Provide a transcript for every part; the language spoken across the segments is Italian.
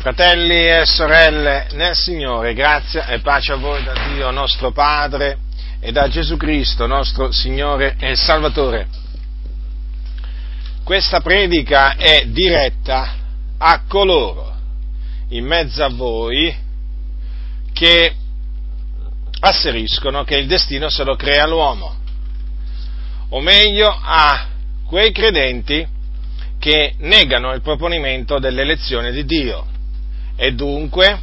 Fratelli e sorelle nel Signore, grazia e pace a voi da Dio nostro Padre e da Gesù Cristo nostro Signore e Salvatore. Questa predica è diretta a coloro in mezzo a voi che asseriscono che il destino se lo crea l'uomo, o meglio a quei credenti che negano il proponimento dell'elezione di Dio e dunque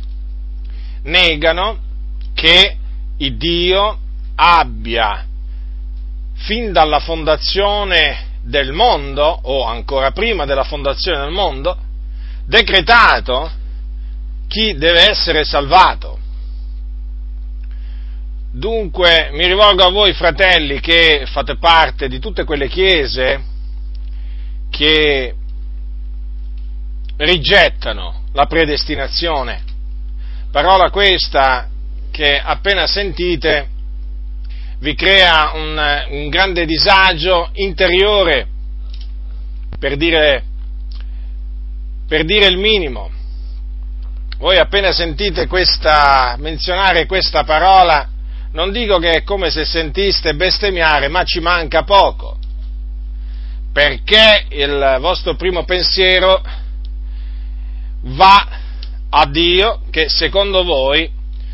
negano che il Dio abbia fin dalla fondazione del mondo, o ancora prima della fondazione del mondo, decretato chi deve essere salvato. Dunque mi rivolgo a voi fratelli che fate parte di tutte quelle chiese che rigettano la predestinazione. Parola questa che appena sentite vi crea un, un grande disagio interiore, per dire, per dire il minimo. Voi appena sentite questa, menzionare questa parola, non dico che è come se sentiste bestemmiare, ma ci manca poco, perché il vostro primo pensiero va a Dio che secondo voi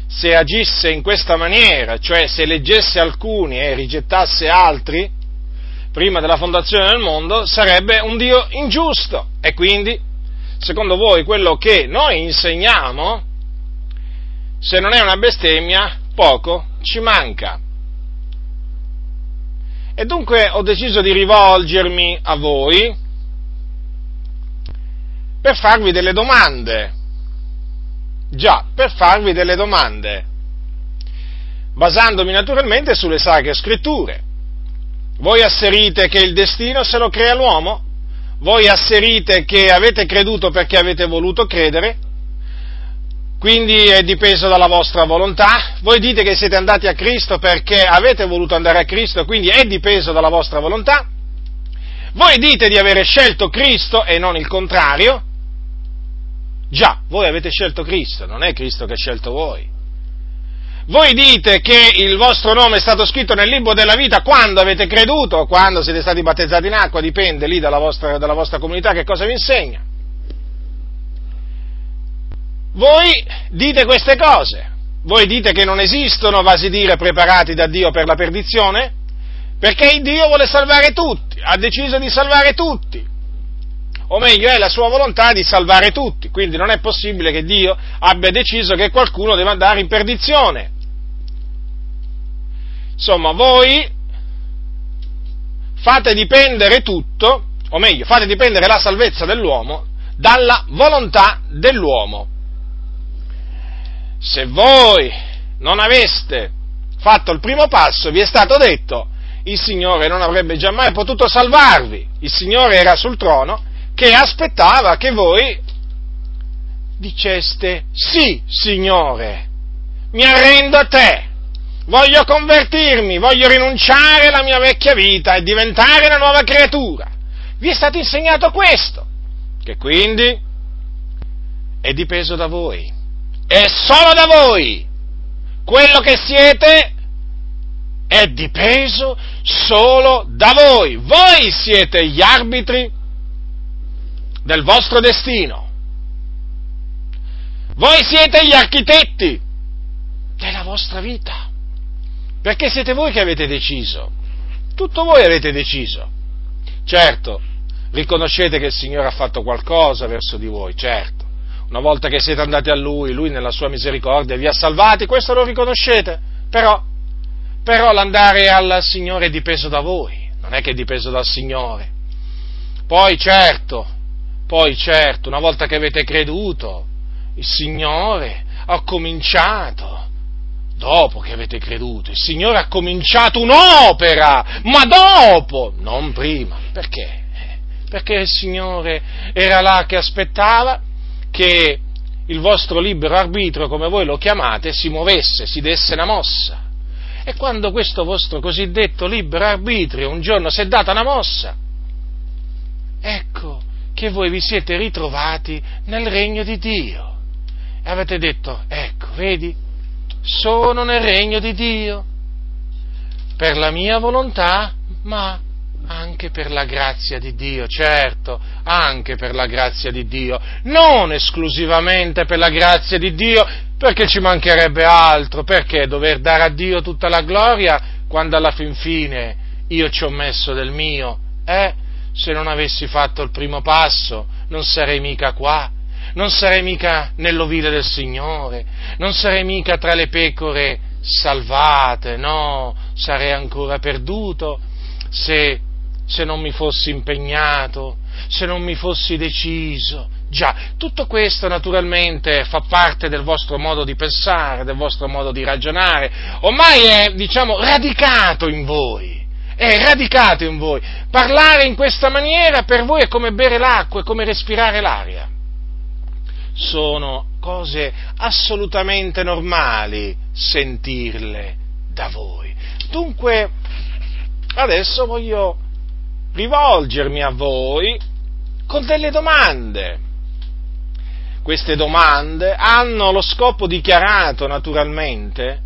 se agisse in questa maniera, cioè se leggesse alcuni e rigettasse altri, prima della fondazione del mondo, sarebbe un Dio ingiusto. E quindi, secondo voi, quello che noi insegniamo, se non è una bestemmia, poco ci manca. E dunque ho deciso di rivolgermi a voi per farvi delle domande. Già, per farvi delle domande, basandomi naturalmente sulle sacre scritture. Voi asserite che il destino se lo crea l'uomo? Voi asserite che avete creduto perché avete voluto credere? Quindi è dipeso dalla vostra volontà? Voi dite che siete andati a Cristo perché avete voluto andare a Cristo, quindi è dipeso dalla vostra volontà? Voi dite di avere scelto Cristo e non il contrario? Già, voi avete scelto Cristo, non è Cristo che ha scelto voi. Voi dite che il vostro nome è stato scritto nel libro della vita quando avete creduto, quando siete stati battezzati in acqua, dipende lì dalla vostra, dalla vostra comunità che cosa vi insegna. Voi dite queste cose, voi dite che non esistono vasi dire preparati da Dio per la perdizione, perché Dio vuole salvare tutti, ha deciso di salvare tutti o meglio è la sua volontà di salvare tutti, quindi non è possibile che Dio abbia deciso che qualcuno deve andare in perdizione. Insomma, voi fate dipendere tutto, o meglio, fate dipendere la salvezza dell'uomo dalla volontà dell'uomo. Se voi non aveste fatto il primo passo, vi è stato detto, il Signore non avrebbe già mai potuto salvarvi, il Signore era sul trono che aspettava che voi diceste sì, Signore, mi arrendo a te, voglio convertirmi, voglio rinunciare alla mia vecchia vita e diventare una nuova creatura. Vi è stato insegnato questo, che quindi è dipeso da voi, è solo da voi. Quello che siete è dipeso solo da voi. Voi siete gli arbitri del vostro destino. Voi siete gli architetti della vostra vita, perché siete voi che avete deciso, tutto voi avete deciso. Certo, riconoscete che il Signore ha fatto qualcosa verso di voi, certo. Una volta che siete andati a Lui, Lui nella sua misericordia vi ha salvati, questo lo riconoscete, però, però l'andare al Signore è dipeso da voi, non è che è dipeso dal Signore. Poi certo, poi certo, una volta che avete creduto, il Signore ha cominciato, dopo che avete creduto, il Signore ha cominciato un'opera, ma dopo, non prima. Perché? Perché il Signore era là che aspettava che il vostro libero arbitrio, come voi lo chiamate, si muovesse, si desse una mossa. E quando questo vostro cosiddetto libero arbitrio un giorno si è data una mossa, ecco che voi vi siete ritrovati nel regno di Dio. e avete detto, ecco, vedi, sono nel regno di Dio, per la mia volontà, ma anche per la grazia di Dio, certo, anche per la grazia di Dio, non esclusivamente per la grazia di Dio, perché ci mancherebbe altro, perché dover dare a Dio tutta la gloria quando alla fin fine io ci ho messo del mio, eh? Se non avessi fatto il primo passo, non sarei mica qua, non sarei mica nell'ovile del Signore, non sarei mica tra le pecore salvate, no, sarei ancora perduto se, se non mi fossi impegnato, se non mi fossi deciso. Già, tutto questo naturalmente fa parte del vostro modo di pensare, del vostro modo di ragionare, ormai è, diciamo, radicato in voi è radicato in voi. Parlare in questa maniera per voi è come bere l'acqua, è come respirare l'aria. Sono cose assolutamente normali sentirle da voi. Dunque, adesso voglio rivolgermi a voi con delle domande. Queste domande hanno lo scopo dichiarato, naturalmente,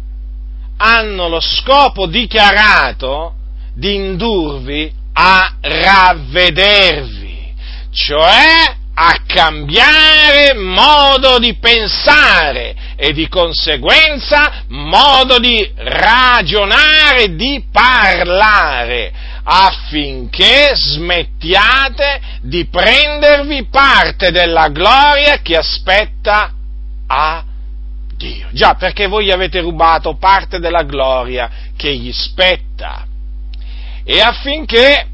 hanno lo scopo dichiarato di indurvi a ravvedervi, cioè a cambiare modo di pensare e di conseguenza modo di ragionare, di parlare, affinché smettiate di prendervi parte della gloria che aspetta a Dio. Già, perché voi avete rubato parte della gloria che gli spetta e affinché,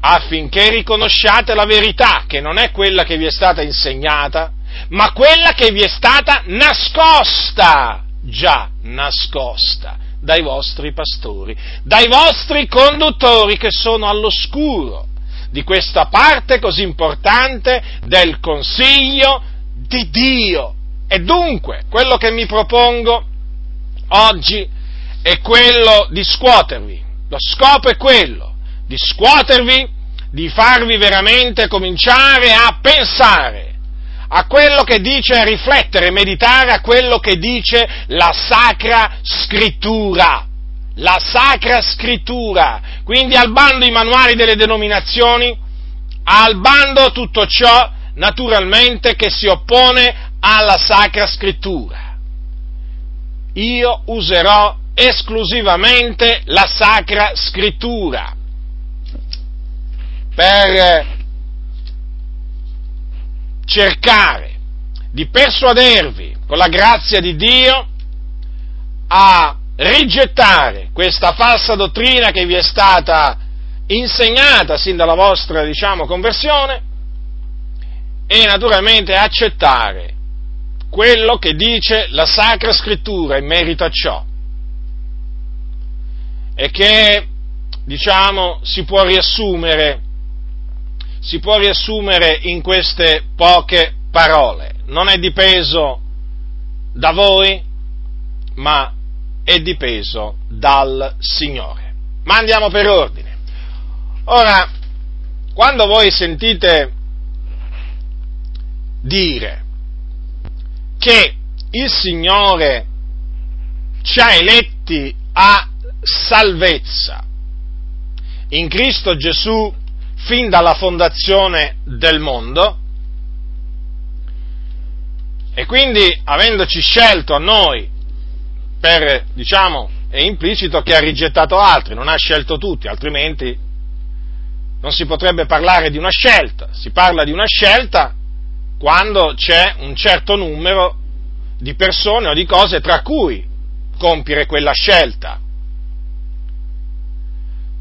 affinché riconosciate la verità, che non è quella che vi è stata insegnata, ma quella che vi è stata nascosta, già nascosta dai vostri pastori, dai vostri conduttori che sono all'oscuro di questa parte così importante del consiglio di Dio. E dunque, quello che mi propongo oggi è quello di scuotervi lo scopo è quello di scuotervi, di farvi veramente cominciare a pensare a quello che dice, a riflettere, meditare a quello che dice la Sacra Scrittura. La Sacra Scrittura. Quindi al bando i manuali delle denominazioni, al bando tutto ciò naturalmente che si oppone alla Sacra Scrittura. Io userò esclusivamente la Sacra Scrittura. Per cercare di persuadervi con la grazia di Dio a rigettare questa falsa dottrina che vi è stata insegnata sin dalla vostra, diciamo, conversione e naturalmente accettare quello che dice la Sacra Scrittura in merito a ciò e che, diciamo, si può riassumere, si può riassumere in queste poche parole. Non è dipeso da voi, ma è dipeso dal Signore. Ma andiamo per ordine. Ora, quando voi sentite dire che il Signore ci ha eletti a salvezza in Cristo Gesù fin dalla fondazione del mondo e quindi avendoci scelto a noi per, diciamo, è implicito che ha rigettato altri, non ha scelto tutti, altrimenti non si potrebbe parlare di una scelta, si parla di una scelta quando c'è un certo numero di persone o di cose tra cui compiere quella scelta.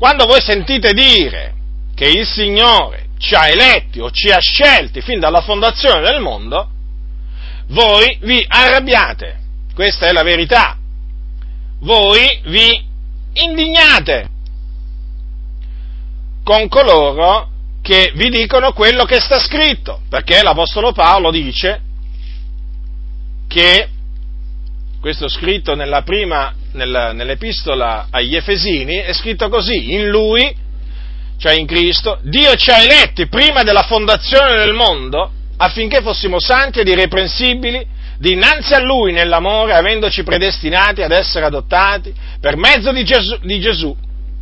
Quando voi sentite dire che il Signore ci ha eletti o ci ha scelti fin dalla fondazione del mondo, voi vi arrabbiate, questa è la verità, voi vi indignate con coloro che vi dicono quello che sta scritto, perché l'Apostolo Paolo dice che, questo scritto nella prima nel, nell'epistola agli Efesini è scritto così, in lui, cioè in Cristo, Dio ci ha eletti prima della fondazione del mondo affinché fossimo santi ed irreprensibili dinanzi a Lui nell'amore, avendoci predestinati ad essere adottati per mezzo di Gesù, di Gesù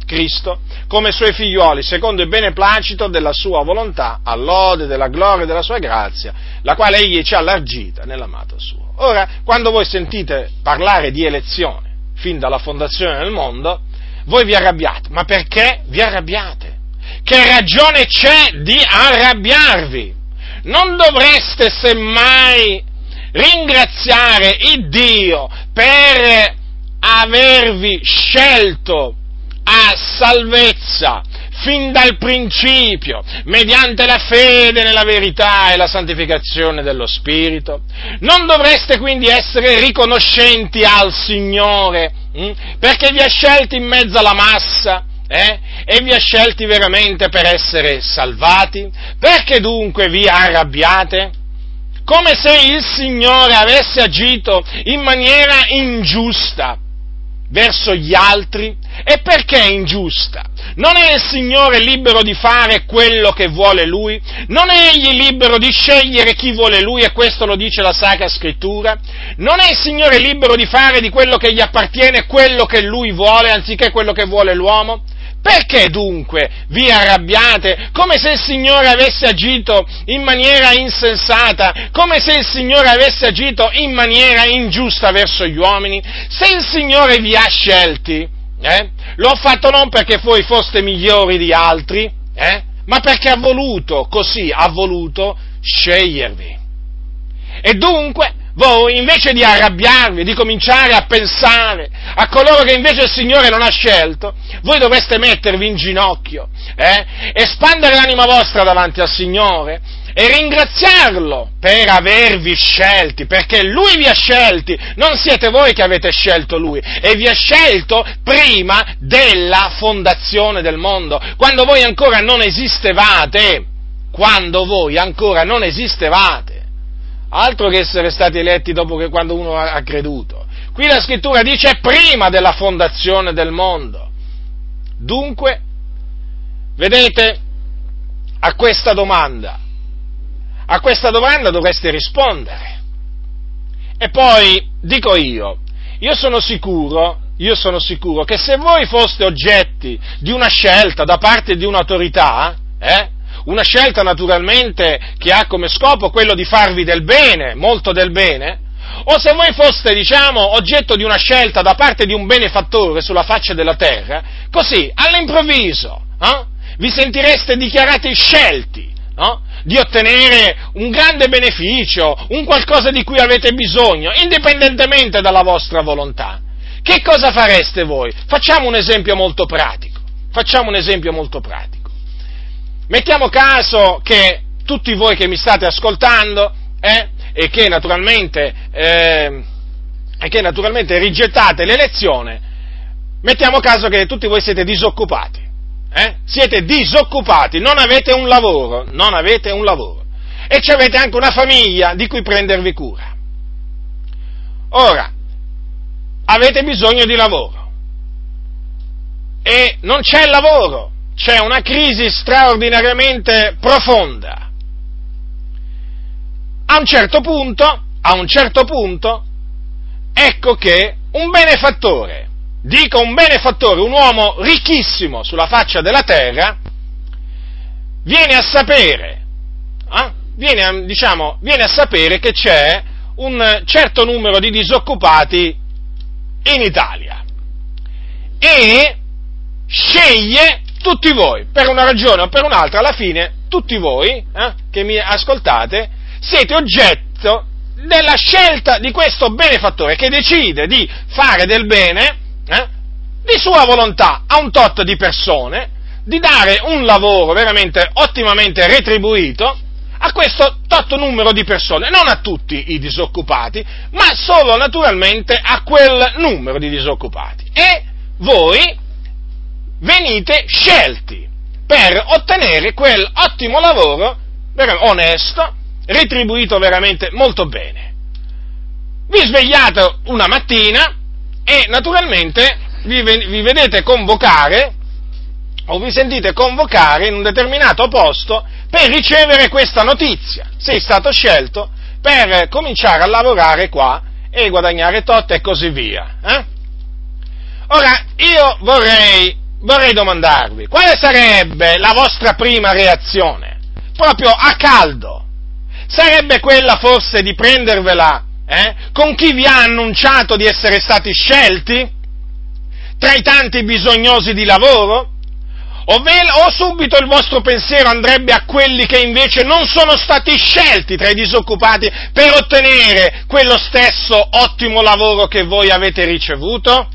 Cristo, come Suoi figlioli, secondo il beneplacito della Sua volontà, all'ode della gloria e della Sua grazia, la quale Egli ci ha allargita nell'amato Suo. Ora, quando voi sentite parlare di elezione, fin dalla fondazione del mondo, voi vi arrabbiate. Ma perché vi arrabbiate? Che ragione c'è di arrabbiarvi? Non dovreste semmai ringraziare il Dio per avervi scelto a salvezza fin dal principio, mediante la fede nella verità e la santificazione dello Spirito? Non dovreste quindi essere riconoscenti al Signore hm? perché vi ha scelti in mezzo alla massa? Eh? E vi ha scelti veramente per essere salvati? Perché dunque vi arrabbiate? Come se il Signore avesse agito in maniera ingiusta verso gli altri? E perché ingiusta? Non è il Signore libero di fare quello che vuole Lui? Non è Egli libero di scegliere chi vuole Lui e questo lo dice la Sacra Scrittura? Non è il Signore libero di fare di quello che gli appartiene quello che Lui vuole anziché quello che vuole l'uomo? Perché dunque vi arrabbiate come se il Signore avesse agito in maniera insensata, come se il Signore avesse agito in maniera ingiusta verso gli uomini? Se il Signore vi ha scelti, eh, lo ha fatto non perché voi foste migliori di altri, eh, ma perché ha voluto, così ha voluto scegliervi. E dunque voi invece di arrabbiarvi, di cominciare a pensare a coloro che invece il Signore non ha scelto, voi dovreste mettervi in ginocchio, eh? espandere l'anima vostra davanti al Signore e ringraziarlo per avervi scelti, perché Lui vi ha scelti, non siete voi che avete scelto Lui, e vi ha scelto prima della fondazione del mondo, quando voi ancora non esistevate, quando voi ancora non esistevate. Altro che essere stati eletti dopo che quando uno ha creduto. Qui la scrittura dice prima della fondazione del mondo. Dunque, vedete, a questa domanda, a questa domanda dovreste rispondere. E poi, dico io, io sono sicuro, io sono sicuro che se voi foste oggetti di una scelta da parte di un'autorità, eh, una scelta naturalmente che ha come scopo quello di farvi del bene, molto del bene, o se voi foste, diciamo, oggetto di una scelta da parte di un benefattore sulla faccia della terra, così, all'improvviso, eh, vi sentireste dichiarati scelti, no? di ottenere un grande beneficio, un qualcosa di cui avete bisogno, indipendentemente dalla vostra volontà. Che cosa fareste voi? Facciamo un esempio molto pratico. Facciamo un esempio molto pratico. Mettiamo caso che tutti voi che mi state ascoltando eh, e, che eh, e che naturalmente rigettate l'elezione, mettiamo caso che tutti voi siete disoccupati, eh? siete disoccupati, non avete un lavoro, non avete un lavoro e avete anche una famiglia di cui prendervi cura. Ora, avete bisogno di lavoro e non c'è lavoro c'è una crisi straordinariamente profonda. A un certo punto, a un certo punto, ecco che un benefattore, dico un benefattore, un uomo ricchissimo sulla faccia della terra, viene a sapere, eh, viene, diciamo, viene a sapere che c'è un certo numero di disoccupati in Italia e sceglie tutti voi, per una ragione o per un'altra, alla fine, tutti voi eh, che mi ascoltate, siete oggetto della scelta di questo benefattore che decide di fare del bene eh, di sua volontà a un tot di persone, di dare un lavoro veramente ottimamente retribuito a questo tot numero di persone, non a tutti i disoccupati, ma solo naturalmente a quel numero di disoccupati. E voi venite scelti per ottenere quel ottimo lavoro onesto, retribuito veramente molto bene. Vi svegliate una mattina e naturalmente vi, vi vedete convocare o vi sentite convocare in un determinato posto per ricevere questa notizia. Sei stato scelto per cominciare a lavorare qua e guadagnare tot e così via. Eh? Ora, io vorrei, vorrei domandarvi, quale sarebbe la vostra prima reazione? Proprio a caldo. Sarebbe quella forse di prendervela eh, con chi vi ha annunciato di essere stati scelti? Tra i tanti bisognosi di lavoro? O, ve, o, subito il vostro pensiero andrebbe a quelli che invece non sono stati scelti tra i disoccupati per ottenere quello stesso ottimo lavoro che voi avete ricevuto?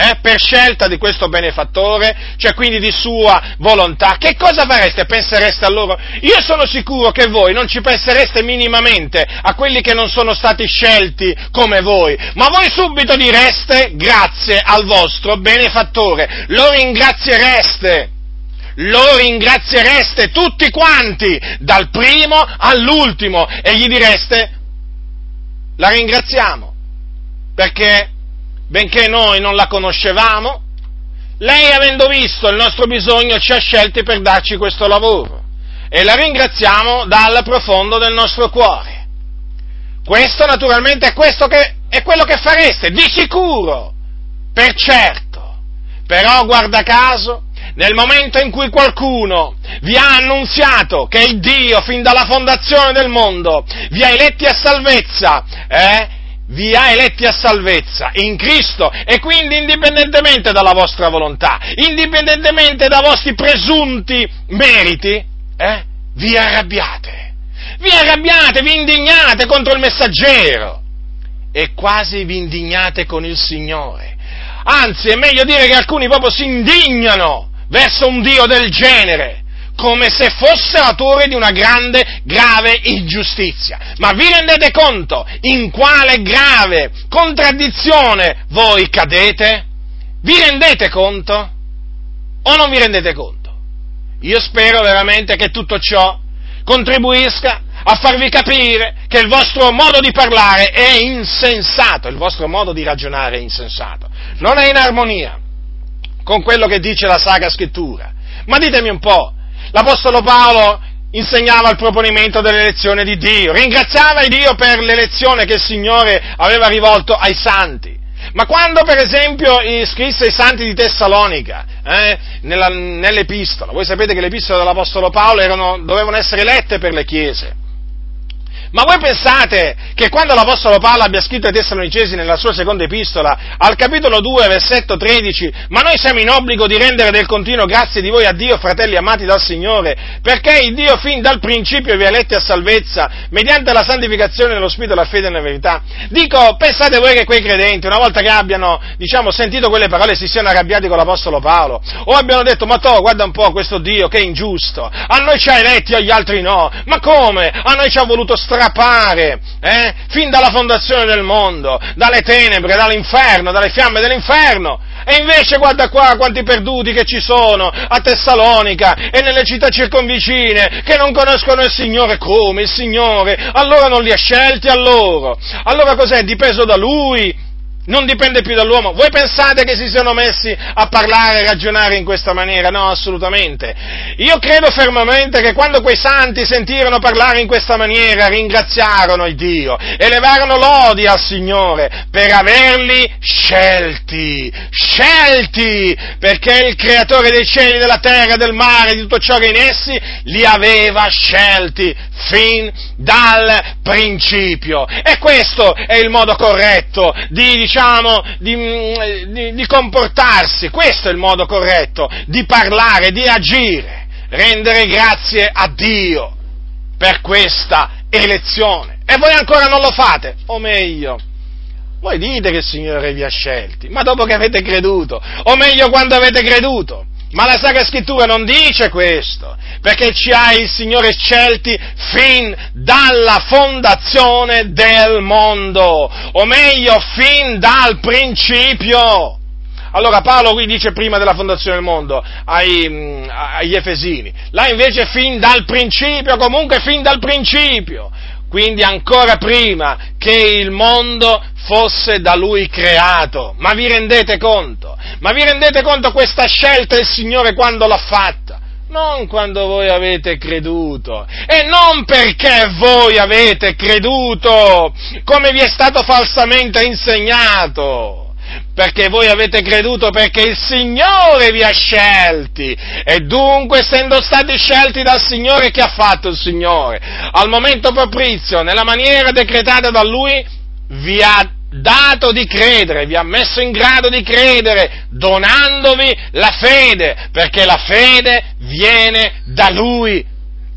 Eh, per scelta di questo benefattore, cioè quindi di sua volontà, che cosa fareste? Pensereste a loro? Io sono sicuro che voi non ci pensereste minimamente a quelli che non sono stati scelti come voi, ma voi subito direste grazie al vostro benefattore, lo ringraziereste lo ringraziereste tutti quanti, dal primo all'ultimo, e gli direste, la ringraziamo, perché benché noi non la conoscevamo, lei avendo visto il nostro bisogno ci ha scelti per darci questo lavoro e la ringraziamo dal profondo del nostro cuore. Questo naturalmente è, questo che, è quello che fareste, di sicuro, per certo. Però guarda caso, nel momento in cui qualcuno vi ha annunziato che il Dio, fin dalla fondazione del mondo, vi ha eletti a salvezza, eh, vi ha eletti a salvezza in Cristo e quindi indipendentemente dalla vostra volontà, indipendentemente dai vostri presunti meriti, eh, vi arrabbiate. Vi arrabbiate, vi indignate contro il messaggero e quasi vi indignate con il Signore. Anzi, è meglio dire che alcuni proprio si indignano verso un Dio del genere come se fosse autore di una grande, grave ingiustizia. Ma vi rendete conto in quale grave contraddizione voi cadete? Vi rendete conto? O non vi rendete conto? Io spero veramente che tutto ciò contribuisca a farvi capire che il vostro modo di parlare è insensato, il vostro modo di ragionare è insensato, non è in armonia con quello che dice la Sacra Scrittura. Ma ditemi un po', l'Apostolo Paolo insegnava il proponimento dell'elezione di Dio, ringraziava Dio per l'elezione che il Signore aveva rivolto ai santi. Ma quando per esempio scrisse ai santi di Tessalonica, eh, nella, nell'epistola, voi sapete che le epistole dell'Apostolo Paolo erano, dovevano essere lette per le chiese, ma voi pensate che quando l'Apostolo Paolo abbia scritto ai Tessalonicesi nella sua seconda epistola, al capitolo 2, versetto 13, ma noi siamo in obbligo di rendere del continuo grazie di voi a Dio, fratelli amati dal Signore, perché il Dio fin dal principio vi ha eletti a salvezza, mediante la santificazione dello Spirito, la fede e la verità. Dico, pensate voi che quei credenti, una volta che abbiano, diciamo, sentito quelle parole, si siano arrabbiati con l'Apostolo Paolo, o abbiano detto, ma to, guarda un po' questo Dio che è ingiusto, a noi ci ha eletti, agli altri no, ma come? A noi ci ha voluto strada strappare, eh, fin dalla fondazione del mondo, dalle tenebre, dall'inferno, dalle fiamme dell'inferno. E invece guarda qua quanti perduti che ci sono a Tessalonica e nelle città circonvicine che non conoscono il Signore come il Signore, allora non li ha scelti a loro. Allora cos'è? Dipeso da Lui non dipende più dall'uomo. Voi pensate che si siano messi a parlare e ragionare in questa maniera? No, assolutamente. Io credo fermamente che quando quei santi sentirono parlare in questa maniera, ringraziarono il Dio, elevarono lodi al Signore per averli scelti, scelti, perché il creatore dei cieli, della terra, del mare, di tutto ciò che è in essi, li aveva scelti fin dal principio. E questo è il modo corretto di, diciamo, di, mm, di, di comportarsi, questo è il modo corretto di parlare, di agire, rendere grazie a Dio per questa elezione. E voi ancora non lo fate, o meglio, voi dite che il Signore vi ha scelti, ma dopo che avete creduto, o meglio quando avete creduto. Ma la Sacra Scrittura non dice questo, perché ci ha il Signore scelti fin dalla fondazione del mondo, o meglio, fin dal principio. Allora Paolo qui dice prima della fondazione del mondo ai, mm, agli Efesini, là invece fin dal principio, comunque fin dal principio, quindi ancora prima che il mondo fosse da lui creato. Ma vi rendete conto? Ma vi rendete conto questa scelta del Signore quando l'ha fatta? non quando voi avete creduto, e non perché voi avete creduto, come vi è stato falsamente insegnato, perché voi avete creduto perché il Signore vi ha scelti, e dunque essendo stati scelti dal Signore, che ha fatto il Signore? Al momento propizio, nella maniera decretata da Lui, vi ha dato di credere, vi ha messo in grado di credere, donandovi la fede, perché la fede viene da Lui.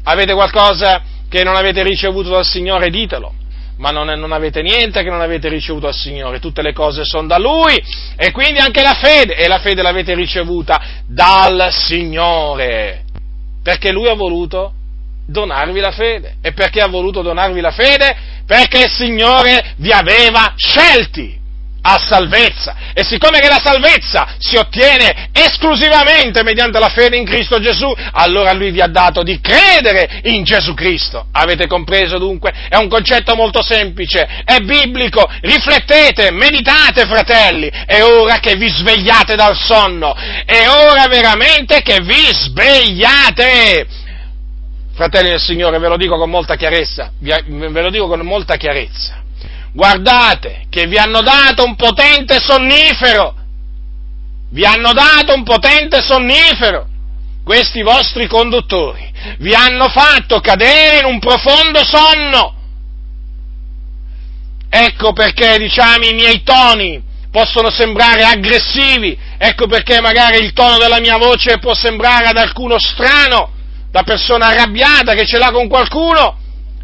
Avete qualcosa che non avete ricevuto dal Signore? Ditelo. Ma non, non avete niente che non avete ricevuto dal Signore, tutte le cose sono da Lui e quindi anche la fede, e la fede l'avete ricevuta dal Signore, perché Lui ha voluto donarvi la fede. E perché ha voluto donarvi la fede? perché il Signore vi aveva scelti a salvezza. E siccome che la salvezza si ottiene esclusivamente mediante la fede in Cristo Gesù, allora Lui vi ha dato di credere in Gesù Cristo. Avete compreso dunque? È un concetto molto semplice, è biblico. Riflettete, meditate fratelli, è ora che vi svegliate dal sonno, è ora veramente che vi svegliate fratelli del Signore, ve lo dico con molta chiarezza, ve lo dico con molta chiarezza. Guardate che vi hanno dato un potente sonnifero, vi hanno dato un potente sonnifero, questi vostri conduttori, vi hanno fatto cadere in un profondo sonno. Ecco perché, diciamo, i miei toni possono sembrare aggressivi, ecco perché magari il tono della mia voce può sembrare ad alcuno strano, da persona arrabbiata che ce l'ha con qualcuno,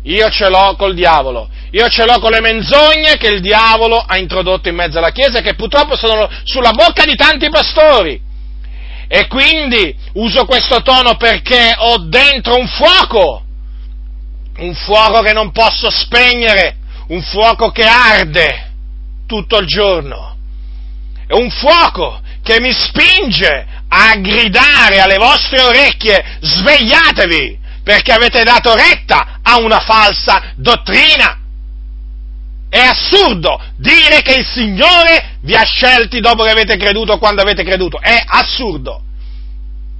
io ce l'ho col diavolo, io ce l'ho con le menzogne che il diavolo ha introdotto in mezzo alla Chiesa e che purtroppo sono sulla bocca di tanti pastori. E quindi uso questo tono perché ho dentro un fuoco, un fuoco che non posso spegnere, un fuoco che arde tutto il giorno. È un fuoco che mi spinge a gridare alle vostre orecchie, svegliatevi, perché avete dato retta a una falsa dottrina. È assurdo dire che il Signore vi ha scelti dopo che avete creduto quando avete creduto. È assurdo.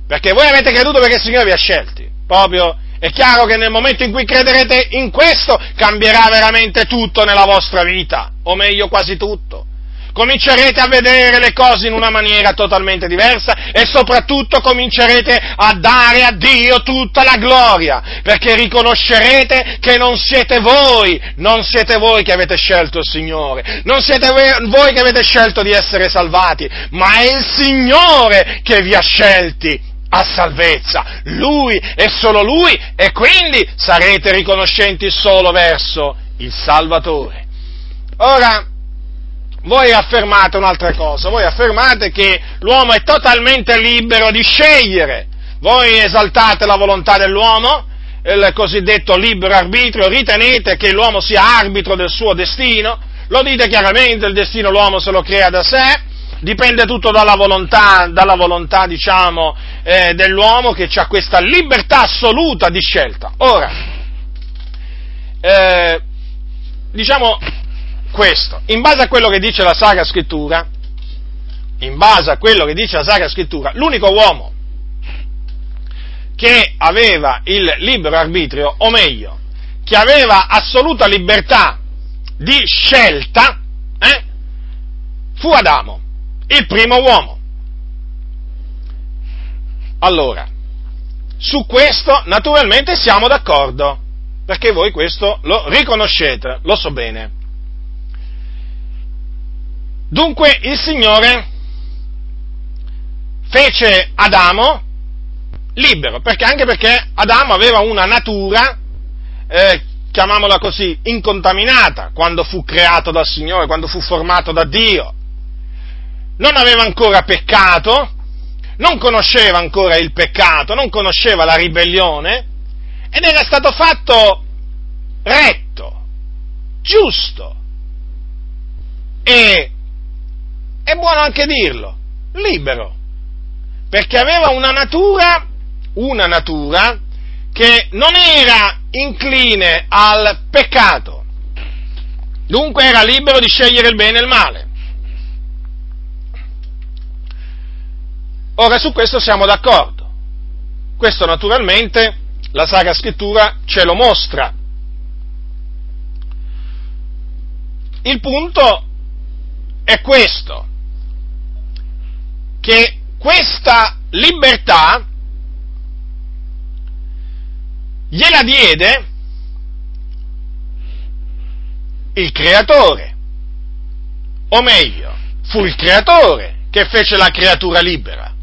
Perché voi avete creduto perché il Signore vi ha scelti. Proprio è chiaro che nel momento in cui crederete in questo cambierà veramente tutto nella vostra vita, o meglio quasi tutto comincerete a vedere le cose in una maniera totalmente diversa e soprattutto comincerete a dare a Dio tutta la gloria, perché riconoscerete che non siete voi, non siete voi che avete scelto il Signore, non siete voi che avete scelto di essere salvati, ma è il Signore che vi ha scelti a salvezza, Lui e solo Lui, e quindi sarete riconoscenti solo verso il Salvatore. Ora, voi affermate un'altra cosa, voi affermate che l'uomo è totalmente libero di scegliere, voi esaltate la volontà dell'uomo, il cosiddetto libero arbitrio, ritenete che l'uomo sia arbitro del suo destino, lo dite chiaramente, il destino l'uomo se lo crea da sé, dipende tutto dalla volontà, dalla volontà diciamo, eh, dell'uomo che ha questa libertà assoluta di scelta. Ora, eh, diciamo, questo, in base a quello che dice la Sacra Scrittura, in base a quello che dice la Sacra Scrittura, l'unico uomo che aveva il libero arbitrio, o meglio, che aveva assoluta libertà di scelta, eh, fu Adamo, il primo uomo. Allora, su questo naturalmente siamo d'accordo, perché voi questo lo riconoscete, lo so bene. Dunque il Signore fece Adamo libero, perché, anche perché Adamo aveva una natura, eh, chiamiamola così, incontaminata quando fu creato dal Signore, quando fu formato da Dio. Non aveva ancora peccato, non conosceva ancora il peccato, non conosceva la ribellione ed era stato fatto retto, giusto e è buono anche dirlo, libero, perché aveva una natura, una natura che non era incline al peccato, dunque era libero di scegliere il bene e il male. Ora su questo siamo d'accordo. questo naturalmente la Sacra Scrittura ce lo mostra. Il punto è questo, che questa libertà gliela diede il creatore, o meglio, fu il creatore che fece la creatura libera.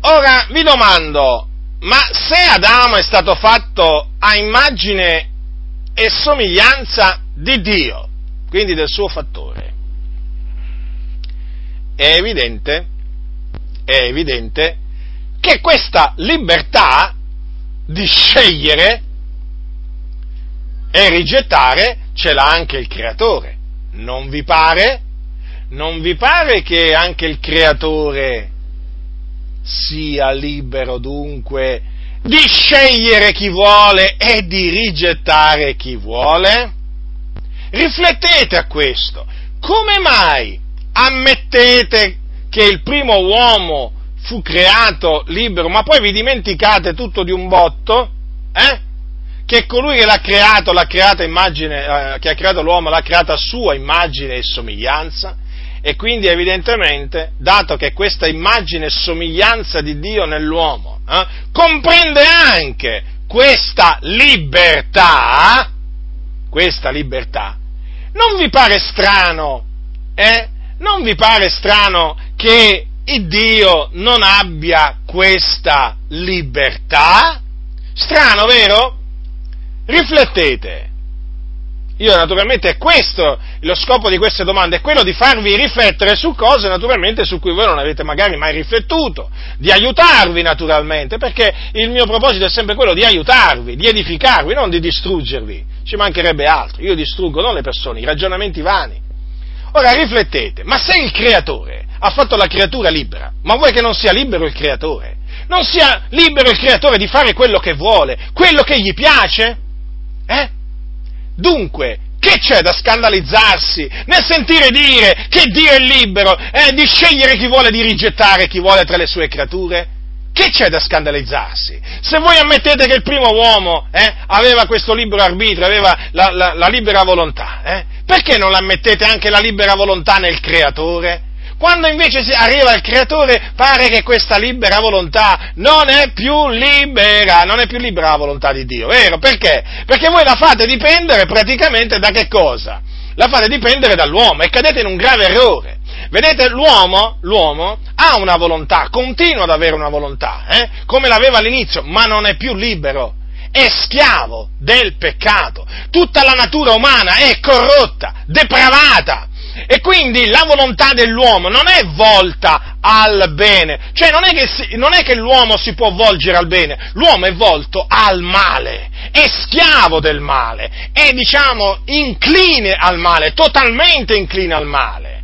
Ora vi domando, ma se Adamo è stato fatto a immagine e somiglianza di Dio, quindi del suo fattore, è evidente, è evidente che questa libertà di scegliere e rigettare ce l'ha anche il creatore. Non vi pare? Non vi pare che anche il creatore sia libero dunque di scegliere chi vuole e di rigettare chi vuole? Riflettete a questo. Come mai ammettete che il primo uomo fu creato libero, ma poi vi dimenticate tutto di un botto? Eh? Che colui che l'ha creato, l'ha creata immagine, eh, che ha creato l'uomo, l'ha creata a sua immagine e somiglianza? E quindi evidentemente, dato che questa immagine e somiglianza di Dio nell'uomo eh, comprende anche questa libertà, questa libertà, non vi pare strano, eh? Non vi pare strano che Dio non abbia questa libertà? Strano, vero? Riflettete. Io naturalmente è questo lo scopo di queste domande, è quello di farvi riflettere su cose naturalmente su cui voi non avete magari mai riflettuto, di aiutarvi naturalmente, perché il mio proposito è sempre quello di aiutarvi, di edificarvi, non di distruggervi, ci mancherebbe altro, io distruggo non le persone, i ragionamenti vani. Ora riflettete, ma se il creatore ha fatto la creatura libera, ma vuoi che non sia libero il creatore? Non sia libero il creatore di fare quello che vuole, quello che gli piace? Eh? Dunque, che c'è da scandalizzarsi nel sentire dire che Dio è libero eh, di scegliere chi vuole, di rigettare chi vuole tra le sue creature? Che c'è da scandalizzarsi? Se voi ammettete che il primo uomo eh, aveva questo libero arbitrio, aveva la, la, la libera volontà, eh, perché non ammettete anche la libera volontà nel creatore? Quando invece arriva il creatore pare che questa libera volontà non è più libera, non è più libera la volontà di Dio, vero? Perché? Perché voi la fate dipendere praticamente da che cosa? La fate dipendere dall'uomo e cadete in un grave errore. Vedete, l'uomo, l'uomo ha una volontà, continua ad avere una volontà, eh? come l'aveva all'inizio, ma non è più libero è schiavo del peccato. Tutta la natura umana è corrotta, depravata. E quindi la volontà dell'uomo non è volta al bene, cioè non è, che si, non è che l'uomo si può volgere al bene, l'uomo è volto al male, è schiavo del male, è diciamo incline al male, totalmente incline al male.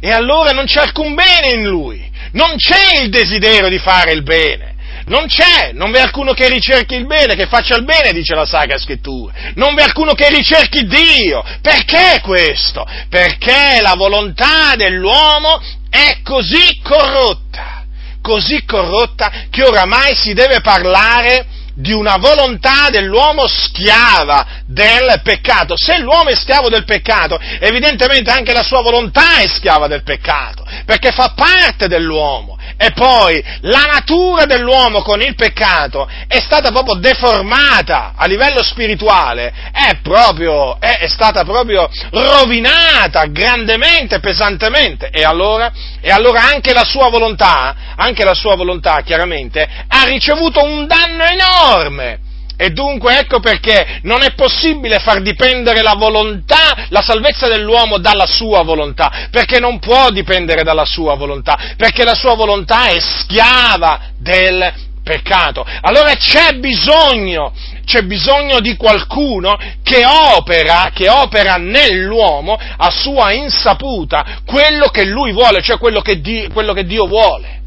E allora non c'è alcun bene in lui, non c'è il desiderio di fare il bene. Non c'è, non v'è alcuno che ricerchi il bene, che faccia il bene, dice la Sacra Scrittura. Non v'è alcuno che ricerchi Dio. Perché questo? Perché la volontà dell'uomo è così corrotta, così corrotta che oramai si deve parlare di una volontà dell'uomo schiava del peccato. Se l'uomo è schiavo del peccato, evidentemente anche la sua volontà è schiava del peccato, perché fa parte dell'uomo. E poi la natura dell'uomo con il peccato è stata proprio deformata a livello spirituale, è, proprio, è, è stata proprio rovinata grandemente, pesantemente. E allora, e allora anche la sua volontà, anche la sua volontà chiaramente, ha ricevuto un danno enorme. E dunque ecco perché non è possibile far dipendere la volontà, la salvezza dell'uomo dalla sua volontà, perché non può dipendere dalla sua volontà, perché la sua volontà è schiava del peccato. Allora c'è bisogno, c'è bisogno di qualcuno che opera, che opera nell'uomo a sua insaputa quello che lui vuole, cioè quello che, Dio, quello che Dio vuole.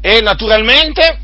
E naturalmente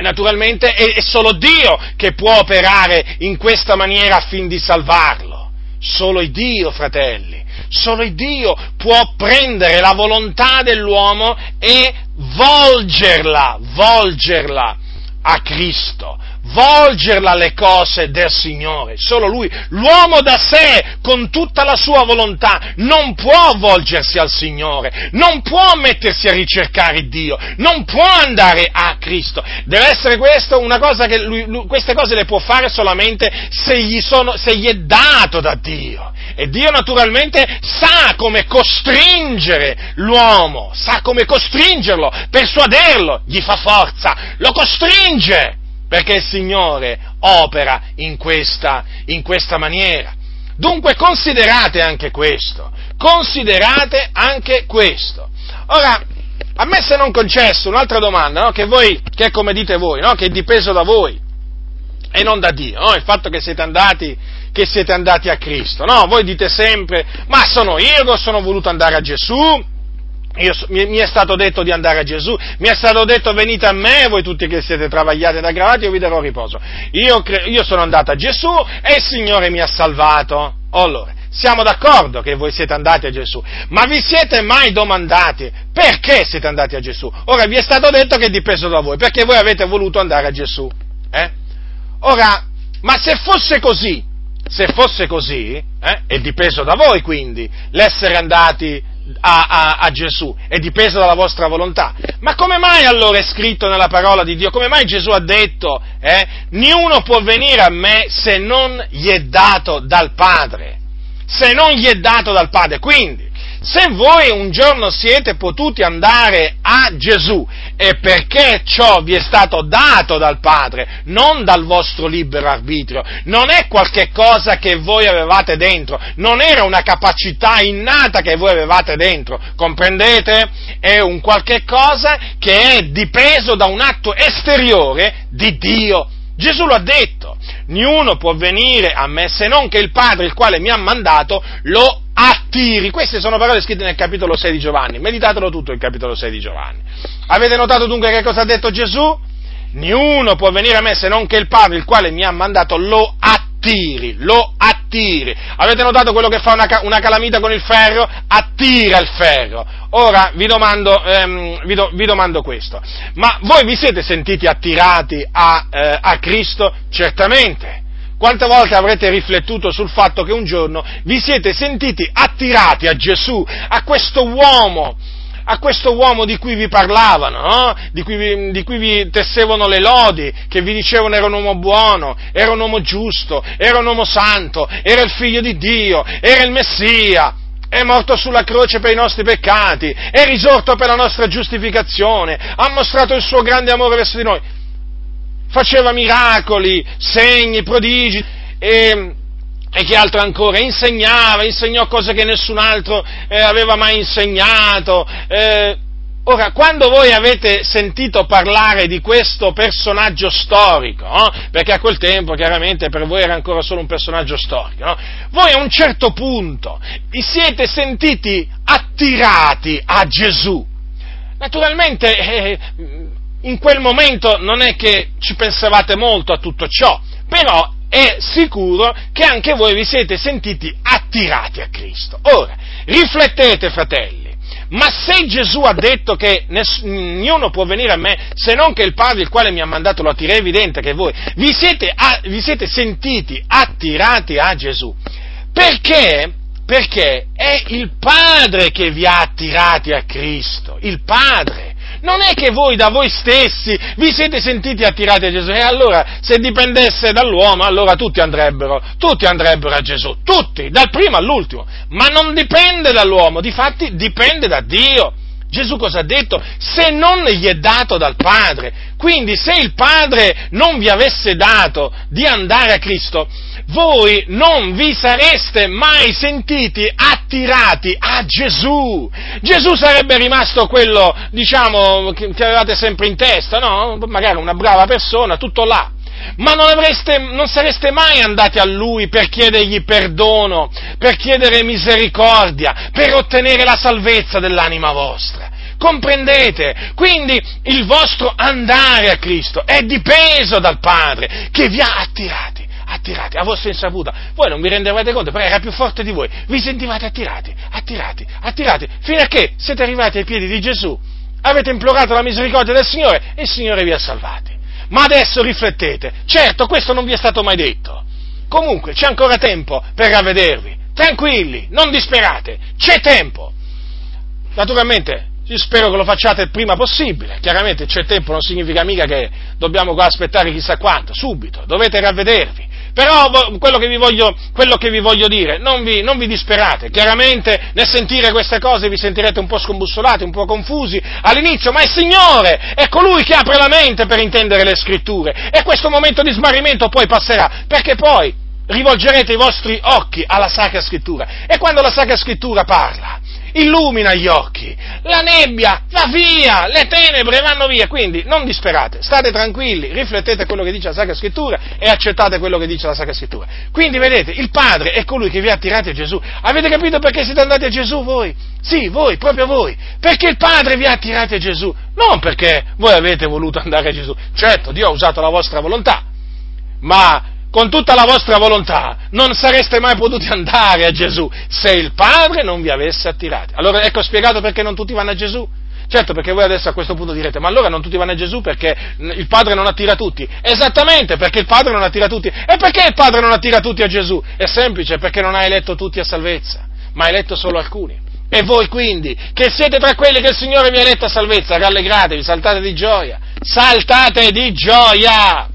naturalmente è, solo Dio che può operare in questa maniera affin di salvarlo. Solo Dio, fratelli, solo Dio può prendere la volontà dell'uomo e volgerla, volgerla a Cristo, volgerla alle cose del Signore, solo Lui. L'uomo da sé, con tutta la sua volontà, non può volgersi al Signore, non può mettersi a ricercare Dio, non può andare a Cristo. Deve essere questo una cosa che lui, lui, queste cose le può fare solamente se gli, sono, se gli è dato da Dio. E Dio naturalmente sa come costringere l'uomo, sa come costringerlo, persuaderlo, gli fa forza, lo costringe perché il Signore opera in questa, in questa maniera. Dunque considerate anche questo, considerate anche questo. Ora, a me se non concesso un'altra domanda, no? che, voi, che è come dite voi, no? che è dipeso da voi e non da Dio, no? il fatto che siete andati, che siete andati a Cristo. No? Voi dite sempre, ma sono io che sono voluto andare a Gesù, io, mi, mi, è stato detto di andare a Gesù, mi è stato detto venite a me, voi tutti che siete travagliati ed aggravati, io vi darò riposo. Io, io sono andato a Gesù e il Signore mi ha salvato. Allora, siamo d'accordo che voi siete andati a Gesù, ma vi siete mai domandati perché siete andati a Gesù? Ora vi è stato detto che è dipeso da voi, perché voi avete voluto andare a Gesù. Eh? Ora, ma se fosse così, se fosse così, eh, è dipeso da voi quindi l'essere andati a, a, a, Gesù, è dipeso dalla vostra volontà. Ma come mai allora è scritto nella parola di Dio? Come mai Gesù ha detto, eh, niuno può venire a me se non gli è dato dal Padre? Se non gli è dato dal Padre. Quindi, se voi un giorno siete potuti andare a Gesù è perché ciò vi è stato dato dal Padre, non dal vostro libero arbitrio, non è qualche cosa che voi avevate dentro, non era una capacità innata che voi avevate dentro, comprendete? È un qualche cosa che è dipeso da un atto esteriore di Dio. Gesù lo ha detto, niuno può venire a me se non che il Padre, il quale mi ha mandato, lo attiri. Queste sono parole scritte nel capitolo 6 di Giovanni. Meditatelo tutto il capitolo 6 di Giovanni. Avete notato dunque che cosa ha detto Gesù? Niuno può venire a me se non che il Padre, il quale mi ha mandato, lo attiri, lo attiri. Avete notato quello che fa una, una calamita con il ferro? Attira il ferro. Ora vi domando, ehm, vi, do, vi domando, questo, ma voi vi siete sentiti attirati a, eh, a Cristo? Certamente. Quante volte avrete riflettuto sul fatto che un giorno vi siete sentiti attirati a Gesù, a questo uomo, a questo uomo di cui vi parlavano, no? di, cui vi, di, cui vi, tessevano le lodi, che vi dicevano era un uomo buono, era un uomo giusto, era un uomo santo, era il figlio di Dio, era il Messia, è morto sulla croce per i nostri peccati, è risorto per la nostra giustificazione, ha mostrato il suo grande amore verso di noi faceva miracoli, segni, prodigi e, e che altro ancora? Insegnava, insegnò cose che nessun altro eh, aveva mai insegnato. Eh, Ora, quando voi avete sentito parlare di questo personaggio storico, no? perché a quel tempo chiaramente per voi era ancora solo un personaggio storico, no? voi a un certo punto vi siete sentiti attirati a Gesù. Naturalmente eh, in quel momento non è che ci pensavate molto a tutto ciò, però è sicuro che anche voi vi siete sentiti attirati a Cristo. Ora, riflettete, fratelli. Ma se Gesù ha detto che nessuno può venire a me se non che il Padre il quale mi ha mandato lo attira, evidente che voi vi siete, vi siete sentiti attirati a Gesù. Perché? Perché è il Padre che vi ha attirati a Cristo, il Padre non è che voi da voi stessi vi siete sentiti attirati a Gesù e allora se dipendesse dall'uomo allora tutti andrebbero, tutti andrebbero a Gesù, tutti, dal primo all'ultimo, ma non dipende dall'uomo, difatti dipende da Dio. Gesù cosa ha detto? Se non gli è dato dal Padre. Quindi se il Padre non vi avesse dato di andare a Cristo, voi non vi sareste mai sentiti attirati a Gesù. Gesù sarebbe rimasto quello, diciamo, che, avevate sempre in testa, no? Magari una brava persona, tutto là. Ma non, avreste, non sareste mai andati a Lui per chiedergli perdono, per chiedere misericordia, per ottenere la salvezza dell'anima vostra. Comprendete? Quindi il vostro andare a Cristo è dipeso dal Padre che vi ha attirati attirati, a vostra insaputa. Voi non vi rendevate conto, però era più forte di voi. Vi sentivate attirati, attirati, attirati, fino a che siete arrivati ai piedi di Gesù, avete implorato la misericordia del Signore e il Signore vi ha salvati. Ma adesso riflettete, certo questo non vi è stato mai detto. Comunque c'è ancora tempo per ravvedervi. Tranquilli, non disperate, c'è tempo. Naturalmente io spero che lo facciate il prima possibile. Chiaramente c'è tempo, non significa mica che dobbiamo aspettare chissà quanto, subito, dovete ravvedervi. Però quello che vi voglio, che vi voglio dire, non vi, non vi, disperate. Chiaramente nel sentire queste cose vi sentirete un po' scombussolati, un po' confusi all'inizio, ma il Signore è colui che apre la mente per intendere le scritture. E questo momento di smarrimento poi passerà, perché poi rivolgerete i vostri occhi alla Sacra Scrittura. E quando la Sacra Scrittura parla, illumina gli occhi, la nebbia va via, le tenebre vanno via, quindi non disperate, state tranquilli, riflettete quello che dice la Sacra Scrittura e accettate quello che dice la Sacra Scrittura. Quindi vedete, il Padre è colui che vi ha attirati a Gesù. Avete capito perché siete andati a Gesù voi? Sì, voi, proprio voi, perché il Padre vi ha attirati a Gesù, non perché voi avete voluto andare a Gesù. Certo, Dio ha usato la vostra volontà, ma con tutta la vostra volontà, non sareste mai potuti andare a Gesù se il Padre non vi avesse attirati. Allora ecco spiegato perché non tutti vanno a Gesù. Certo, perché voi adesso a questo punto direte, ma allora non tutti vanno a Gesù perché il Padre non attira tutti. Esattamente, perché il Padre non attira tutti. E perché il Padre non attira tutti a Gesù? È semplice, perché non ha eletto tutti a salvezza, ma ha eletto solo alcuni. E voi quindi, che siete tra quelli che il Signore vi ha eletto a salvezza, rallegratevi, saltate di gioia, saltate di gioia!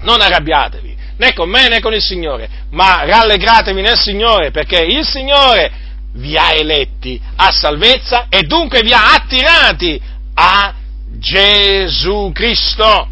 Non arrabbiatevi né con me né con il Signore, ma rallegratevi nel Signore perché il Signore vi ha eletti a salvezza e dunque vi ha attirati a Gesù Cristo.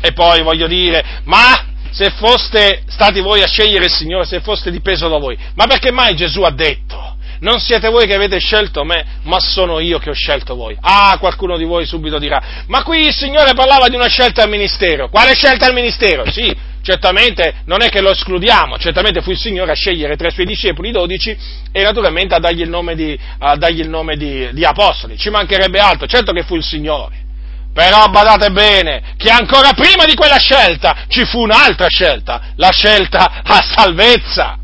E poi voglio dire, ma se foste stati voi a scegliere il Signore, se foste dipeso da voi, ma perché mai Gesù ha detto? Non siete voi che avete scelto me, ma sono io che ho scelto voi. Ah, qualcuno di voi subito dirà, ma qui il Signore parlava di una scelta al ministero. Quale scelta al ministero? Sì, certamente non è che lo escludiamo, certamente fu il Signore a scegliere tra i suoi discepoli, dodici, e naturalmente a dargli il nome, di, dargli il nome di, di apostoli, ci mancherebbe altro, certo che fu il Signore. Però badate bene che ancora prima di quella scelta ci fu un'altra scelta, la scelta a salvezza.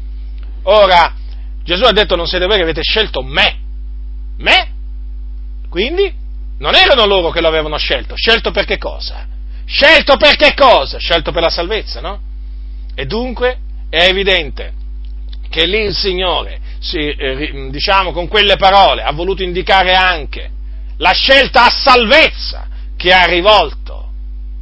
Ora, Gesù ha detto non siete voi che avete scelto me. Me? Quindi non erano loro che lo avevano scelto. Scelto per che cosa? Scelto per che cosa? Scelto per la salvezza, no? E dunque è evidente che lì il Signore, si, eh, diciamo con quelle parole, ha voluto indicare anche la scelta a salvezza che ha rivolto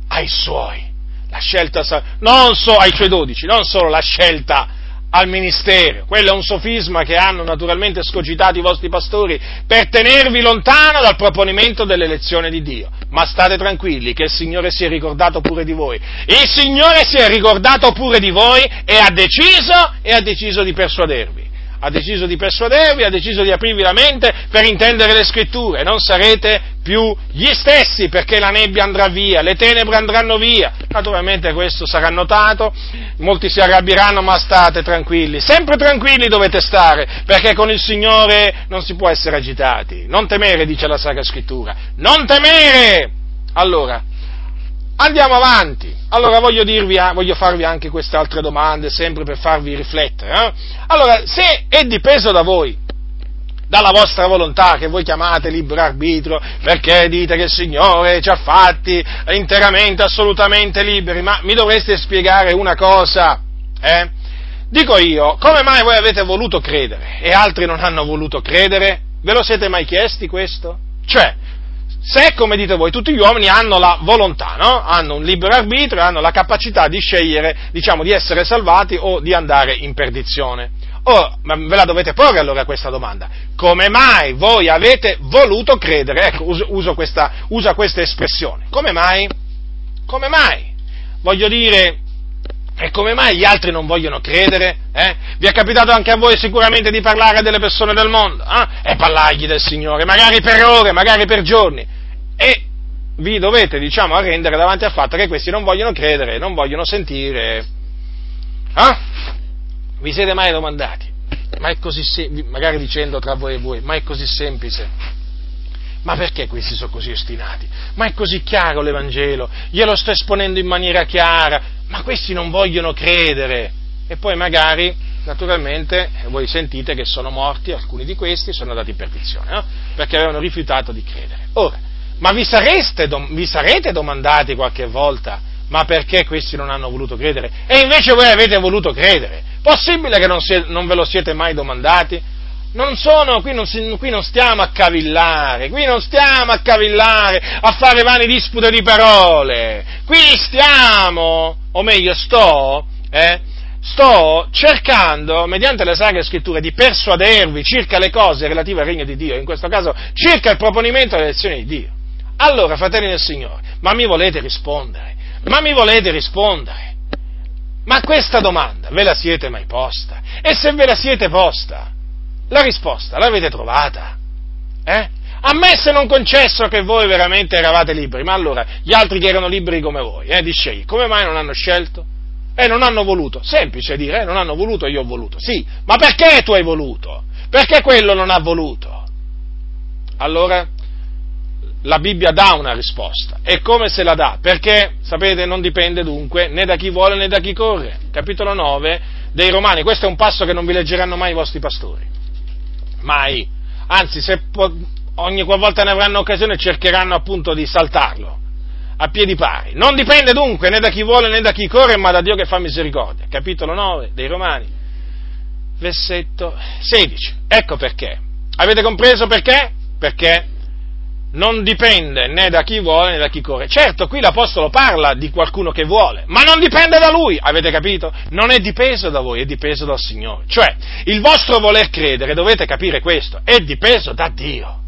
ai suoi. La scelta, non so, ai suoi dodici, non solo la scelta al ministero. Quello è un sofisma che hanno naturalmente scogitato i vostri pastori per tenervi lontano dal proponimento dell'elezione di Dio. Ma state tranquilli che il Signore si è ricordato pure di voi. Il Signore si è ricordato pure di voi e ha deciso, e ha deciso di persuadervi ha deciso di persuadervi, ha deciso di aprirvi la mente per intendere le scritture, non sarete più gli stessi perché la nebbia andrà via, le tenebre andranno via, naturalmente questo sarà notato, molti si arrabbieranno ma state tranquilli, sempre tranquilli dovete stare perché con il Signore non si può essere agitati, non temere dice la Sacra Scrittura, non temere! Allora, andiamo avanti. Allora voglio, dirvi, voglio farvi anche queste altre domande, sempre per farvi riflettere. Eh? Allora, se è dipeso da voi, dalla vostra volontà che voi chiamate libero arbitro, perché dite che il Signore ci ha fatti interamente, assolutamente liberi, ma mi dovreste spiegare una cosa, eh? Dico io, come mai voi avete voluto credere e altri non hanno voluto credere? Ve lo siete mai chiesti questo? Cioè, se, come dite voi, tutti gli uomini hanno la volontà, no? hanno un libero arbitrio, hanno la capacità di scegliere, diciamo, di essere salvati o di andare in perdizione. Ora, ve la dovete porre allora questa domanda. Come mai voi avete voluto credere? Ecco, uso, uso questa, usa questa espressione. Come mai? Come mai? Voglio dire, e come mai gli altri non vogliono credere? Eh? Vi è capitato anche a voi sicuramente di parlare delle persone del mondo eh? e parlargli del Signore, magari per ore, magari per giorni. E vi dovete, diciamo, arrendere davanti al fatto che questi non vogliono credere, non vogliono sentire. Eh? Vi siete mai domandati? Ma è così semplice, magari dicendo tra voi e voi, ma è così semplice? Ma perché questi sono così ostinati? Ma è così chiaro l'Evangelo, glielo sto esponendo in maniera chiara, ma questi non vogliono credere. E poi magari, naturalmente, voi sentite che sono morti, alcuni di questi sono andati in perdizione, no? perché avevano rifiutato di credere. Ora, ma vi, sareste, vi sarete domandati qualche volta, ma perché questi non hanno voluto credere? E invece voi avete voluto credere. Possibile che non, si, non ve lo siete mai domandati? Non sono, qui non, qui non, stiamo a cavillare, qui non stiamo a cavillare, a fare vane dispute di parole, qui stiamo, o meglio sto, eh, sto cercando, mediante le sacre scritture, di persuadervi circa le cose relative al regno di Dio, in questo caso circa il proponimento delle lezioni di Dio. Allora, fratelli del Signore, ma mi volete rispondere? Ma mi volete rispondere? Ma questa domanda ve la siete mai posta? E se ve la siete posta, la risposta l'avete trovata? Eh? Ammesso non concesso che voi veramente eravate liberi, ma allora gli altri che erano liberi come voi, eh, di scegliere, come mai non hanno scelto? Eh, non hanno voluto. Semplice dire, eh, non hanno voluto, io ho voluto. Sì, ma perché tu hai voluto? Perché quello non ha voluto? Allora, la Bibbia dà una risposta. E come se la dà? Perché, sapete, non dipende dunque né da chi vuole né da chi corre. Capitolo 9 dei Romani. Questo è un passo che non vi leggeranno mai i vostri pastori mai. Anzi, se po- ogni qualvolta ne avranno occasione cercheranno appunto di saltarlo a piedi pari. Non dipende dunque né da chi vuole né da chi corre, ma da Dio che fa misericordia. Capitolo 9 dei Romani, versetto 16. Ecco perché. Avete compreso perché? Perché non dipende né da chi vuole né da chi corre. Certo, qui l'Apostolo parla di qualcuno che vuole, ma non dipende da lui, avete capito? Non è dipeso da voi, è dipeso dal Signore. Cioè, il vostro voler credere, dovete capire questo, è dipeso da Dio.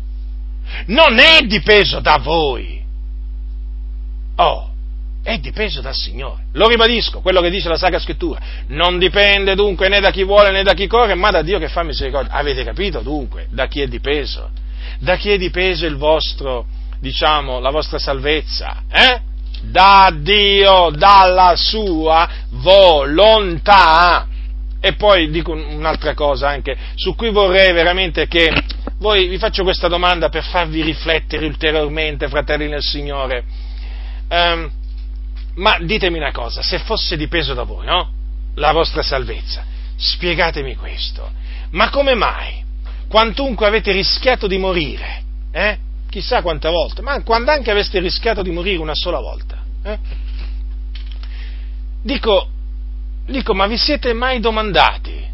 Non è dipeso da voi. Oh, è dipeso dal Signore. Lo ribadisco, quello che dice la Sacra Scrittura. Non dipende dunque né da chi vuole né da chi corre, ma da Dio che fa misericordia. Avete capito dunque da chi è dipeso? Da chi è dipeso il vostro, diciamo, la vostra salvezza? Eh? Da Dio, dalla sua volontà. E poi dico un'altra cosa anche, su cui vorrei veramente che voi vi faccio questa domanda per farvi riflettere ulteriormente, fratelli nel Signore. Um, ma ditemi una cosa, se fosse dipeso da voi, no? La vostra salvezza, spiegatemi questo. Ma come mai quantunque avete rischiato di morire, eh? chissà quante volte, ma quando anche aveste rischiato di morire una sola volta, eh? dico, dico, ma vi siete mai domandati,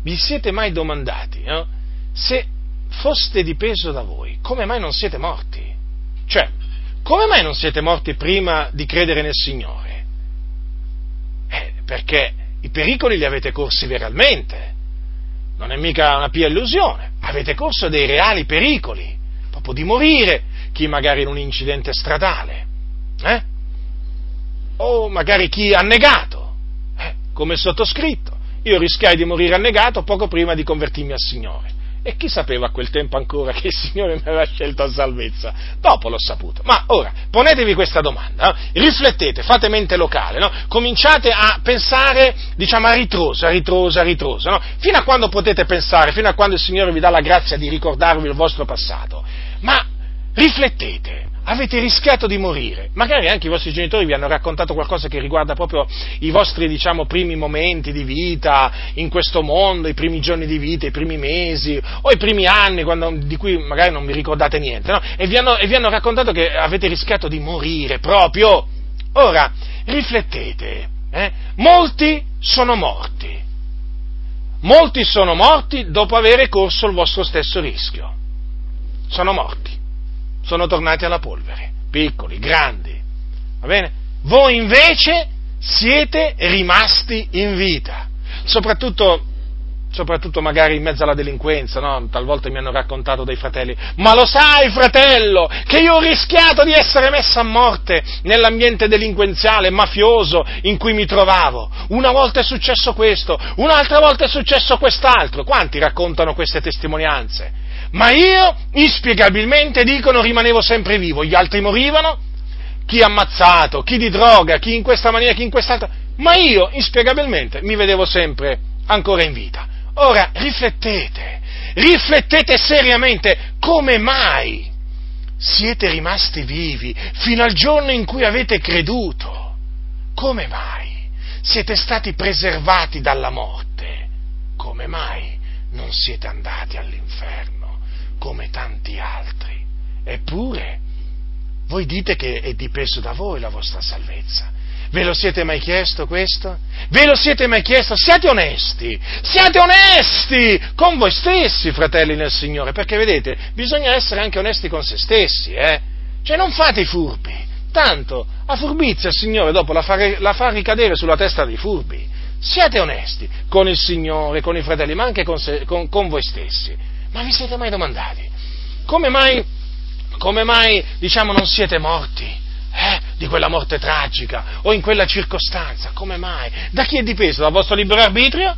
vi siete mai domandati, no? se foste dipeso da voi, come mai non siete morti? Cioè, come mai non siete morti prima di credere nel Signore? Eh, perché i pericoli li avete corsi veramente non è mica una pia illusione, avete corso dei reali pericoli, proprio di morire, chi magari in un incidente stradale, eh? o magari chi ha negato, eh? come sottoscritto. Io rischiai di morire annegato poco prima di convertirmi al Signore. E chi sapeva a quel tempo ancora che il Signore mi aveva scelto a salvezza? Dopo l'ho saputo. Ma ora, ponetevi questa domanda, no? riflettete, fate mente locale, no? cominciate a pensare, diciamo, a ritroso, a ritroso, a ritroso, no? fino a quando potete pensare, fino a quando il Signore vi dà la grazia di ricordarvi il vostro passato. Ma riflettete, avete rischiato di morire, magari anche i vostri genitori vi hanno raccontato qualcosa che riguarda proprio i vostri, diciamo, primi momenti di vita in questo mondo, i primi giorni di vita, i primi mesi o i primi anni quando, di cui magari non vi ricordate niente, no? e, vi hanno, e vi hanno raccontato che avete rischiato di morire proprio. Ora, riflettete, eh? molti sono morti, molti sono morti dopo aver corso il vostro stesso rischio, sono morti sono tornati alla polvere, piccoli, grandi, va bene? Voi invece siete rimasti in vita, soprattutto, soprattutto magari in mezzo alla delinquenza, no? Talvolta mi hanno raccontato dei fratelli, ma lo sai fratello, che io ho rischiato di essere messo a morte nell'ambiente delinquenziale, mafioso in cui mi trovavo. Una volta è successo questo, un'altra volta è successo quest'altro. Quanti raccontano queste testimonianze? Ma io inspiegabilmente dicono rimanevo sempre vivo, gli altri morivano, chi ammazzato, chi di droga, chi in questa maniera, chi in quest'altra, ma io inspiegabilmente mi vedevo sempre ancora in vita. Ora riflettete, riflettete seriamente come mai siete rimasti vivi fino al giorno in cui avete creduto. Come mai? siete stati preservati dalla morte, come mai non siete andati all'inferno come tanti altri? Eppure, voi dite che è dipeso da voi la vostra salvezza. Ve lo siete mai chiesto questo? Ve lo siete mai chiesto? Siate onesti, siate onesti con voi stessi, fratelli nel Signore, perché vedete, bisogna essere anche onesti con se stessi, eh? Cioè non fate i furbi, tanto la furbizia il Signore dopo la fa, la fa ricadere sulla testa dei furbi. Siate onesti con il Signore, con i fratelli, ma anche con, se, con, con voi stessi. Ma vi siete mai domandati come mai, come mai diciamo, non siete morti? eh, di quella morte tragica o in quella circostanza. Come mai? Da chi è dipeso? Dal vostro libero arbitrio?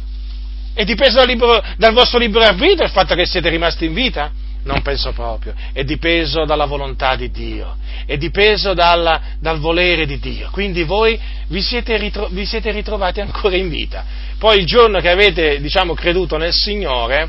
È dipeso dal, libero, dal vostro libero arbitrio il fatto che siete rimasti in vita? Non penso proprio, è dipeso dalla volontà di Dio, è dipeso dalla, dal volere di Dio. Quindi voi vi siete, ritro, vi siete, ritrovati ancora in vita. Poi il giorno che avete, diciamo, creduto nel Signore,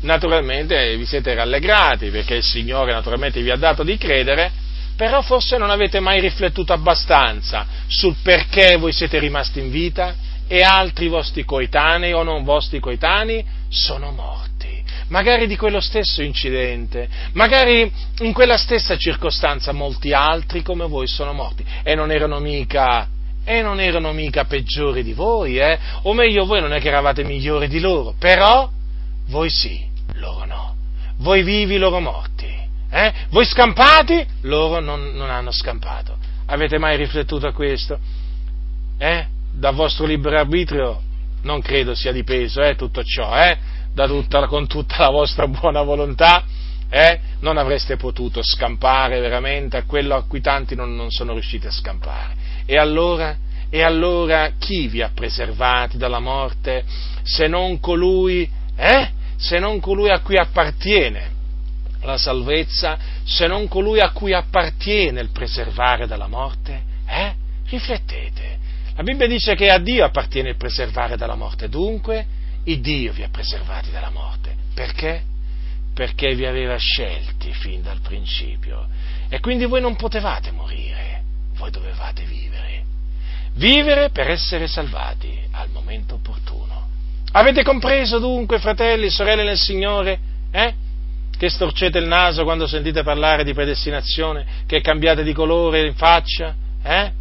naturalmente vi siete rallegrati perché il Signore naturalmente vi ha dato di credere però forse non avete mai riflettuto abbastanza sul perché voi siete rimasti in vita e altri vostri coetanei o non vostri coetanei sono morti. Magari di quello stesso incidente, magari in quella stessa circostanza molti altri come voi sono morti e non erano mica, non erano mica peggiori di voi, eh? o meglio voi non è che eravate migliori di loro, però voi sì, loro no, voi vivi, loro morti. Eh? Voi scampati, loro non, non, hanno scampato. Avete mai riflettuto a questo? Eh? Dal vostro libero arbitrio non credo sia dipeso eh, tutto ciò, eh? tutta, con tutta la vostra buona volontà. Eh? Non avreste potuto scampare veramente a quello a cui tanti non, non sono riusciti a scampare. E allora, e allora chi vi ha preservati dalla morte se non colui, eh? se non colui a cui appartiene la salvezza se non colui a cui appartiene il preservare dalla morte? Eh? Riflettete. La Bibbia dice che a Dio appartiene il preservare dalla morte, dunque il Dio vi ha preservati dalla morte. Perché? Perché vi aveva scelti fin dal principio. E quindi voi non potevate morire, voi dovevate vivere. Vivere per essere salvati al momento opportuno. Avete compreso dunque, fratelli, sorelle nel Signore? Eh? che storcete il naso quando sentite parlare di predestinazione, che cambiate di colore in faccia, eh?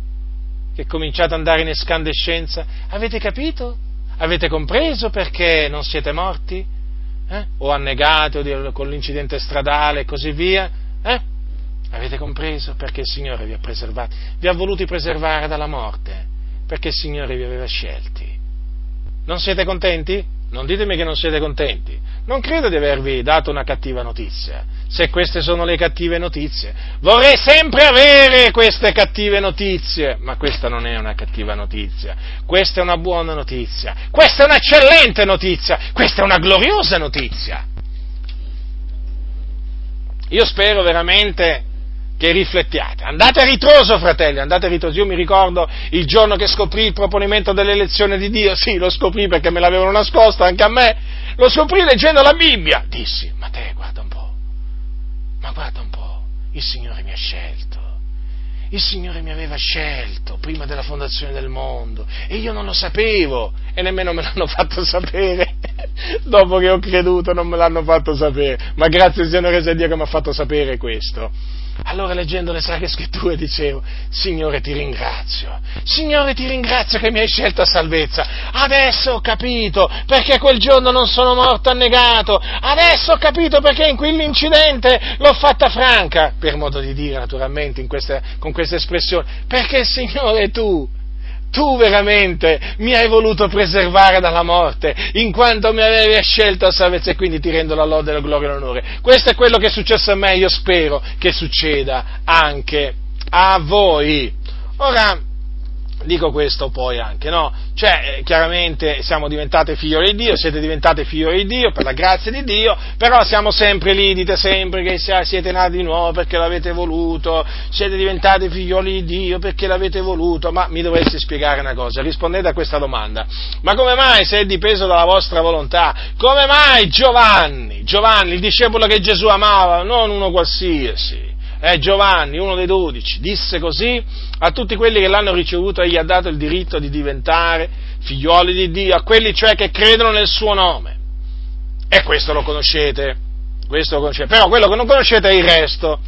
che cominciate ad andare in escandescenza. Avete capito? Avete compreso perché non siete morti? Eh? O annegati o con l'incidente stradale e così via? Eh? Avete compreso perché il Signore vi ha preservati? Vi ha voluti preservare dalla morte, perché il Signore vi aveva scelti. Non siete contenti? Non ditemi che non siete contenti. Non credo di avervi dato una cattiva notizia, se queste sono le cattive notizie. Vorrei sempre avere queste cattive notizie, ma questa non è una cattiva notizia, questa è una buona notizia, questa è un'eccellente notizia, questa è una gloriosa notizia. Io spero veramente che riflettiate. Andate a ritroso, fratelli, andate a ritroso. Io mi ricordo il giorno che scoprì il proponimento dell'elezione di Dio, sì, lo scoprì perché me l'avevano nascosto anche a me, lo scoprì leggendo la Bibbia. Dissi, ma te guarda un po', ma guarda un po', il Signore mi ha scelto. Il Signore mi aveva scelto prima della fondazione del mondo e io non lo sapevo e nemmeno me l'hanno fatto sapere. Dopo che ho creduto non me l'hanno fatto sapere, ma grazie Signore sia Dio che mi ha fatto sapere questo. Allora leggendo le Sacre Scritture dicevo, Signore ti ringrazio, Signore ti ringrazio che mi hai scelto a salvezza, adesso ho capito perché quel giorno non sono morto annegato, adesso ho capito perché in quell'incidente l'ho fatta franca, per modo di dire naturalmente queste, con questa espressione, perché Signore tu tu veramente mi hai voluto preservare dalla morte, in quanto mi avevi scelto a salvezza e quindi ti rendo la lode, la gloria e l'onore. Questo è quello che è successo a me, io spero che succeda anche a voi. Ora, dico questo poi anche, no? Cioè, eh, chiaramente siamo diventate figlioli di Dio, siete diventate figlioli di Dio per la grazia di Dio, però siamo sempre lì, dite sempre che siete nati di nuovo perché l'avete voluto, siete diventati figlioli di Dio perché l'avete voluto, ma mi dovreste spiegare una cosa, rispondete a questa domanda. Ma come mai se è dipeso dalla vostra volontà? Come mai Giovanni, Giovanni, il discepolo che Gesù amava, non uno qualsiasi, eh, Giovanni, uno dei dodici, disse così a tutti quelli che l'hanno ricevuto, egli ha dato il diritto di diventare figliuoli di Dio, a quelli cioè che credono nel suo nome. E questo lo conoscete, questo lo conoscete. però quello che non conoscete è il resto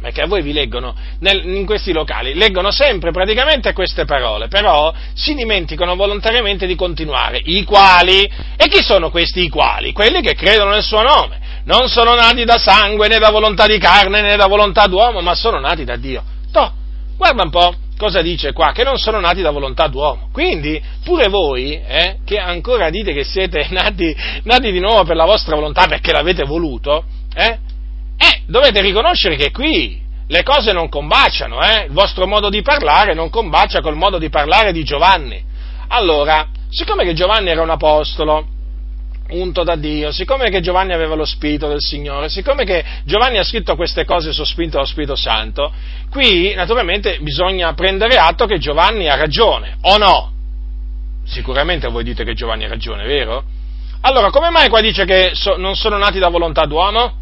perché a voi vi leggono nel, in questi locali, leggono sempre praticamente queste parole, però si dimenticano volontariamente di continuare. I quali? E chi sono questi i quali? Quelli che credono nel suo nome. Non sono nati da sangue, né da volontà di carne, né da volontà d'uomo, ma sono nati da Dio. Toh, guarda un po' cosa dice qua, che non sono nati da volontà d'uomo. Quindi, pure voi, eh, che ancora dite che siete nati, nati, di nuovo per la vostra volontà perché l'avete voluto, eh, eh, dovete riconoscere che qui le cose non combaciano, eh? il vostro modo di parlare non combacia col modo di parlare di Giovanni. Allora, siccome che Giovanni era un apostolo, unto da Dio, siccome che Giovanni aveva lo Spirito del Signore, siccome che Giovanni ha scritto queste cose sospinto dallo Spirito Santo, qui naturalmente bisogna prendere atto che Giovanni ha ragione, o no? Sicuramente voi dite che Giovanni ha ragione, vero? Allora, come mai qua dice che so, non sono nati da volontà d'uomo?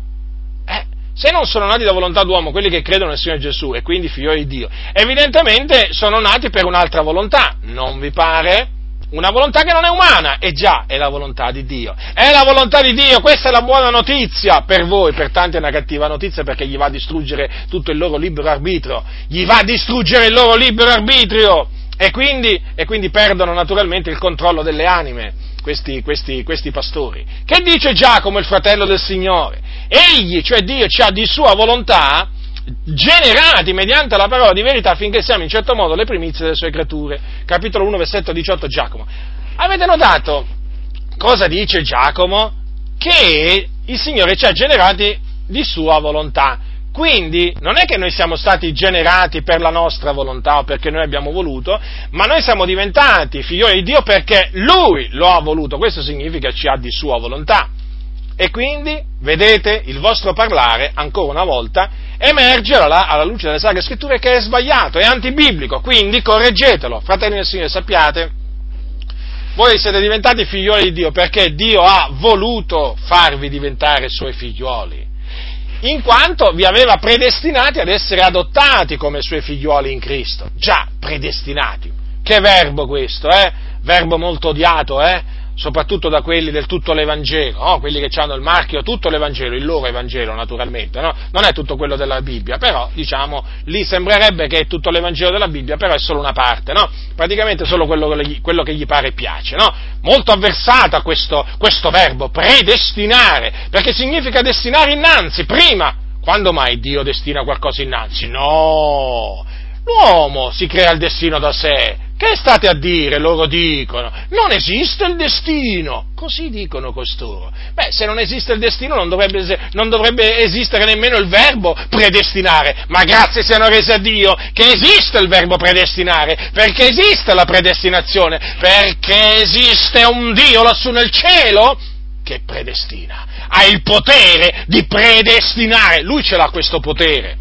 Se non sono nati da volontà d'uomo quelli che credono nel Signore Gesù e quindi figlioli di Dio, evidentemente sono nati per un'altra volontà, non vi pare? Una volontà che non è umana, e già è la volontà di Dio. È la volontà di Dio, questa è la buona notizia per voi, per tanti è una cattiva notizia perché gli va a distruggere tutto il loro libero arbitrio, gli va a distruggere il loro libero arbitrio. E quindi, e quindi perdono naturalmente il controllo delle anime questi, questi, questi pastori. Che dice Giacomo, il fratello del Signore? Egli, cioè Dio, ci ha di sua volontà generati mediante la parola di verità affinché siamo in certo modo le primizie delle sue creature. Capitolo 1, versetto 18 Giacomo. Avete notato cosa dice Giacomo? Che il Signore ci ha generati di sua volontà. Quindi non è che noi siamo stati generati per la nostra volontà o perché noi abbiamo voluto, ma noi siamo diventati figlioli di Dio perché Lui lo ha voluto. Questo significa ci ha di sua volontà. E quindi, vedete, il vostro parlare, ancora una volta, emerge alla, alla luce delle Sacre Scritture che è sbagliato, è antibiblico, quindi correggetelo. Fratelli del Signore, sappiate, voi siete diventati figlioli di Dio perché Dio ha voluto farvi diventare suoi figlioli in quanto vi aveva predestinati ad essere adottati come suoi figlioli in Cristo. Già, predestinati. Che verbo questo, eh? Verbo molto odiato, eh? Soprattutto da quelli del tutto l'Evangelo, no? quelli che hanno il marchio tutto l'Evangelo, il loro Evangelo naturalmente, no? non è tutto quello della Bibbia, però diciamo lì sembrerebbe che è tutto l'Evangelo della Bibbia, però è solo una parte, no? praticamente solo quello che, gli, quello che gli pare e piace, molto avversata questo, questo verbo, predestinare, perché significa destinare innanzi, prima, quando mai Dio destina qualcosa innanzi? No! L'uomo si crea il destino da sé, che state a dire? Loro dicono. Non esiste il destino. Così dicono costoro. Beh, se non esiste il destino non dovrebbe, non dovrebbe, esistere nemmeno il verbo predestinare. Ma grazie siano rese a Dio che esiste il verbo predestinare. Perché esiste la predestinazione. Perché esiste un Dio lassù nel cielo che predestina. Ha il potere di predestinare. Lui ce l'ha questo potere.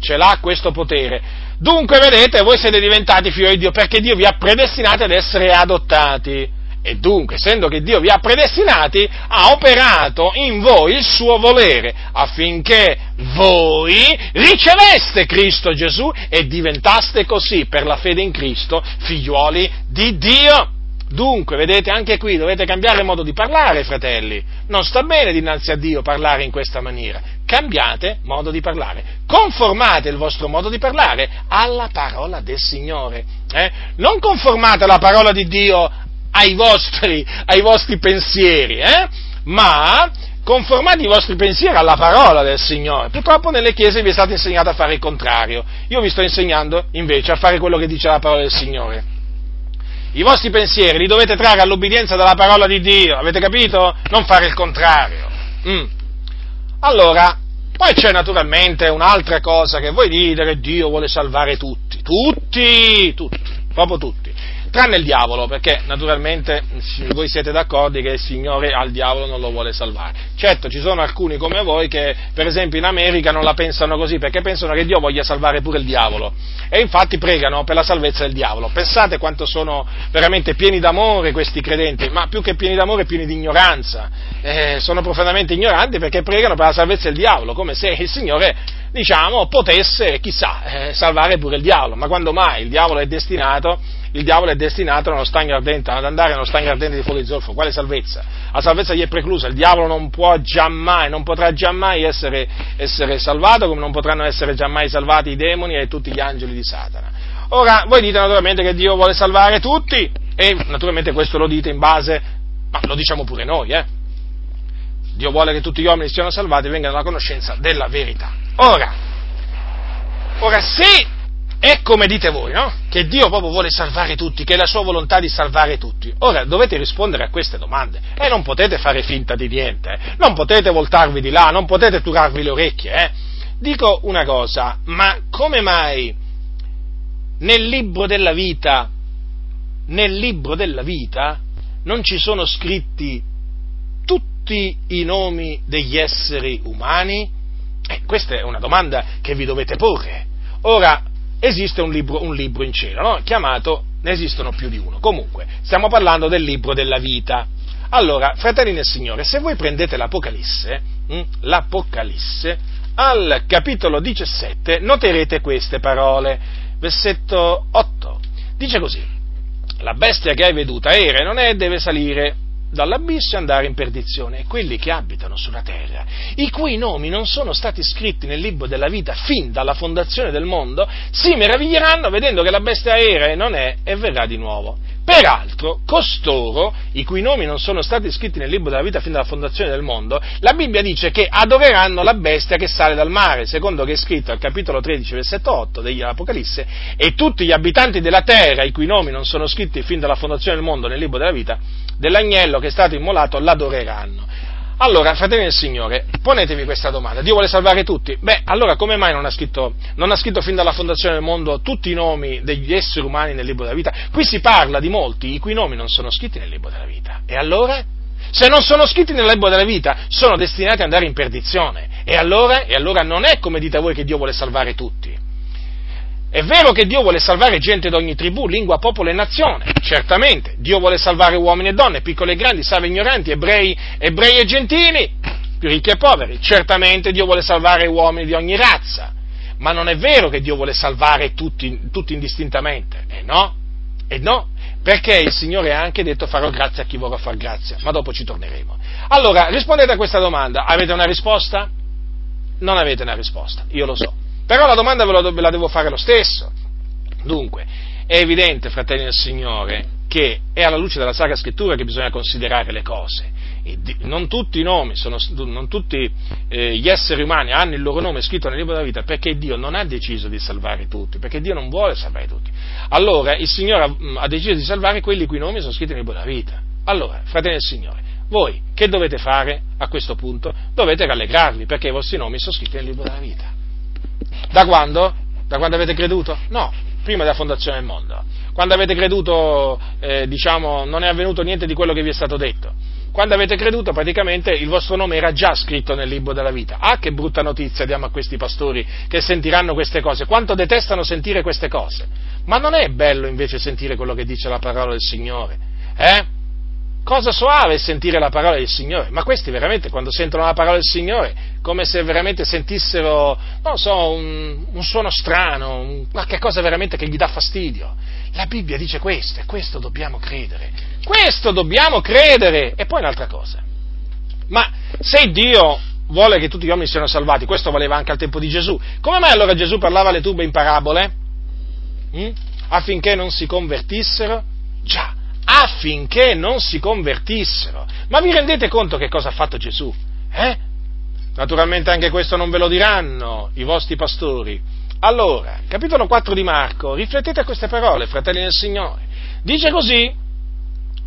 Ce l'ha questo potere Dunque, vedete, voi siete diventati figli di Dio perché Dio vi ha predestinati ad essere adottati. E dunque, essendo che Dio vi ha predestinati, ha operato in voi il suo volere affinché voi riceveste Cristo Gesù e diventaste così, per la fede in Cristo, figliuoli di Dio. Dunque, vedete, anche qui dovete cambiare modo di parlare, fratelli. Non sta bene dinanzi a Dio parlare in questa maniera. Cambiate modo di parlare. Conformate il vostro modo di parlare alla parola del Signore. Eh? Non conformate la parola di Dio ai vostri, ai vostri pensieri, eh? ma conformate i vostri pensieri alla parola del Signore. Purtroppo nelle chiese vi è stato insegnato a fare il contrario. Io vi sto insegnando invece a fare quello che dice la parola del Signore i vostri pensieri li dovete trarre all'obbedienza della parola di Dio, avete capito? Non fare il contrario. Mm. Allora, poi c'è naturalmente un'altra cosa che voi dite che Dio vuole salvare tutti, tutti, tutti, proprio tutti tranne il diavolo, perché naturalmente voi siete d'accordo che il Signore al diavolo non lo vuole salvare. Certo, ci sono alcuni come voi che, per esempio, in America non la pensano così, perché pensano che Dio voglia salvare pure il diavolo. E infatti pregano per la salvezza del diavolo. Pensate quanto sono veramente pieni d'amore questi credenti, ma più che pieni d'amore, pieni di ignoranza. Eh, sono profondamente ignoranti perché pregano per la salvezza del diavolo, come se il Signore diciamo, potesse, chissà, eh, salvare pure il diavolo, ma quando mai il diavolo è destinato, il diavolo è destinato ad andare nello stagno ardente di fuoco di zolfo, quale salvezza? La salvezza gli è preclusa, il diavolo non può giammai, non potrà giammai essere, essere salvato, come non potranno essere giammai salvati i demoni e tutti gli angeli di Satana. Ora, voi dite naturalmente che Dio vuole salvare tutti, e naturalmente questo lo dite in base, ma lo diciamo pure noi, eh? Dio vuole che tutti gli uomini siano salvati e vengano alla conoscenza della verità. Ora, ora se è come dite voi, no? Che Dio proprio vuole salvare tutti, che è la sua volontà di salvare tutti. Ora dovete rispondere a queste domande e non potete fare finta di niente, eh? non potete voltarvi di là, non potete turarvi le orecchie. Eh? Dico una cosa, ma come mai nel libro della vita, nel libro della vita non ci sono scritti tutti i nomi degli esseri umani? Eh, questa è una domanda che vi dovete porre. Ora, esiste un libro, un libro in cielo, no? chiamato, ne esistono più di uno. Comunque, stiamo parlando del libro della vita. Allora, fratelli nel Signore, se voi prendete l'Apocalisse, hm, l'Apocalisse, al capitolo 17 noterete queste parole, versetto 8. Dice così, la bestia che hai veduta era e non è deve salire dall'abisso e andare in perdizione, e quelli che abitano sulla terra, i cui nomi non sono stati scritti nel libro della vita fin dalla fondazione del mondo, si meraviglieranno vedendo che la bestia era e non è e verrà di nuovo. Peraltro, costoro, i cui nomi non sono stati scritti nel libro della vita fin dalla fondazione del mondo, la Bibbia dice che adoreranno la bestia che sale dal mare, secondo che è scritto al capitolo 13, versetto 8 degli Apocalisse, e tutti gli abitanti della terra, i cui nomi non sono scritti fin dalla fondazione del mondo nel libro della vita, dell'agnello che è stato immolato, l'adoreranno. Allora, fratelli del Signore, ponetevi questa domanda. Dio vuole salvare tutti? Beh, allora come mai non ha, scritto, non ha scritto fin dalla fondazione del mondo tutti i nomi degli esseri umani nel libro della vita? Qui si parla di molti i cui nomi non sono scritti nel libro della vita. E allora? Se non sono scritti nel libro della vita, sono destinati ad andare in perdizione. E allora? E allora non è come dite voi che Dio vuole salvare tutti. È vero che Dio vuole salvare gente d'ogni tribù, lingua, popolo e nazione, certamente. Dio vuole salvare uomini e donne, piccoli e grandi, savi e ignoranti, ebrei, ebrei e gentili, più ricchi e poveri. Certamente Dio vuole salvare uomini di ogni razza. Ma non è vero che Dio vuole salvare tutti, tutti indistintamente. E eh no, e eh no, perché il Signore ha anche detto farò grazia a chi vorrà far grazia, ma dopo ci torneremo. Allora, rispondete a questa domanda. Avete una risposta? Non avete una risposta, io lo so. Però la domanda ve, la devo fare lo stesso. Dunque, è evidente, fratelli del Signore, che è alla luce della Sacra Scrittura che bisogna considerare le cose. Non tutti i nomi, sono, non tutti eh, gli esseri umani hanno il loro nome scritto nel libro della vita perché Dio non ha deciso di salvare tutti, perché Dio non vuole salvare tutti. Allora il Signore ha, ha deciso di salvare quelli i cui nomi sono scritti nel libro della vita. Allora, fratelli del Signore, voi che dovete fare a questo punto? Dovete rallegrarvi perché i vostri nomi sono scritti nel libro della vita. Da quando? Da quando avete creduto? No, prima della fondazione del mondo. Quando avete creduto, eh, diciamo, non è avvenuto niente di quello che vi è stato detto. Quando avete creduto, praticamente il vostro nome era già scritto nel libro della vita. Ah, che brutta notizia diamo a questi pastori che sentiranno queste cose. Quanto detestano sentire queste cose. Ma non è bello invece sentire quello che dice la parola del Signore? Eh? Cosa soave sentire la parola del Signore, ma questi veramente quando sentono la parola del Signore, come se veramente sentissero, non so, un, un suono strano, un, qualche cosa veramente che gli dà fastidio. La Bibbia dice questo e questo dobbiamo credere. Questo dobbiamo credere. E poi un'altra cosa. Ma se Dio vuole che tutti gli uomini siano salvati, questo valeva anche al tempo di Gesù, come mai allora Gesù parlava alle turbe in parabole? Mm? Affinché non si convertissero? Già, affinché non si convertissero. Ma vi rendete conto che cosa ha fatto Gesù? Eh? Naturalmente anche questo non ve lo diranno i vostri pastori. Allora, capitolo 4 di Marco, riflettete a queste parole, fratelli del Signore. Dice così,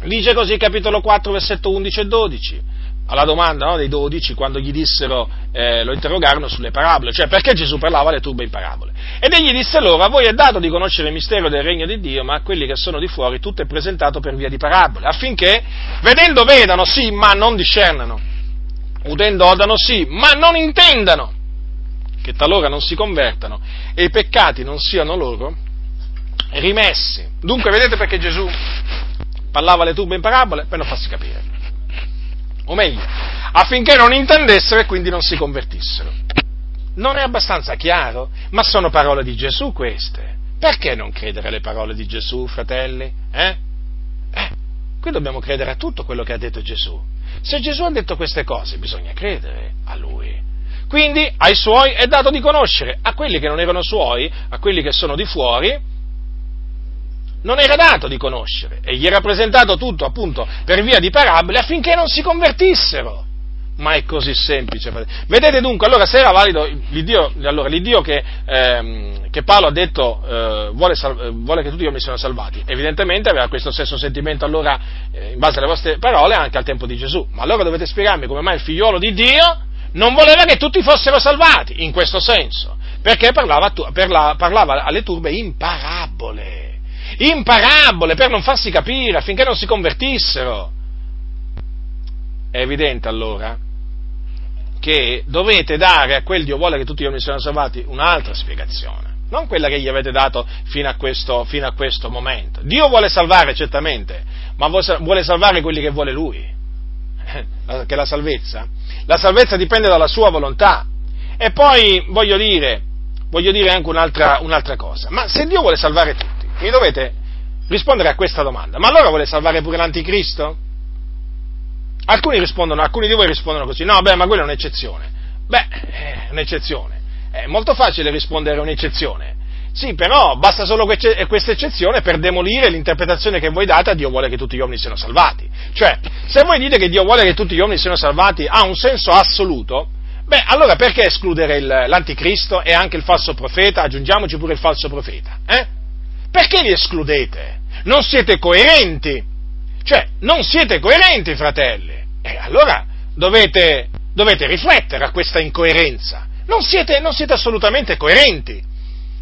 dice così capitolo 4, versetto 11 e 12 alla domanda no, dei dodici quando gli dissero, eh, lo interrogarono sulle parabole, cioè perché Gesù parlava le turbe in parabole. Ed egli disse loro, a voi è dato di conoscere il mistero del regno di Dio, ma a quelli che sono di fuori tutto è presentato per via di parabole, affinché vedendo vedano sì, ma non discernano, udendo odano sì, ma non intendano, che talora non si convertano e i peccati non siano loro rimessi. Dunque vedete perché Gesù parlava le turbe in parabole? Per non farsi capire o meglio, affinché non intendessero e quindi non si convertissero. Non è abbastanza chiaro? Ma sono parole di Gesù queste. Perché non credere alle parole di Gesù, fratelli? Eh? Eh, qui dobbiamo credere a tutto quello che ha detto Gesù. Se Gesù ha detto queste cose, bisogna credere a Lui. Quindi ai suoi è dato di conoscere, a quelli che non erano suoi, a quelli che sono di fuori, non era dato di conoscere e gli era presentato tutto appunto per via di parabole affinché non si convertissero. Ma è così semplice. Vedete dunque, allora se era valido l'Iddio, allora, l'Iddio che, ehm, che, Paolo ha detto eh, vuole, sal- vuole, che tutti gli uomini siano salvati, evidentemente aveva questo stesso sentimento allora, eh, in base alle vostre parole, anche al tempo di Gesù. Ma allora dovete spiegarmi come mai il figliolo di Dio non voleva che tutti fossero salvati, in questo senso, perché parlava, parlava alle turbe in parabole in parabole per non farsi capire, affinché non si convertissero. È evidente allora che dovete dare a quel Dio vuole che tutti gli uomini siano salvati un'altra spiegazione, non quella che gli avete dato fino a questo, fino a questo momento. Dio vuole salvare certamente, ma vuole salvare quelli che vuole Lui, che la salvezza. La salvezza dipende dalla sua volontà. E poi voglio dire, voglio dire anche un'altra, un'altra cosa, ma se Dio vuole salvare tutti, mi dovete rispondere a questa domanda. Ma allora vuole salvare pure l'anticristo? Alcuni rispondono, alcuni di voi rispondono così, no, beh, ma quella è un'eccezione. Beh, è un'eccezione. È molto facile rispondere a un'eccezione. Sì, però basta solo questa eccezione per demolire l'interpretazione che voi date a Dio vuole che tutti gli uomini siano salvati. Cioè, se voi dite che Dio vuole che tutti gli uomini siano salvati ha un senso assoluto, beh, allora perché escludere il, l'anticristo e anche il falso profeta? Aggiungiamoci pure il falso profeta, eh? Perché li escludete? Non siete coerenti. Cioè, non siete coerenti, fratelli. E allora dovete, dovete riflettere a questa incoerenza. Non siete, non siete assolutamente coerenti.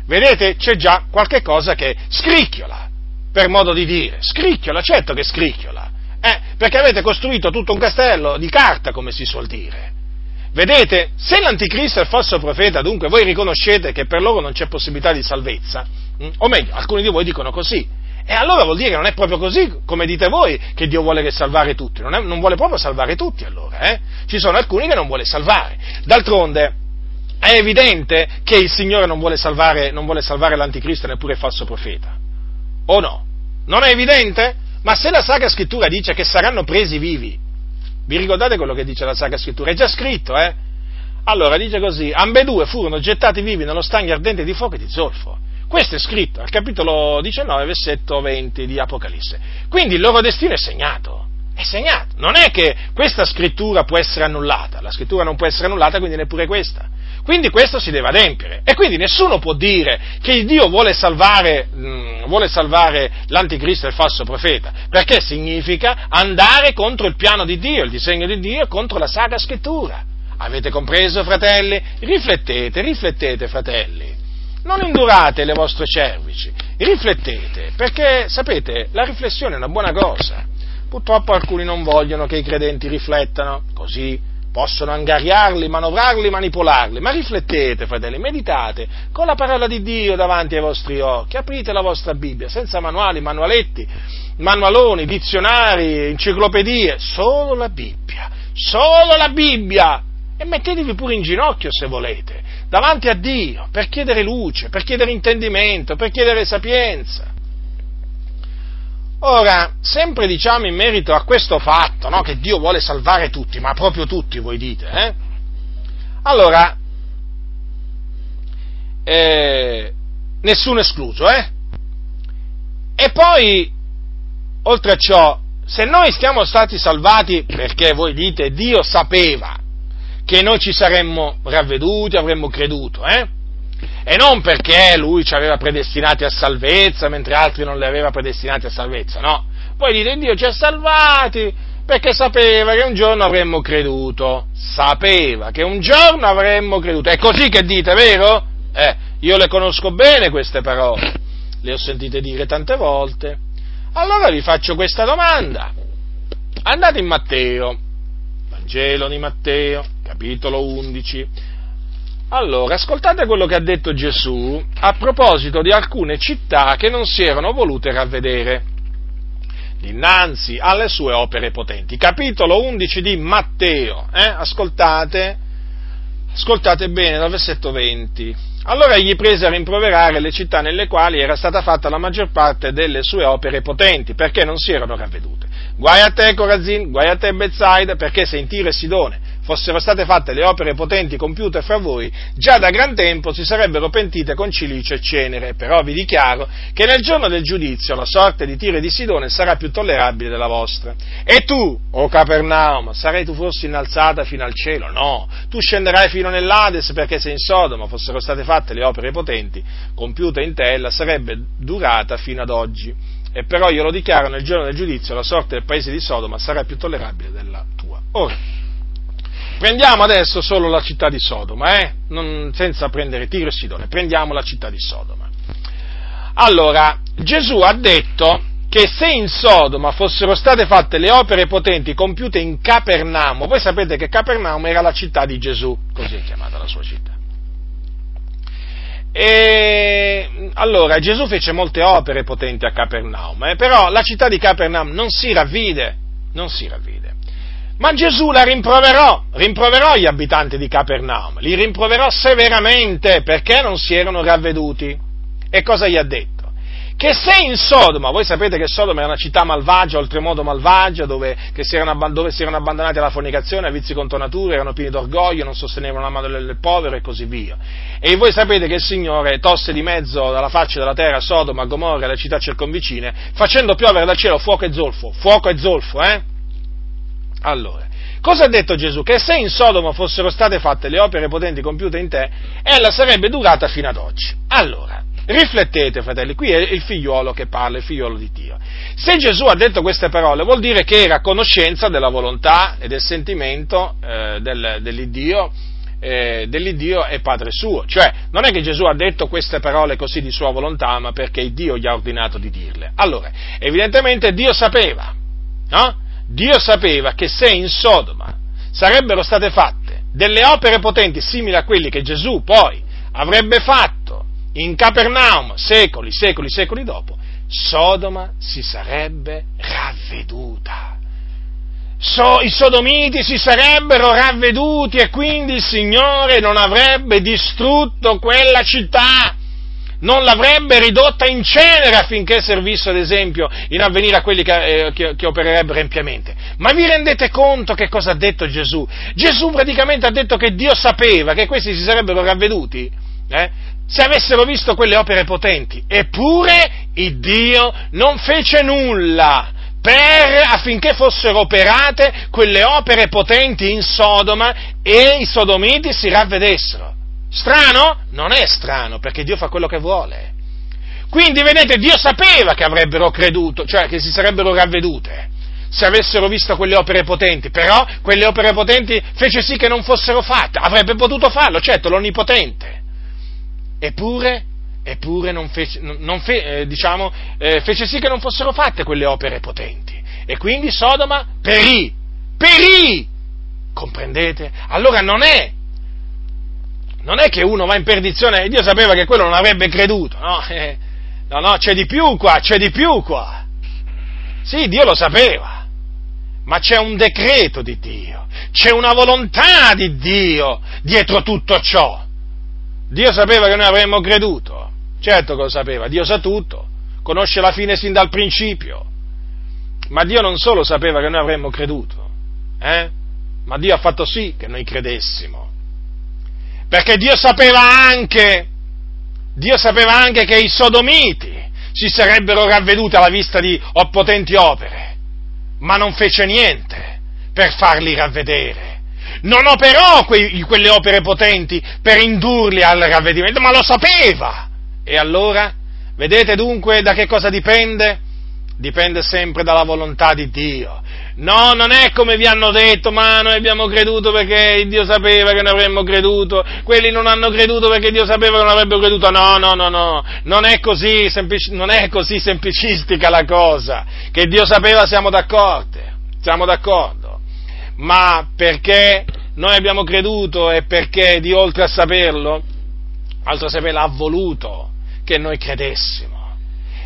Vedete, c'è già qualche cosa che scricchiola, per modo di dire. Scricchiola, certo che scricchiola. Eh, perché avete costruito tutto un castello di carta, come si suol dire. Vedete, se l'anticristo è il falso profeta, dunque voi riconoscete che per loro non c'è possibilità di salvezza? O meglio, alcuni di voi dicono così. E allora vuol dire che non è proprio così, come dite voi, che Dio vuole salvare tutti. Non, è, non vuole proprio salvare tutti, allora. Eh? Ci sono alcuni che non vuole salvare. D'altronde, è evidente che il Signore non vuole salvare, non vuole salvare l'anticristo e neppure il falso profeta. O no? Non è evidente? Ma se la Sacra Scrittura dice che saranno presi vivi, vi ricordate quello che dice la Sacra Scrittura? È già scritto, eh? Allora dice così, ambedue furono gettati vivi nello stagno ardente di fuoco e di zolfo. Questo è scritto al capitolo 19, versetto 20 di Apocalisse. Quindi il loro destino è segnato. È segnato. Non è che questa scrittura può essere annullata. La scrittura non può essere annullata, quindi neppure questa. Quindi questo si deve adempiere. E quindi nessuno può dire che Dio vuole salvare, mh, mm, vuole salvare l'anticristo e il falso profeta, perché significa andare contro il piano di Dio, il disegno di Dio, contro la Sacra Scrittura. Avete compreso, fratelli? Riflettete, riflettete, fratelli non indurate le vostre cervici, riflettete, perché sapete, la riflessione è una buona cosa. Purtroppo alcuni non vogliono che i credenti riflettano, così possono angariarli, manovrarli, manipolarli, ma riflettete, fratelli, meditate con la parola di Dio davanti ai vostri occhi, aprite la vostra Bibbia, senza manuali, manualetti, manualoni, dizionari, enciclopedie, solo la Bibbia, solo la Bibbia, e mettetevi pure in ginocchio se volete, davanti a Dio, per chiedere luce, per chiedere intendimento, per chiedere sapienza. Ora, sempre diciamo in merito a questo fatto, no, che Dio vuole salvare tutti, ma proprio tutti voi dite, eh? Allora, eh, nessuno escluso, eh? E poi, oltre a ciò, se noi siamo stati salvati perché voi dite Dio sapeva che noi ci saremmo ravveduti, avremmo creduto, eh? E non perché lui ci aveva predestinati a salvezza, mentre altri non li aveva predestinati a salvezza, no. Poi dite, Dio ci ha salvati perché sapeva che un giorno avremmo creduto. Sapeva che un giorno avremmo creduto. È così che dite, vero? Eh, io le conosco bene queste parole, le ho sentite dire tante volte. Allora vi faccio questa domanda. Andate in Matteo, Vangelo di Matteo, capitolo 11. Allora, ascoltate quello che ha detto Gesù a proposito di alcune città che non si erano volute ravvedere dinanzi alle sue opere potenti. Capitolo 11 di Matteo, eh? ascoltate, Ascoltate bene dal versetto 20. Allora egli prese a rimproverare le città nelle quali era stata fatta la maggior parte delle sue opere potenti, perché non si erano ravvedute. Guai a te, Corazin, guai a te, Bezzaida, perché se in Tiro e Sidone fossero state fatte le opere potenti compiute fra voi, già da gran tempo si sarebbero pentite con cilicio e cenere. Però vi dichiaro che nel giorno del giudizio la sorte di Tiro e di Sidone sarà più tollerabile della vostra. E tu, o Capernaum, sarai tu forse innalzata fino al cielo? No, tu scenderai fino nell'Ades perché se in Sodoma fossero state fatte le opere potenti compiute in te, ella sarebbe durata fino ad oggi. E però io lo dichiaro nel giorno del giudizio la sorte del paese di Sodoma sarà più tollerabile della tua. Ora, Prendiamo adesso solo la città di Sodoma, eh? non, senza prendere Tiro e Sidone, prendiamo la città di Sodoma. Allora, Gesù ha detto che se in Sodoma fossero state fatte le opere potenti compiute in Capernamo, voi sapete che Capernamo era la città di Gesù, così è chiamata la sua città. E allora Gesù fece molte opere potenti a Capernaum, eh? però la città di Capernaum non si ravvide, non si ravvide. Ma Gesù la rimproverò, rimproverò gli abitanti di Capernaum, li rimproverò severamente perché non si erano ravveduti. E cosa gli ha detto? Che se in Sodoma, voi sapete che Sodoma era una città malvagia, oltremodo malvagia, dove si, erano, dove si erano abbandonati alla fornicazione, a vizi contro natura, erano pieni d'orgoglio, non sostenevano la mano del povero e così via. E voi sapete che il Signore tosse di mezzo dalla faccia della terra Sodoma, Gomorra e le città circonvicine, facendo piovere dal cielo fuoco e zolfo, fuoco e zolfo, eh? Allora, cosa ha detto Gesù? Che se in Sodoma fossero state fatte le opere potenti compiute in te, ella sarebbe durata fino ad oggi. Allora, riflettete, fratelli, qui è il figliuolo che parla, il figliuolo di Dio. Se Gesù ha detto queste parole, vuol dire che era a conoscenza della volontà e del sentimento eh, del, dell'Iddio, eh, dell'Iddio e Padre suo. Cioè, non è che Gesù ha detto queste parole così di sua volontà, ma perché Dio gli ha ordinato di dirle. Allora, evidentemente Dio sapeva, no? Dio sapeva che se in Sodoma sarebbero state fatte delle opere potenti simili a quelle che Gesù poi avrebbe fatto in Capernaum secoli, secoli, secoli dopo, Sodoma si sarebbe ravveduta. So, I sodomiti si sarebbero ravveduti e quindi il Signore non avrebbe distrutto quella città non l'avrebbe ridotta in cenere affinché servisse ad esempio in avvenire a quelli che, eh, che, che, opererebbero empiamente. Ma vi rendete conto che cosa ha detto Gesù? Gesù praticamente ha detto che Dio sapeva che questi si sarebbero ravveduti eh, se avessero visto quelle opere potenti, eppure il Dio non fece nulla. Per, affinché fossero operate quelle opere potenti in Sodoma e i sodomiti si ravvedessero. Strano? Non è strano, perché Dio fa quello che vuole. Quindi, vedete, Dio sapeva che avrebbero creduto, cioè che si sarebbero ravvedute se avessero visto quelle opere potenti, però quelle opere potenti fece sì che non fossero fatte, avrebbe potuto farlo, certo, l'Onnipotente. Eppure, eppure non fece, non fe, eh, diciamo, eh, fece sì che non fossero fatte quelle opere potenti. E quindi Sodoma perì, perì! Comprendete? Allora non è non è che uno va in perdizione Dio sapeva che quello non avrebbe creduto, no? Eh, no, no, c'è di più qua, c'è di più qua. Sì, Dio lo sapeva, ma c'è un decreto di Dio, c'è una volontà di Dio dietro tutto ciò. Dio sapeva che noi avremmo creduto, certo che lo sapeva, Dio sa tutto, conosce la fine sin dal principio, ma Dio non solo sapeva che noi avremmo creduto, eh? ma Dio ha fatto sì che noi credessimo perché Dio sapeva anche, Dio sapeva anche che i sodomiti si sarebbero ravveduti alla vista di potenti opere, ma non fece niente per farli ravvedere. Non operò quei, quelle opere potenti per indurli al ravvedimento, ma lo sapeva. E allora, vedete dunque da che cosa dipende? Dipende sempre dalla volontà di Dio. No, non è come vi hanno detto, ma noi abbiamo creduto perché Dio sapeva che ne avremmo creduto, quelli non hanno creduto perché Dio sapeva che non avrebbero creduto. No, no, no, no, non è così, semplic- non è così semplicistica la cosa, che Dio sapeva siamo d'accordo, siamo d'accordo, ma perché noi abbiamo creduto e perché Dio oltre a saperlo, altro a saperlo, ha voluto che noi credessimo.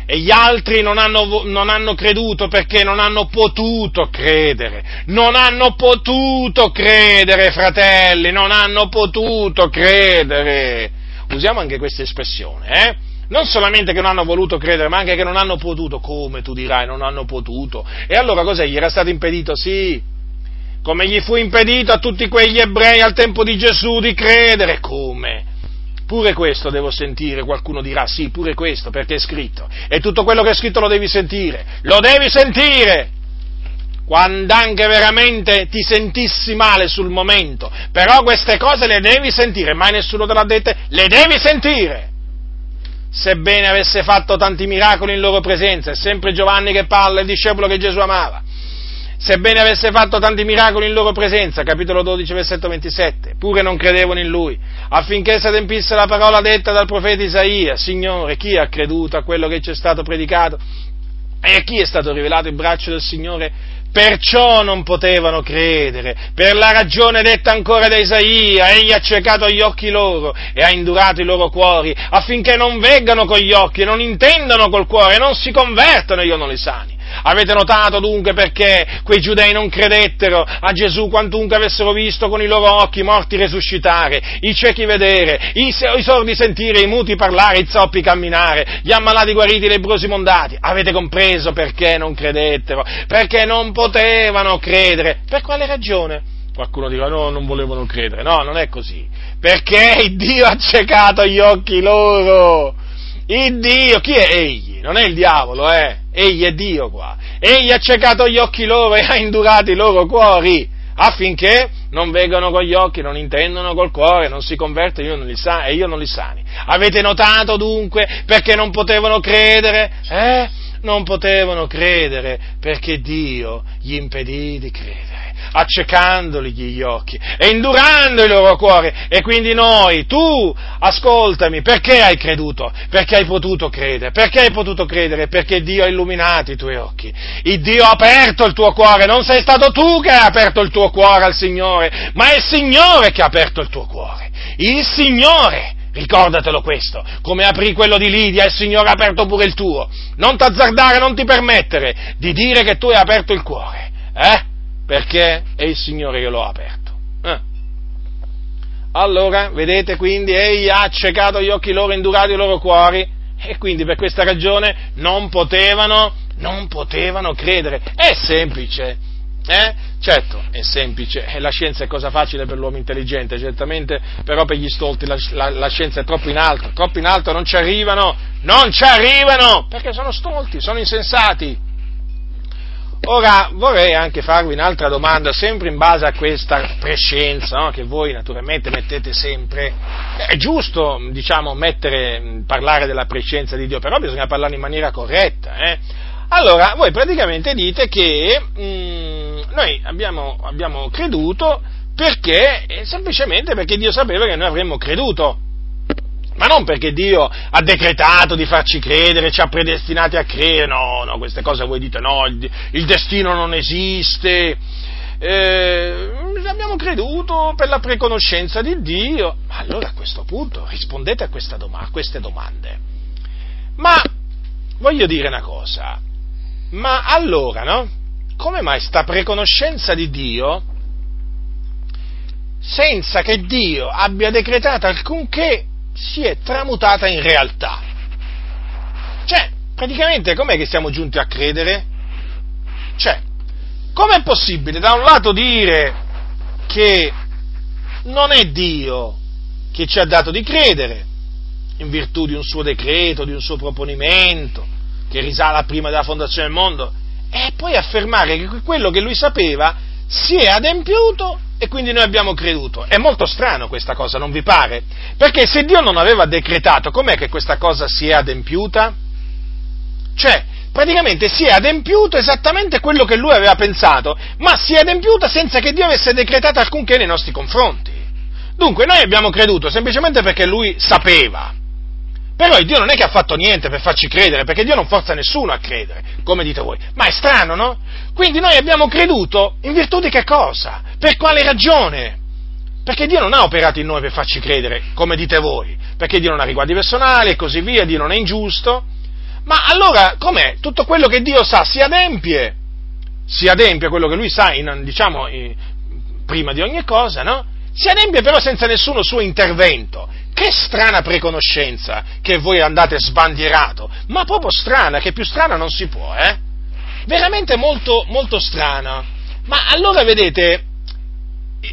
E gli altri non hanno, non hanno, creduto perché non hanno potuto credere. Non hanno potuto credere, fratelli, non hanno potuto credere. Usiamo anche questa espressione, eh? Non solamente che non hanno voluto credere, ma anche che non hanno potuto. Come tu dirai, non hanno potuto. E allora cos'è? Gli era stato impedito? Sì. Come gli fu impedito a tutti quegli ebrei al tempo di Gesù di credere? Come? Pure questo devo sentire, qualcuno dirà sì, pure questo, perché è scritto. E tutto quello che è scritto lo devi sentire. Lo devi sentire! Quando anche veramente ti sentissi male sul momento, però queste cose le devi sentire, mai nessuno te l'ha dette, le devi sentire! sebbene avesse fatto tanti miracoli in loro presenza, è sempre Giovanni che parla, il discepolo che Gesù amava, sebbene avesse fatto tanti miracoli in loro presenza, capitolo 12, versetto 27, pure non credevano in lui, affinché si adempisse la parola detta dal profeta Isaia, Signore, chi ha creduto a quello che ci è stato predicato? E a chi è stato rivelato il braccio del Signore? Perciò non potevano credere, per la ragione detta ancora da Isaia, egli ha cercato gli occhi loro e ha indurato i loro cuori, affinché non veggano con gli occhi, non intendano col cuore, non si convertano e io non li sani. Avete notato dunque perché quei giudei non credettero a Gesù quantunque avessero visto con i loro occhi morti resuscitare, i ciechi vedere, i, i sordi sentire, i muti parlare, i zoppi camminare, gli ammalati guariti, i lebrosi mondati? Avete compreso perché non credettero? Perché non potevano credere. Per quale ragione? Qualcuno dirà no, non volevano credere. No, non è così. Perché Dio ha ciecato gli occhi loro. Il Dio, chi è egli? Non è il diavolo, eh? Egli è Dio qua. Egli ha ciecato gli occhi loro e ha indurato i loro cuori affinché non vegano con gli occhi, non intendono col cuore, non si convertono e io non li sani. Avete notato dunque perché non potevano credere? Eh? Non potevano credere perché Dio gli impedì di credere accecandoli gli occhi e indurando il loro cuore. E quindi noi, tu, ascoltami, perché hai creduto? Perché hai potuto credere? Perché hai potuto credere? Perché Dio ha illuminato i tuoi occhi. Il Dio ha aperto il tuo cuore, non sei stato tu che hai aperto il tuo cuore al Signore, ma è il Signore che ha aperto il tuo cuore. Il Signore. Ricordatelo questo, come aprì quello di Lidia, il Signore ha aperto pure il tuo. Non t'azzardare, non ti permettere di dire che tu hai aperto il cuore. Eh? Perché è il Signore che lo ha aperto. Eh. Allora, vedete quindi, egli ha accecato gli occhi loro, indurato i loro cuori, e quindi per questa ragione non potevano, non potevano credere. È semplice, eh? Certo, è semplice, la scienza è cosa facile per l'uomo intelligente, certamente, però per gli stolti la, la, la, scienza è troppo in alto, troppo in alto, non ci arrivano, non ci arrivano, perché sono stolti, sono insensati. Ora vorrei anche farvi un'altra domanda, sempre in base a questa prescienza no? che voi naturalmente mettete sempre. È giusto, diciamo, mettere, parlare della prescienza di Dio, però bisogna parlare in maniera corretta. Eh? Allora, voi praticamente dite che mh, mm, noi abbiamo, abbiamo creduto perché, semplicemente perché Dio sapeva che noi avremmo creduto ma non perché Dio ha decretato di farci credere, ci ha predestinati a credere, no, no, queste cose voi dite no, il, il destino non esiste, eh, abbiamo creduto per la preconoscenza di Dio, ma allora a questo punto rispondete a, doma- a queste domande. Ma voglio dire una cosa, ma allora, no? Come mai sta preconoscenza di Dio senza che Dio abbia decretato alcunché si è tramutata in realtà. Cioè, praticamente com'è che siamo giunti a credere? Cioè, com'è possibile da un lato dire che non è Dio che ci ha dato di credere, in virtù di un suo decreto, di un suo proponimento, che risale a prima della fondazione del mondo, e poi affermare che quello che lui sapeva si è adempiuto e quindi noi abbiamo creduto. È molto strano questa cosa, non vi pare? Perché se Dio non aveva decretato, com'è che questa cosa si è adempiuta? Cioè, praticamente si è adempiuto esattamente quello che lui aveva pensato, ma si è adempiuta senza che Dio avesse decretato alcunché nei nostri confronti. Dunque, noi abbiamo creduto semplicemente perché lui sapeva. Però Dio non è che ha fatto niente per farci credere, perché Dio non forza nessuno a credere, come dite voi. Ma è strano, no? Quindi noi abbiamo creduto in virtù di che cosa? Per quale ragione? Perché Dio non ha operato in noi per farci credere, come dite voi, perché Dio non ha riguardi personali e così via, Dio non è ingiusto, Ma allora com'è? Tutto quello che Dio sa si adempie, si adempie quello che lui sa, in, diciamo, in, prima di ogni cosa, no? Si adempie però senza nessuno suo intervento. Che strana preconoscenza che voi andate sbandierato, ma proprio strana, che più strana non si può, eh? Veramente molto, molto strana. Ma allora vedete,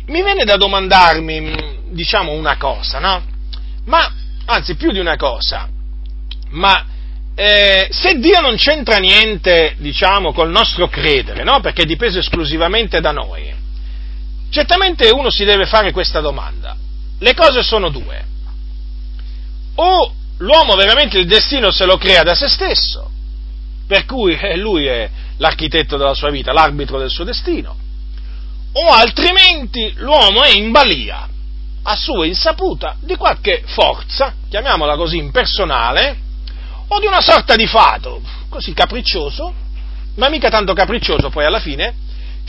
mi viene da domandarmi, diciamo, una cosa, no? Ma, anzi, più di una cosa, ma eh, se Dio non c'entra niente, diciamo, col nostro credere, no? Perché è dipeso esclusivamente da noi, certamente uno si deve fare questa domanda. Le cose sono due. O l'uomo veramente il destino se lo crea da se stesso, per cui eh, lui è l'architetto della sua vita, l'arbitro del suo destino, o altrimenti l'uomo è in balia, a sua insaputa, di qualche forza, chiamiamola così impersonale, o di una sorta di fato, così capriccioso, ma mica tanto capriccioso poi alla fine,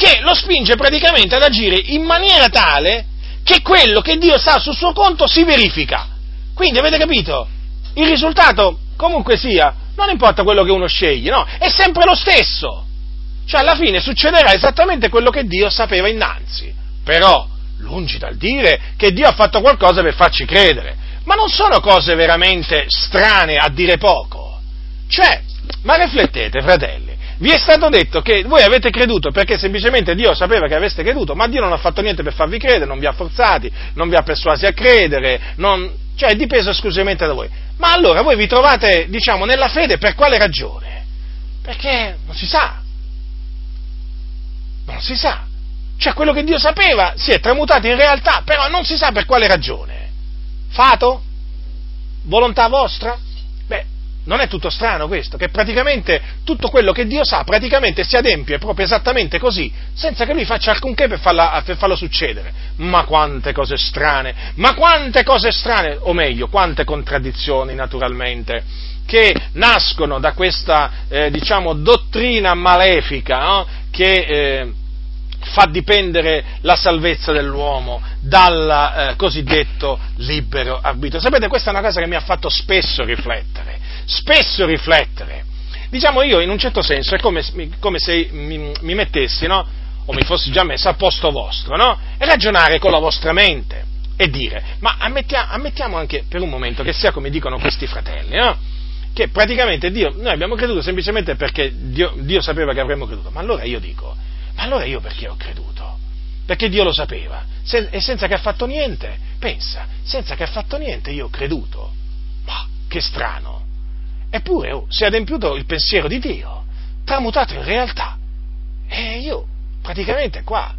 che lo spinge praticamente ad agire in maniera tale che quello che Dio sa sul suo conto si verifica. Quindi avete capito? Il risultato, comunque sia, non importa quello che uno sceglie, no? È sempre lo stesso. Cioè alla fine succederà esattamente quello che Dio sapeva innanzi. Però, lungi dal dire che Dio ha fatto qualcosa per farci credere. Ma non sono cose veramente strane a dire poco. Cioè, ma riflettete, fratelli, vi è stato detto che voi avete creduto perché semplicemente Dio sapeva che aveste creduto, ma Dio non ha fatto niente per farvi credere, non vi ha forzati, non vi ha persuasi a credere, non, cioè è dipeso esclusivamente da voi. Ma allora voi vi trovate, diciamo, nella fede per quale ragione? Perché non si sa. Non si sa. Cioè quello che Dio sapeva si è tramutato in realtà, però non si sa per quale ragione. Fato? Volontà vostra? Non è tutto strano questo, che praticamente tutto quello che Dio sa praticamente si adempie proprio esattamente così, senza che lui faccia alcunché per, farla, per farlo succedere. Ma quante cose strane, ma quante cose strane, o meglio, quante contraddizioni naturalmente, che nascono da questa, eh, diciamo, dottrina malefica, no? che... Eh, fa dipendere la salvezza dell'uomo dal eh, cosiddetto libero arbitrio. Sapete, questa è una cosa che mi ha fatto spesso riflettere, spesso riflettere. Diciamo io, in un certo senso, è come, come se mi, mi, mettessi, no? o mi fossi già messo a posto vostro, no? e ragionare con la vostra mente e dire, ma ammettiamo, ammettiamo anche per un momento che sia come dicono questi fratelli, no? che praticamente Dio, noi abbiamo creduto semplicemente perché Dio, Dio sapeva che avremmo creduto, ma allora io dico, ma allora io perché ho creduto? Perché Dio lo sapeva. Se, e senza che ha fatto niente, pensa, senza che ha fatto niente io ho creduto. Ma che strano. Eppure oh, si è adempiuto il pensiero di Dio, tramutato in realtà. E io praticamente qua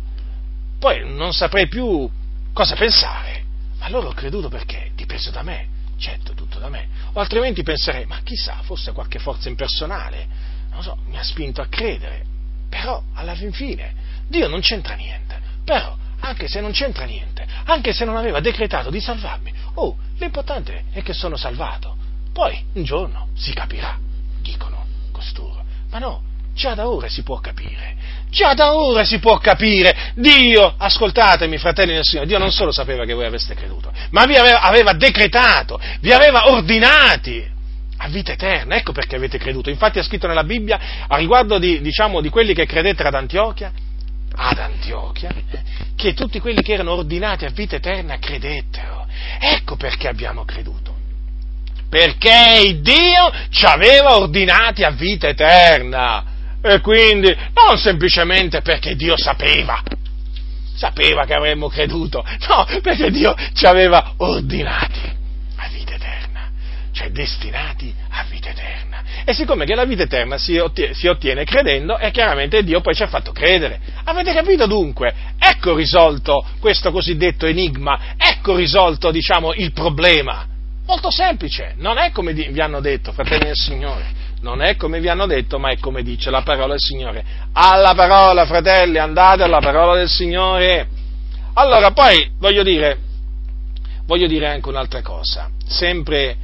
poi non saprei più cosa pensare. Ma allora ho creduto perché? Dipeso da me, certo, tutto da me. O altrimenti penserei, ma chissà, fosse qualche forza impersonale, non so, mi ha spinto a credere. Però, alla fin fine, Dio non c'entra niente. Però, anche se non c'entra niente, anche se non aveva decretato di salvarmi, oh, l'importante è che sono salvato. Poi, un giorno, si capirà, dicono costoro. Ma no, già da ora si può capire. Già da ora si può capire. Dio, ascoltatemi, fratelli del Signore, Dio non solo sapeva che voi aveste creduto, ma vi aveva, aveva decretato, vi aveva ordinati a vita eterna, ecco perché avete creduto. Infatti è scritto nella Bibbia a riguardo di, diciamo, di quelli che credettero ad Antiochia, ad Antiochia, che tutti quelli che erano ordinati a vita eterna credettero. Ecco perché abbiamo creduto. Perché Dio ci aveva ordinati a vita eterna. E quindi non semplicemente perché Dio sapeva, sapeva che avremmo creduto, no, perché Dio ci aveva ordinati cioè destinati a vita eterna. E siccome che la vita eterna si ottiene, si ottiene, credendo, e chiaramente Dio poi ci ha fatto credere. Avete capito dunque? Ecco risolto questo cosiddetto enigma, ecco risolto, diciamo, il problema. Molto semplice, non è come vi hanno detto, fratelli del Signore. Non è come vi hanno detto, ma è come dice la parola del Signore. Alla parola, fratelli, andate alla parola del Signore. Allora, poi voglio dire, voglio dire anche un'altra cosa, sempre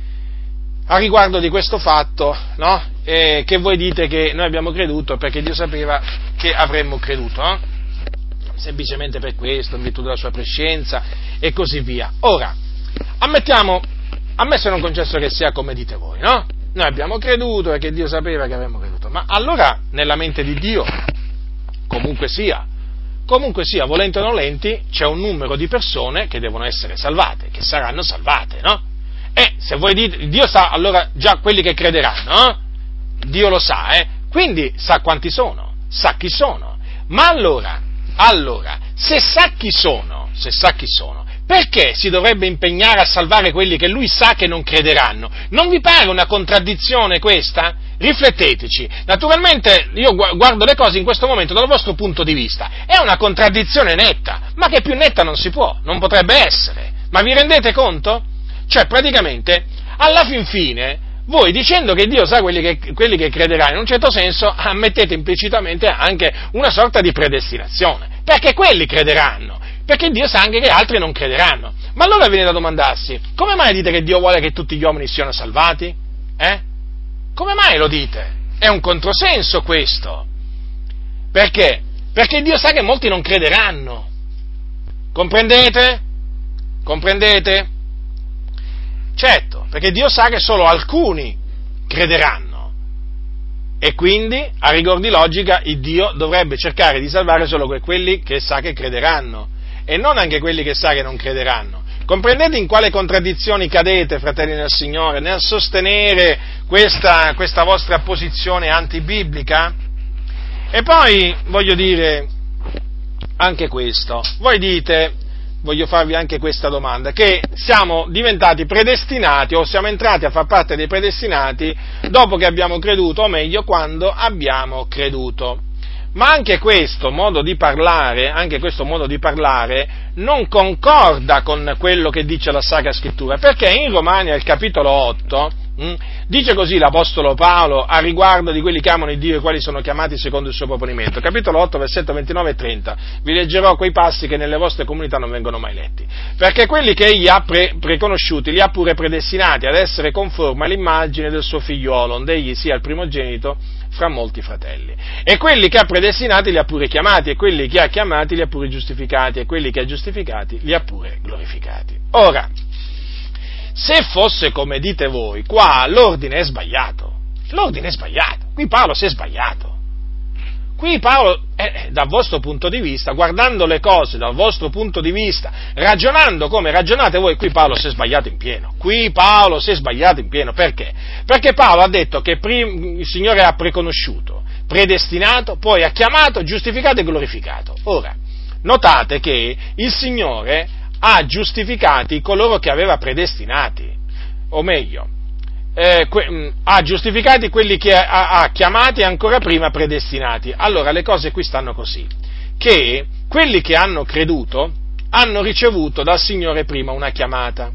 a riguardo di questo fatto, no? eh, che voi dite che noi abbiamo creduto perché Dio sapeva che avremmo creduto, no? semplicemente per questo, in virtù della sua prescienza e così via. Ora, ammettiamo, ammesso non concesso che sia come dite voi, no? noi abbiamo creduto perché Dio sapeva che avremmo creduto. Ma allora, nella mente di Dio, comunque sia, comunque sia, volenti o nolenti, c'è un numero di persone che devono essere salvate, che saranno salvate, no? E se voi dite, Dio sa allora già quelli che crederanno, no? Dio lo sa, eh? Quindi sa quanti sono, sa chi sono. Ma allora, allora, se sa chi sono, se sa chi sono, perché si dovrebbe impegnare a salvare quelli che lui sa che non crederanno? Non vi pare una contraddizione questa? Rifletteteci. Naturalmente io guardo le cose in questo momento dal vostro punto di vista. È una contraddizione netta, ma che più netta non si può, non potrebbe essere. Ma vi rendete conto? Cioè, praticamente, alla fin fine, voi dicendo che Dio sa quelli che, quelli che crederanno, in un certo senso ammettete implicitamente anche una sorta di predestinazione, perché quelli crederanno, perché Dio sa anche che altri non crederanno. Ma allora viene da domandarsi, come mai dite che Dio vuole che tutti gli uomini siano salvati? Eh? Come mai lo dite? È un controsenso questo. Perché? Perché Dio sa che molti non crederanno. Comprendete? Comprendete? Certo, perché Dio sa che solo alcuni crederanno. E quindi, a rigor di logica, il Dio dovrebbe cercare di salvare solo quelli che sa che crederanno e non anche quelli che sa che non crederanno. Comprendete in quale contraddizioni cadete, fratelli del Signore, nel sostenere questa, questa vostra posizione antibiblica? E poi voglio dire anche questo. Voi dite, voglio farvi anche questa domanda, che siamo diventati predestinati o siamo entrati a far parte dei predestinati dopo che abbiamo creduto, o meglio quando abbiamo creduto. Ma anche questo modo di parlare, anche questo modo di parlare non concorda con quello che dice la Sacra Scrittura, perché in Romania, al capitolo 8, Mm? Dice così l'Apostolo Paolo a riguardo di quelli che amano Dio e quali sono chiamati secondo il suo proponimento. Capitolo 8, versetto 29 e 30. Vi leggerò quei passi che nelle vostre comunità non vengono mai letti. Perché quelli che egli ha pre- preconosciuti li ha pure predestinati ad essere conformi all'immagine del suo figliuolo, onde egli sia il primogenito fra molti fratelli. E quelli che ha predestinati li ha pure chiamati, e quelli che ha chiamati li ha pure giustificati, e quelli che ha giustificati li ha pure glorificati. Ora, se fosse come dite voi, qua l'ordine è sbagliato. L'ordine è sbagliato. Qui Paolo si è sbagliato. Qui Paolo, eh, dal vostro punto di vista, guardando le cose dal vostro punto di vista, ragionando come ragionate voi, qui Paolo si è sbagliato in pieno. Qui Paolo si è sbagliato in pieno. Perché? Perché Paolo ha detto che prim- il Signore ha preconosciuto, predestinato, poi ha chiamato, giustificato e glorificato. Ora, notate che il Signore ha giustificati coloro che aveva predestinati, o meglio, eh, que, mh, ha giustificati quelli che ha, ha chiamati ancora prima predestinati. Allora le cose qui stanno così, che quelli che hanno creduto hanno ricevuto dal Signore prima una chiamata,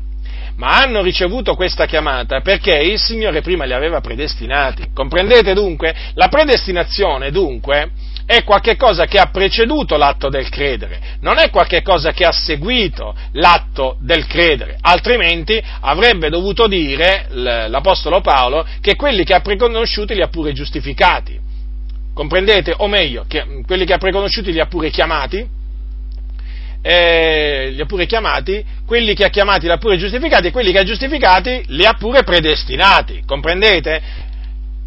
ma hanno ricevuto questa chiamata perché il Signore prima li aveva predestinati. Comprendete dunque? La predestinazione dunque è qualcosa che ha preceduto l'atto del credere, non è qualcosa che ha seguito l'atto del credere, altrimenti avrebbe dovuto dire l'Apostolo Paolo che quelli che ha preconosciuti li ha pure giustificati. Comprendete? O meglio, che quelli che ha preconosciuti li ha pure chiamati, eh, li ha pure chiamati, quelli che ha chiamati li ha pure giustificati e quelli che ha giustificati li ha pure predestinati, comprendete?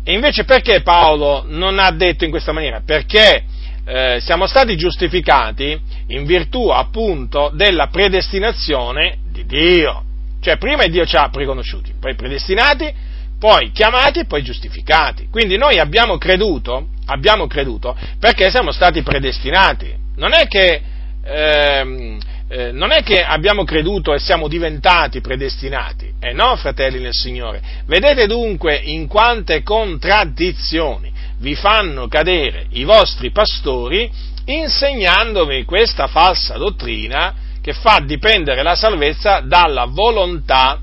E invece perché Paolo non ha detto in questa maniera? Perché eh, siamo stati giustificati in virtù appunto della predestinazione di Dio. Cioè prima Dio ci ha preconosciuti, poi predestinati, poi chiamati e poi giustificati. Quindi noi abbiamo creduto, abbiamo creduto perché siamo stati predestinati. Non è che ehm, eh, non è che abbiamo creduto e siamo diventati predestinati, eh no, fratelli nel Signore. Vedete dunque in quante contraddizioni vi fanno cadere i vostri pastori insegnandovi questa falsa dottrina che fa dipendere la salvezza dalla volontà,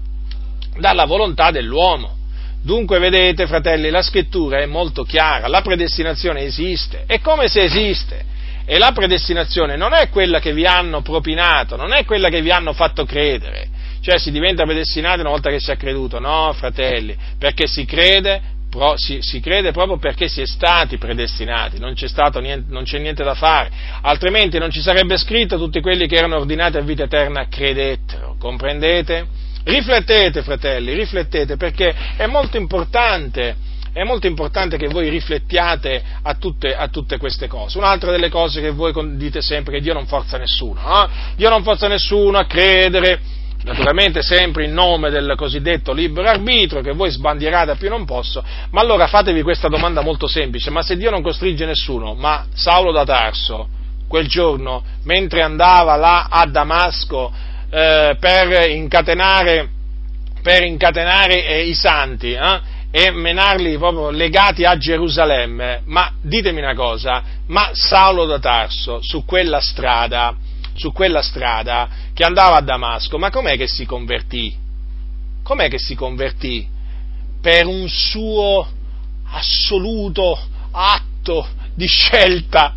dalla volontà dell'uomo. Dunque, vedete, fratelli, la scrittura è molto chiara, la predestinazione esiste, e come se esiste? E la predestinazione non è quella che vi hanno propinato, non è quella che vi hanno fatto credere. Cioè si diventa predestinati una volta che si è creduto, no, fratelli, perché si crede, pro, si, si crede proprio perché si è stati predestinati, non c'è, niente, non c'è niente da fare, altrimenti non ci sarebbe scritto tutti quelli che erano ordinati a vita eterna credettero, comprendete? Riflettete, fratelli, riflettete, perché è molto importante è molto importante che voi riflettiate a tutte, a tutte, queste cose. Un'altra delle cose che voi dite sempre è che Dio non forza nessuno, no? Dio non forza nessuno a credere, naturalmente sempre in nome del cosiddetto libero arbitro che voi sbandierate a più non posso, ma allora fatevi questa domanda molto semplice, ma se Dio non costringe nessuno, ma Saulo da Tarso, quel giorno, mentre andava là a Damasco eh, per incatenare, per incatenare eh, i santi, eh, e menarli proprio legati a Gerusalemme, ma ditemi una cosa, ma Saulo da Tarso su quella strada, su quella strada che andava a Damasco, ma com'è che si convertì? Com'è che si convertì? Per un suo assoluto atto di scelta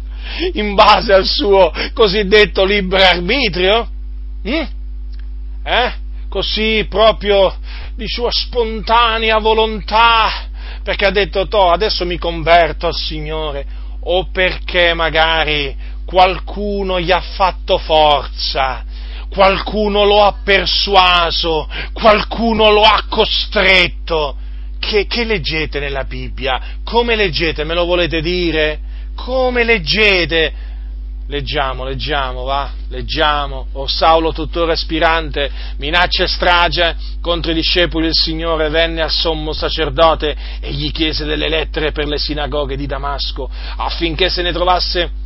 in base al suo cosiddetto libero arbitrio? Mm? Eh? Così proprio di sua spontanea volontà, perché ha detto, to, adesso mi converto al Signore, o perché magari qualcuno gli ha fatto forza, qualcuno lo ha persuaso, qualcuno lo ha costretto. Che, che leggete nella Bibbia? Come leggete? Me lo volete dire? Come leggete? Leggiamo, leggiamo, va, leggiamo. O Saulo, tuttora aspirante, minaccia e strage contro i discepoli del Signore, venne al sommo sacerdote e gli chiese delle lettere per le sinagoghe di Damasco, affinché se ne trovasse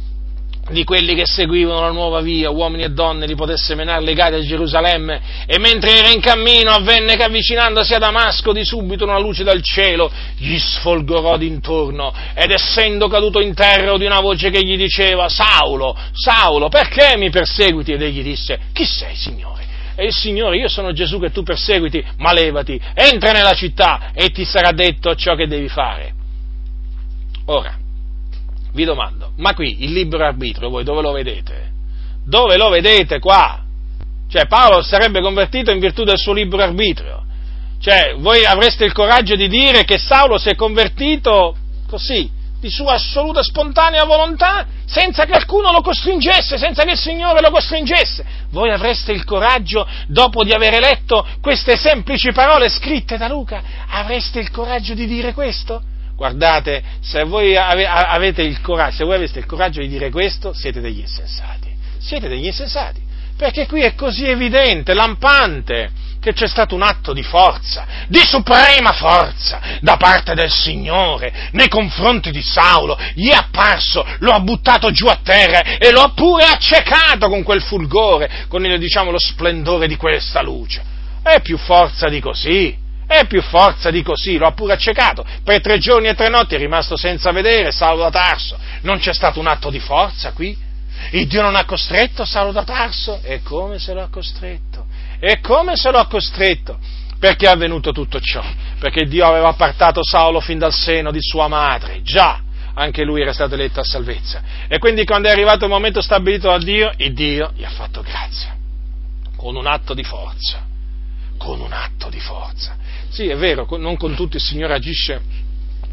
di quelli che seguivano la nuova via, uomini e donne, li potesse menare legati a Gerusalemme, e mentre era in cammino avvenne che avvicinandosi a Damasco di subito una luce dal cielo gli sfolgorò d'intorno, ed essendo caduto in terra di una voce che gli diceva, Saulo, Saulo, perché mi perseguiti? Ed egli disse, chi sei, Signore? E il Signore, io sono Gesù che tu perseguiti, ma levati, entra nella città e ti sarà detto ciò che devi fare. Ora, vi domando, ma qui il libero arbitrio voi dove lo vedete? Dove lo vedete qua? Cioè Paolo sarebbe convertito in virtù del suo libero arbitrio. Cioè voi avreste il coraggio di dire che Saulo si è convertito così, di sua assoluta spontanea volontà, senza che alcuno lo costringesse, senza che il Signore lo costringesse. Voi avreste il coraggio, dopo di aver letto queste semplici parole scritte da Luca, avreste il coraggio di dire questo? Guardate, se voi avete il coraggio, se voi aveste il coraggio di dire questo, siete degli insensati. Siete degli insensati. Perché qui è così evidente, lampante, che c'è stato un atto di forza, di suprema forza, da parte del Signore nei confronti di Saulo. Gli è apparso, lo ha buttato giù a terra e lo ha pure accecato con quel fulgore, con il, diciamo, lo splendore di questa luce. È più forza di così. È più forza di così, lo ha pure accecato. Per tre giorni e tre notti è rimasto senza vedere Saulo da Tarso. Non c'è stato un atto di forza qui? Il Dio non ha costretto Saulo da Tarso? E come se lo ha costretto? E come se lo ha costretto? Perché è avvenuto tutto ciò? Perché Dio aveva appartato Saulo fin dal seno di sua madre, già, anche lui era stato eletto a salvezza. E quindi quando è arrivato il momento stabilito da Dio, il Dio gli ha fatto grazia, con un atto di forza, con un atto di forza. Sì, è vero, non con tutti il Signore agisce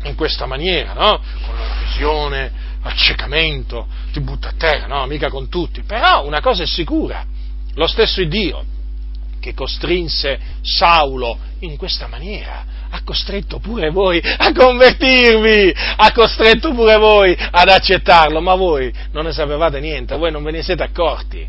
in questa maniera, no? Con la visione, accecamento, ti butta a terra, no? Mica con tutti. Però una cosa è sicura, lo stesso Dio che costrinse Saulo in questa maniera, ha costretto pure voi a convertirvi, ha costretto pure voi ad accettarlo, ma voi non ne sapevate niente, voi non ve ne siete accorti.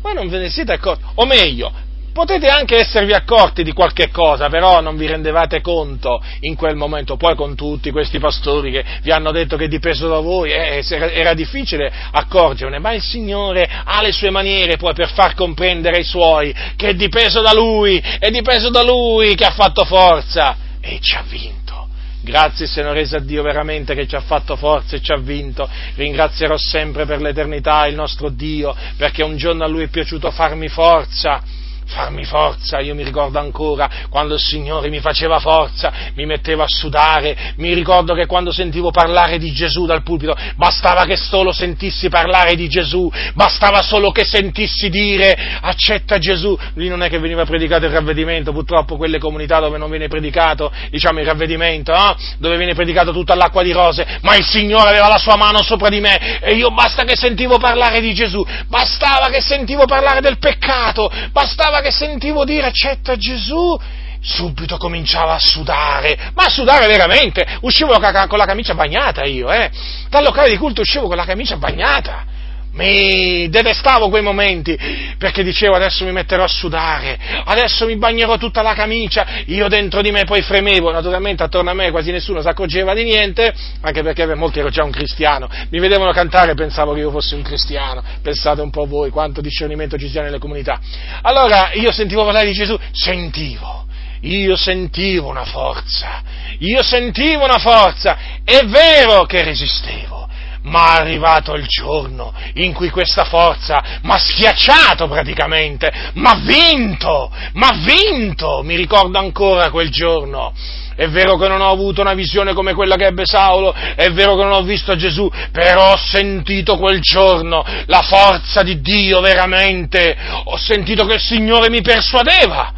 Voi non ve ne siete accorti, o meglio, Potete anche esservi accorti di qualche cosa, però non vi rendevate conto in quel momento. Poi con tutti questi pastori che vi hanno detto che dipeso da voi, eh, era difficile accorgerne, ma il Signore ha le sue maniere poi per far comprendere ai suoi che è dipeso da Lui, è dipeso da Lui che ha fatto forza e ci ha vinto. Grazie se non resa a Dio veramente che ci ha fatto forza e ci ha vinto. Ringrazierò sempre per l'eternità il nostro Dio, perché un giorno a Lui è piaciuto farmi forza farmi forza, io mi ricordo ancora quando il Signore mi faceva forza, mi metteva a sudare, mi ricordo che quando sentivo parlare di Gesù dal pulpito, bastava che solo sentissi parlare di Gesù, bastava solo che sentissi dire accetta Gesù, lì non è che veniva predicato il ravvedimento, purtroppo quelle comunità dove non viene predicato, diciamo il ravvedimento, no? dove viene predicato tutta all'acqua di rose, ma il Signore aveva la sua mano sopra di me e io basta che sentivo parlare di Gesù, bastava che sentivo parlare del peccato, bastava volta che sentivo dire accetta Gesù, subito cominciavo a sudare, ma a sudare veramente, uscivo con la camicia bagnata io, eh, dal locale di culto uscivo con la camicia bagnata, mi detestavo quei momenti perché dicevo adesso mi metterò a sudare, adesso mi bagnerò tutta la camicia, io dentro di me poi fremevo, naturalmente attorno a me quasi nessuno si accorgeva di niente, anche perché molti ero già un cristiano, mi vedevano cantare e pensavo che io fossi un cristiano, pensate un po' voi quanto discernimento ci sia nelle comunità. Allora io sentivo parlare di Gesù, sentivo, io sentivo una forza, io sentivo una forza, è vero che resistevo ma è arrivato il giorno in cui questa forza mi ha schiacciato praticamente, ma ha vinto, ma ha vinto, mi ricordo ancora quel giorno. È vero che non ho avuto una visione come quella che ebbe Saulo, è vero che non ho visto Gesù, però ho sentito quel giorno la forza di Dio veramente, ho sentito che il Signore mi persuadeva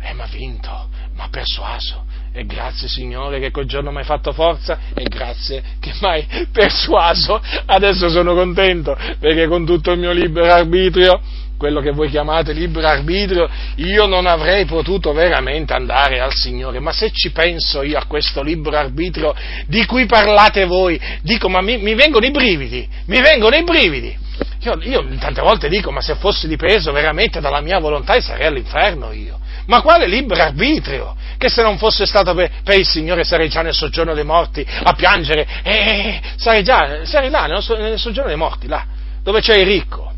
e mi ha vinto, mi ha persuaso e grazie Signore che quel giorno mi hai fatto forza e grazie che mi hai persuaso. Adesso sono contento perché con tutto il mio libero arbitrio, quello che voi chiamate libero arbitrio, io non avrei potuto veramente andare al Signore. Ma se ci penso io a questo libero arbitrio di cui parlate voi, dico ma mi, mi vengono i brividi, mi vengono i brividi. Io, io tante volte dico ma se fossi dipeso veramente dalla mia volontà sarei all'inferno io. Ma quale libero arbitrio? Che se non fosse stato per, per, il Signore sarei già nel soggiorno dei morti a piangere, e eh, sarei già, sarei là nel, nel soggiorno dei morti, là, dove c'è il ricco,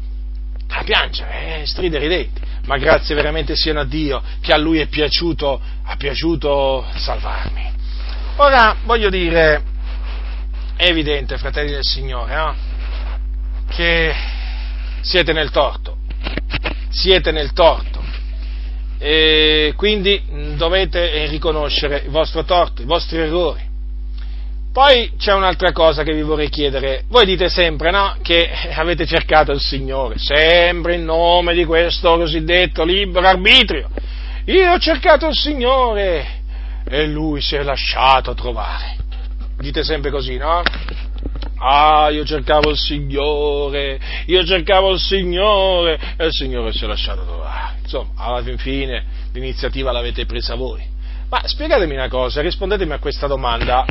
a piangere, eh, stridere i denti. Ma grazie veramente siano a Dio che a Lui è piaciuto, ha piaciuto salvarmi. Ora voglio dire, è evidente, fratelli del Signore, no? che siete nel torto, siete nel torto e quindi dovete riconoscere il vostro torto, i vostri errori. Poi c'è un'altra cosa che vi vorrei chiedere. Voi dite sempre, no, che avete cercato il Signore, sempre in nome di questo cosiddetto libero arbitrio. Io ho cercato il Signore e Lui si è lasciato trovare. Dite sempre così, no? Ah, io cercavo il Signore, io cercavo il Signore e il Signore si è lasciato trovare. Insomma, alla fin fine l'iniziativa l'avete presa voi. Ma spiegatemi una cosa, rispondetemi a questa domanda.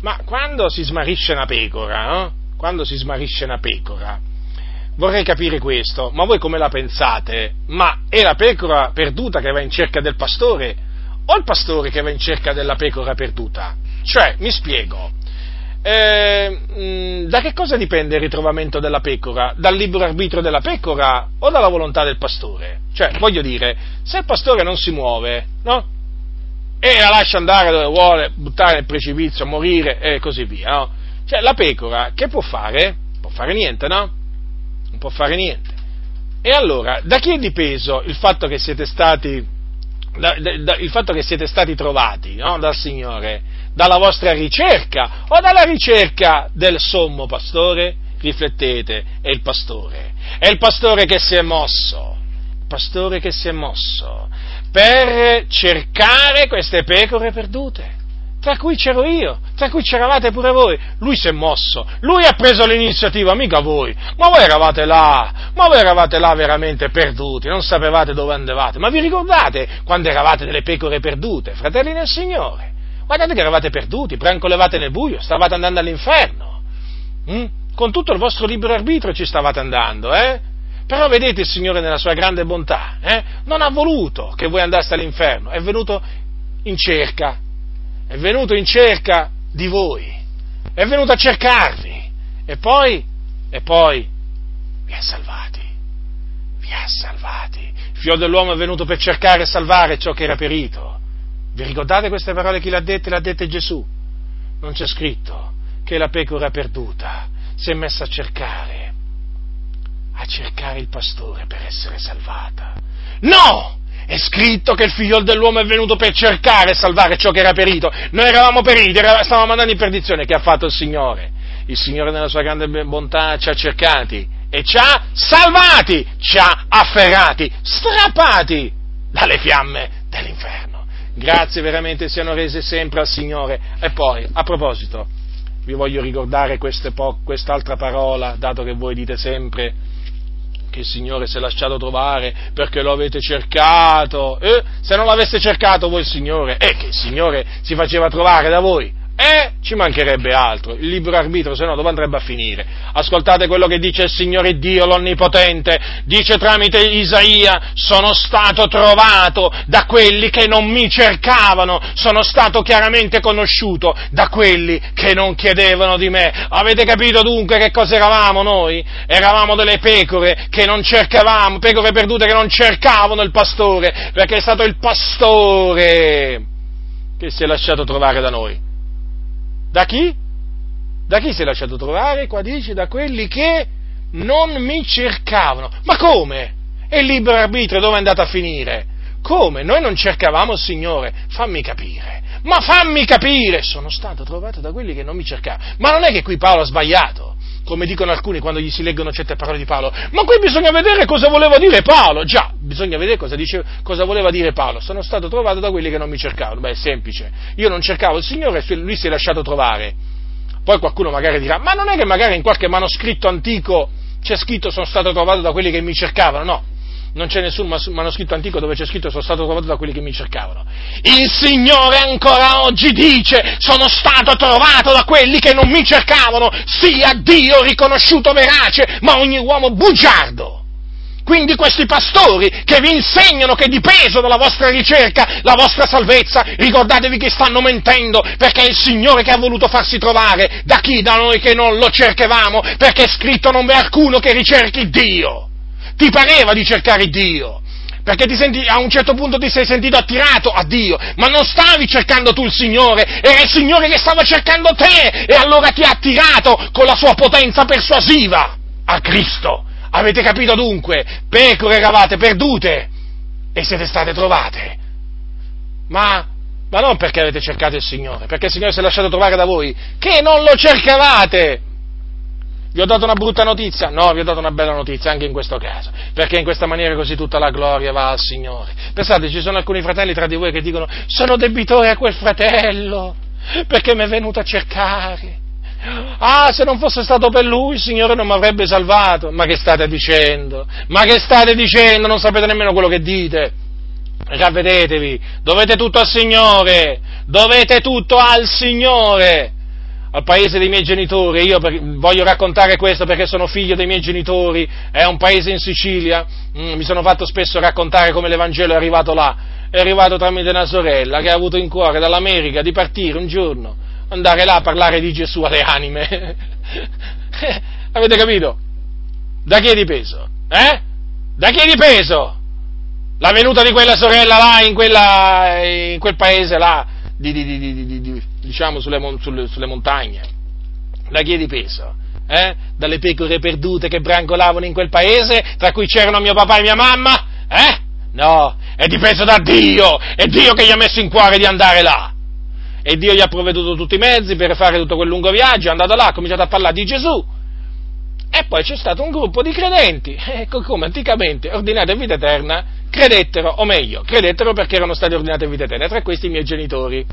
Ma quando si smarisce una pecora, no? Quando si smarisce una pecora, vorrei capire questo, ma voi come la pensate? Ma è la pecora perduta che va in cerca del pastore o il pastore che va in cerca della pecora perduta? Cioè, mi spiego eh, mm, da che cosa dipende il ritrovamento della pecora? Dal libero arbitrio della pecora o dalla volontà del pastore? Cioè, voglio dire, se il pastore non si muove, no? E la lascia andare dove vuole, buttare nel precipizio, morire e così via, no? Cioè, la pecora che può fare? Può fare niente, no? Non può fare niente. E allora, da chi è dipeso il fatto che siete stati, da, da, il fatto che siete stati trovati no? dal Signore? Dalla vostra ricerca o dalla ricerca del sommo pastore? Riflettete, è il pastore, è il pastore che si è mosso, il pastore che si è mosso per cercare queste pecore perdute tra cui c'ero io, tra cui c'eravate pure voi. Lui si è mosso, lui ha preso l'iniziativa, mica voi. Ma voi eravate là, ma voi eravate là veramente perduti, non sapevate dove andavate. Ma vi ricordate quando eravate delle pecore perdute, fratelli del Signore? Guardate che eravate perduti, brancolevate nel buio, stavate andando all'inferno. Mm? Con tutto il vostro libero arbitrio ci stavate andando, eh? Però vedete il Signore nella sua grande bontà, eh? Non ha voluto che voi andaste all'inferno, è venuto in cerca, è venuto in cerca di voi, è venuto a cercarvi e poi, e poi vi ha salvati, vi ha salvati. Il figlio dell'uomo è venuto per cercare e salvare ciò che era perito. Vi ricordate queste parole chi le ha dette? Le ha dette Gesù. Non c'è scritto che la pecora perduta si è messa a cercare, a cercare il pastore per essere salvata. No! È scritto che il figlio dell'uomo è venuto per cercare e salvare ciò che era perito. Noi eravamo periti, stavamo andando in perdizione. Che ha fatto il Signore? Il Signore nella sua grande bontà ci ha cercati e ci ha salvati, ci ha afferrati, strappati dalle fiamme dell'inferno. Grazie veramente siano rese sempre al Signore. E poi, a proposito, vi voglio ricordare po- quest'altra parola, dato che voi dite sempre che il Signore si è lasciato trovare perché lo avete cercato. Eh? Se non l'avesse cercato voi il Signore, eh, che il Signore si faceva trovare da voi. Eh, ci mancherebbe altro, il libero arbitro, se no dove andrebbe a finire? Ascoltate quello che dice il Signore Dio, l'Onnipotente, dice tramite Isaia, sono stato trovato da quelli che non mi cercavano, sono stato chiaramente conosciuto da quelli che non chiedevano di me. Avete capito dunque che cosa eravamo noi? Eravamo delle pecore che non cercavamo, pecore perdute che non cercavano il pastore, perché è stato il pastore che si è lasciato trovare da noi. Da chi? Da chi si è lasciato trovare? Qua dice da quelli che non mi cercavano. Ma come? E il libero arbitrio dove è andato a finire? Come? Noi non cercavamo il Signore? Fammi capire. Ma fammi capire! Sono stato trovato da quelli che non mi cercavano. Ma non è che qui Paolo ha sbagliato come dicono alcuni quando gli si leggono certe parole di Paolo, ma qui bisogna vedere cosa voleva dire Paolo. Già, bisogna vedere cosa, dice, cosa voleva dire Paolo. Sono stato trovato da quelli che non mi cercavano. Beh, è semplice. Io non cercavo il Signore e lui si è lasciato trovare. Poi qualcuno magari dirà, ma non è che magari in qualche manoscritto antico c'è scritto sono stato trovato da quelli che mi cercavano? No, non c'è nessun manoscritto antico dove c'è scritto sono stato trovato da quelli che mi cercavano. Il Signore ancora oggi dice sono stato trovato da quelli che non mi cercavano, sia Dio riconosciuto verace, ma ogni uomo bugiardo. Quindi questi pastori che vi insegnano che è dipeso dalla vostra ricerca la vostra salvezza, ricordatevi che stanno mentendo perché è il Signore che ha voluto farsi trovare da chi? Da noi che non lo cercavamo, perché è scritto non v'è alcuno che ricerchi Dio ti pareva di cercare Dio, perché senti, a un certo punto ti sei sentito attirato a Dio, ma non stavi cercando tu il Signore, era il Signore che stava cercando te e allora ti ha attirato con la sua potenza persuasiva a Cristo. Avete capito dunque? Pecore eravate perdute e siete state trovate. Ma, ma non perché avete cercato il Signore, perché il Signore si è lasciato trovare da voi, che non lo cercavate. Vi ho dato una brutta notizia? No, vi ho dato una bella notizia anche in questo caso, perché in questa maniera così tutta la gloria va al Signore. Pensate, ci sono alcuni fratelli tra di voi che dicono sono debitore a quel fratello, perché mi è venuto a cercare. Ah, se non fosse stato per lui il Signore non mi avrebbe salvato. Ma che state dicendo? Ma che state dicendo? Non sapete nemmeno quello che dite. Ravvedetevi, dovete tutto al Signore, dovete tutto al Signore al paese dei miei genitori, io per, voglio raccontare questo perché sono figlio dei miei genitori, è un paese in Sicilia, mm, mi sono fatto spesso raccontare come l'Evangelo è arrivato là, è arrivato tramite una sorella che ha avuto in cuore dall'America di partire un giorno, andare là a parlare di Gesù alle anime. Avete capito? Da chi è dipeso? Eh? Da chi è dipeso? La venuta di quella sorella là in, quella, in quel paese là, di, di, di, diciamo sulle, sulle, sulle, montagne, da chi è dipeso? Eh? Dalle pecore perdute che brancolavano in quel paese, tra cui c'erano mio papà e mia mamma? Eh? No, è dipeso da Dio, è Dio che gli ha messo in cuore di andare là. E Dio gli ha provveduto tutti i mezzi per fare tutto quel lungo viaggio, è andato là, ha cominciato a parlare di Gesù. E poi c'è stato un gruppo di credenti, ecco come anticamente ordinate vita eterna, credettero, o meglio, credettero perché erano stati ordinati in vita eterna, tra questi i miei genitori.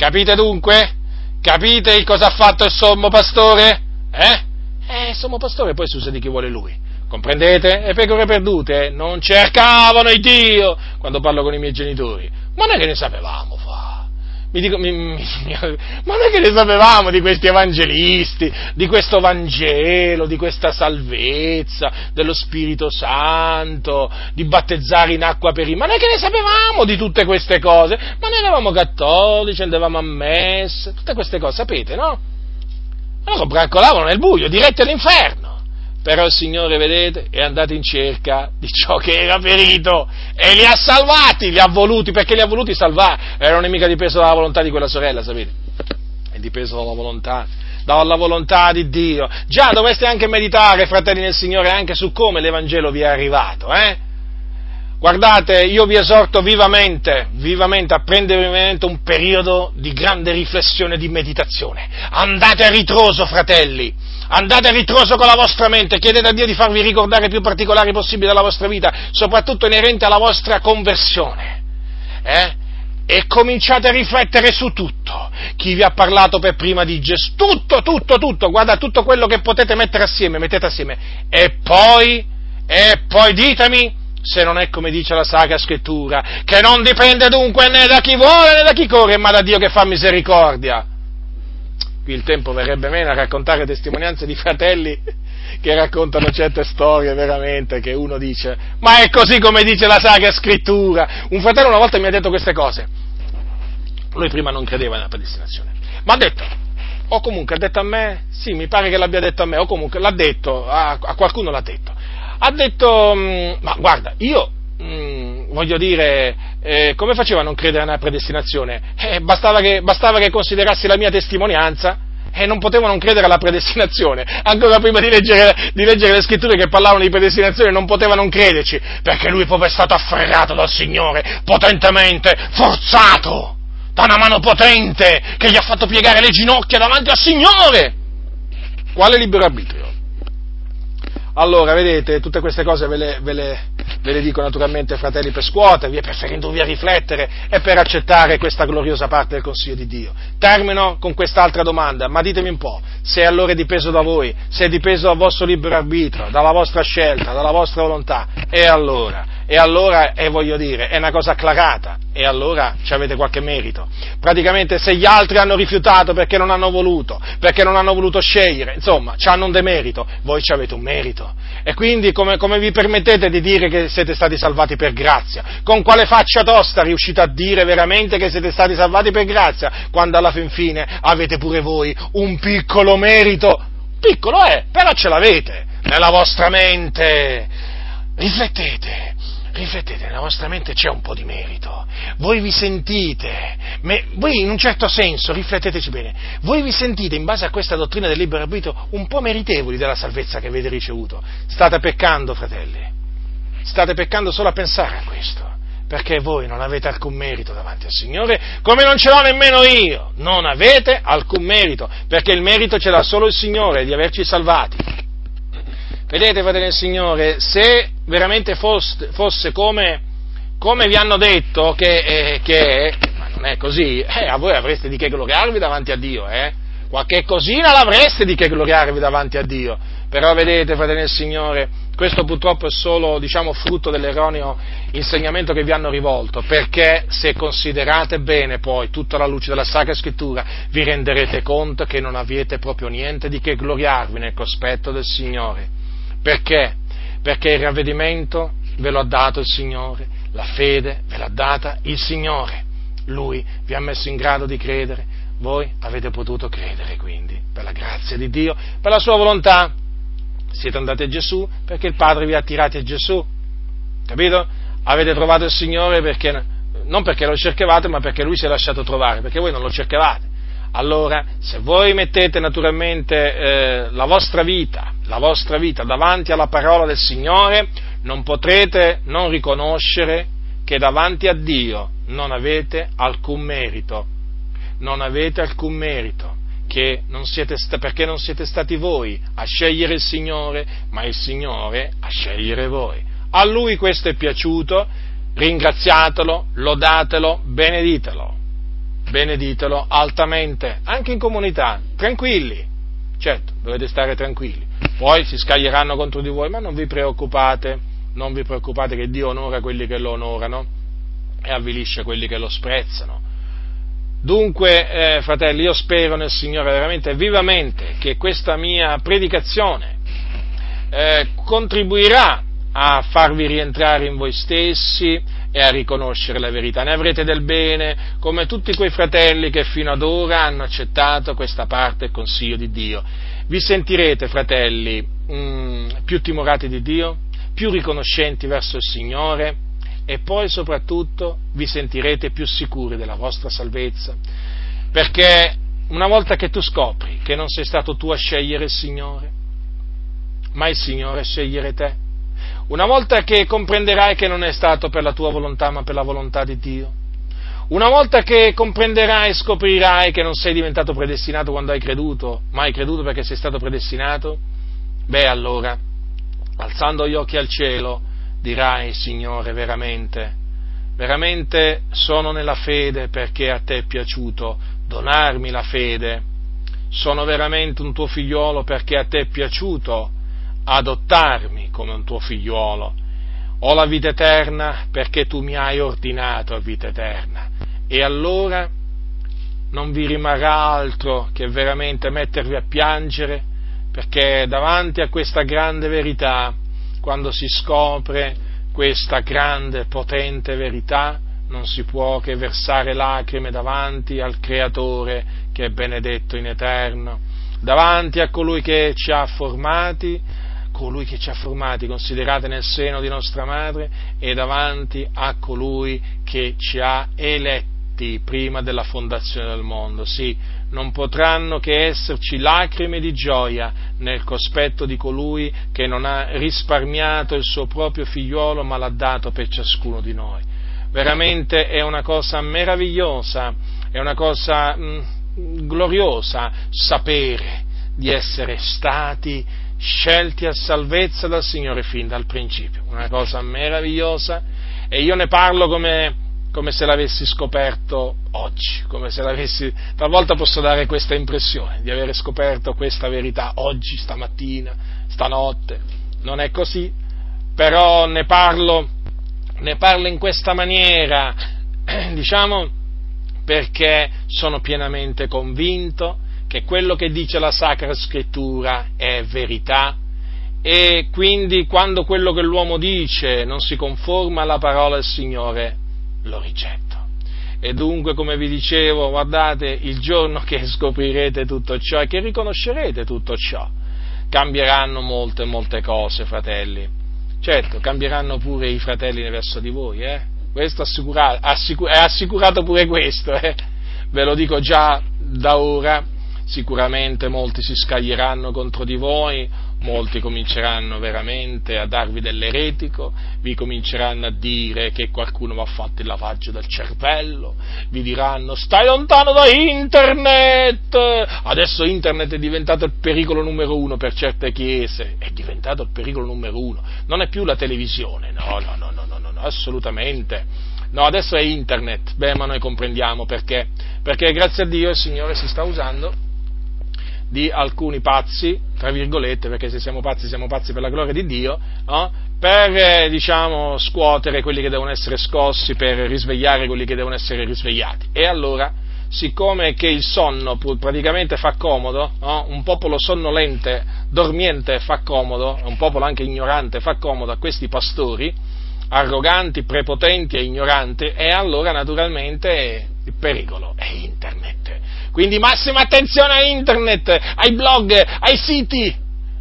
Capite dunque? Capite il cosa ha fatto il sommo pastore? Eh? Eh, il sommo pastore poi si usa di chi vuole lui. Comprendete? E pecore perdute non cercavano il Dio quando parlo con i miei genitori. Ma noi che ne sapevamo fa? Mi dico, mi, mi, ma noi che ne sapevamo di questi evangelisti, di questo Vangelo, di questa salvezza, dello Spirito Santo, di battezzare in acqua per i... Ma noi che ne sapevamo di tutte queste cose? Ma noi eravamo cattolici, andavamo a messe, tutte queste cose, sapete, no? Allora brancolavano nel buio, diretti all'inferno. Però il Signore, vedete, è andato in cerca di ciò che era perito e li ha salvati, li ha voluti, perché li ha voluti salvare. Erano mica dipeso dalla volontà di quella sorella, sapete? È dipeso dalla volontà, dalla volontà di Dio. Già dovreste anche meditare, fratelli nel Signore, anche su come l'Evangelo vi è arrivato, eh? Guardate, io vi esorto vivamente, vivamente a prendere un periodo di grande riflessione e di meditazione. Andate a ritroso, fratelli, andate a ritroso con la vostra mente, chiedete a Dio di farvi ricordare più particolari possibili della vostra vita, soprattutto inerente alla vostra conversione. Eh? E cominciate a riflettere su tutto. Chi vi ha parlato per prima di Gesù, tutto, tutto, tutto, guarda tutto quello che potete mettere assieme, mettete assieme. E poi E poi ditemi se non è come dice la Sacra Scrittura, che non dipende dunque né da chi vuole né da chi corre, ma da Dio che fa misericordia. Qui il tempo verrebbe meno a raccontare testimonianze di fratelli che raccontano certe storie veramente che uno dice, ma è così come dice la Sacra Scrittura. Un fratello una volta mi ha detto queste cose. Lui prima non credeva nella predestinazione, ma ha detto, o comunque ha detto a me, sì, mi pare che l'abbia detto a me, o comunque l'ha detto, a, a qualcuno l'ha detto ha detto, mm, ma guarda, io mm, voglio dire, eh, come faceva a non credere nella predestinazione? Eh, bastava, che, bastava che considerassi la mia testimonianza e non potevo non credere alla predestinazione. Ancora prima di leggere, di leggere, le scritture che parlavano di predestinazione non poteva non crederci, perché lui proprio è stato afferrato dal Signore, potentemente, forzato, da una mano potente che gli ha fatto piegare le ginocchia davanti al Signore. Quale libero arbitrio? Allora, vedete, tutte queste cose ve le, ve le, ve le dico naturalmente, fratelli, per scuotervi per farendovi a riflettere e per accettare questa gloriosa parte del Consiglio di Dio. Termino con quest'altra domanda, ma ditemi un po', se allora è dipeso da voi, se è dipeso dal vostro libero arbitro, dalla vostra scelta, dalla vostra volontà, e allora? E allora, e voglio dire, è una cosa acclarata, e allora ci avete qualche merito. Praticamente se gli altri hanno rifiutato perché non hanno voluto, perché non hanno voluto scegliere, insomma, ci hanno un demerito, voi ci avete un merito. E quindi come, come vi permettete di dire che siete stati salvati per grazia? Con quale faccia tosta riuscite a dire veramente che siete stati salvati per grazia, quando alla fin fine avete pure voi un piccolo merito? Piccolo è, però ce l'avete nella vostra mente. Riflettete, riflettete, nella vostra mente c'è un po' di merito, voi vi sentite, me, voi in un certo senso, rifletteteci bene, voi vi sentite in base a questa dottrina del libero arbitrio un po' meritevoli della salvezza che avete ricevuto. State peccando, fratelli, state peccando solo a pensare a questo, perché voi non avete alcun merito davanti al Signore, come non ce l'ho nemmeno io, non avete alcun merito, perché il merito ce l'ha solo il Signore di averci salvati. Vedete, fratelli del Signore, se veramente fosse, fosse come, come, vi hanno detto che, eh, che, ma non è così, eh, a voi avreste di che gloriarvi davanti a Dio, eh? Qualche cosina l'avreste di che gloriarvi davanti a Dio. Però vedete, fratelli del Signore, questo purtroppo è solo, diciamo, frutto dell'erroneo insegnamento che vi hanno rivolto, perché se considerate bene poi tutta la luce della Sacra Scrittura, vi renderete conto che non avete proprio niente di che gloriarvi nel cospetto del Signore perché? Perché il ravvedimento ve lo ha dato il Signore, la fede ve l'ha data il Signore. Lui vi ha messo in grado di credere, voi avete potuto credere quindi, per la grazia di Dio, per la sua volontà. Siete andati a Gesù perché il Padre vi ha attirati a Gesù, capito? Avete trovato il Signore perché, non perché lo cercavate, ma perché Lui si è lasciato trovare, perché voi non lo cercavate allora se voi mettete naturalmente eh, la, vostra vita, la vostra vita davanti alla parola del Signore, non potrete non riconoscere che davanti a Dio non avete alcun merito, non avete alcun merito, non siete, perché non siete stati voi a scegliere il Signore, ma il Signore a scegliere voi. A Lui questo è piaciuto, ringraziatelo, lodatelo, beneditelo beneditelo altamente, anche in comunità, tranquilli, certo, dovete stare tranquilli, poi si scaglieranno contro di voi, ma non vi preoccupate, non vi preoccupate che Dio onora quelli che lo onorano e avvilisce quelli che lo sprezzano. Dunque, eh, fratelli, io spero nel Signore veramente vivamente che questa mia predicazione eh, contribuirà a farvi rientrare in voi stessi, e a riconoscere la verità. Ne avrete del bene, come tutti quei fratelli che fino ad ora hanno accettato questa parte del consiglio di Dio. Vi sentirete, fratelli, mh, mm, più timorati di Dio, più riconoscenti verso il Signore e poi soprattutto vi sentirete più sicuri della vostra salvezza, perché una volta che tu scopri che non sei stato tu a scegliere il Signore, ma il Signore a scegliere te, una volta che comprenderai che non è stato per la tua volontà, ma per la volontà di Dio. Una volta che comprenderai e scoprirai che non sei diventato predestinato quando hai creduto, ma hai creduto perché sei stato predestinato, beh allora, alzando gli occhi al cielo, dirai, Signore, veramente, veramente sono nella fede perché a te è piaciuto donarmi la fede, sono veramente un tuo figliolo perché a te è piaciuto adottarmi come un tuo figliuolo. Ho la vita eterna perché tu mi hai ordinato vita eterna. E allora non vi rimarrà altro che veramente mettervi a piangere perché davanti a questa grande verità, quando si scopre questa grande, potente verità, non si può che versare lacrime davanti al Creatore che è benedetto in eterno, davanti a colui che ci ha formati, colui che ci ha formati, considerate nel seno di nostra madre, e davanti a colui che ci ha eletti prima della fondazione del mondo. Sì, non potranno che esserci lacrime di gioia nel cospetto di colui che non ha risparmiato il suo proprio figliuolo, ma l'ha dato per ciascuno di noi veramente è una cosa meravigliosa, è una cosa mh, mm, gloriosa sapere di essere stati scelti a salvezza dal Signore fin dal principio, una cosa meravigliosa. E io ne parlo come, come se l'avessi scoperto oggi, come se l'avessi, talvolta posso dare questa impressione di aver scoperto questa verità oggi, stamattina, stanotte, non è così, però ne parlo ne parlo in questa maniera, diciamo, perché sono pienamente convinto che quello che dice la Sacra Scrittura è verità e quindi quando quello che l'uomo dice non si conforma alla parola del Signore, lo rigetto. E dunque, come vi dicevo, guardate, il giorno che scoprirete tutto ciò e che riconoscerete tutto ciò, cambieranno molte, molte cose, fratelli Certo, cambieranno pure i fratelli verso di voi, eh? Questo assicurato, assicur- è assicurato pure questo, eh? Ve lo dico già da ora, sicuramente molti si scaglieranno contro di voi, molti cominceranno veramente a darvi dell'eretico, vi cominceranno a dire che qualcuno vi ha fatto il lavaggio del cervello, vi diranno stai lontano da internet, adesso internet è diventato il pericolo numero uno per certe chiese, è diventato il pericolo numero uno, non è più la televisione, no, no, no, no, no, no assolutamente. No, adesso è internet, beh, ma noi comprendiamo perché, perché grazie a Dio il Signore si sta usando di alcuni pazzi, tra virgolette, perché se siamo pazzi siamo pazzi per la gloria di Dio, no? per eh, diciamo, scuotere quelli che devono essere scossi, per risvegliare quelli che devono essere risvegliati. E allora, siccome che il sonno praticamente fa comodo, no? un popolo sonnolente, dormiente fa comodo, un popolo anche ignorante fa comodo a questi pastori, arroganti, prepotenti e ignoranti, e allora naturalmente il pericolo è internet. Quindi massima attenzione a internet, ai blog, ai siti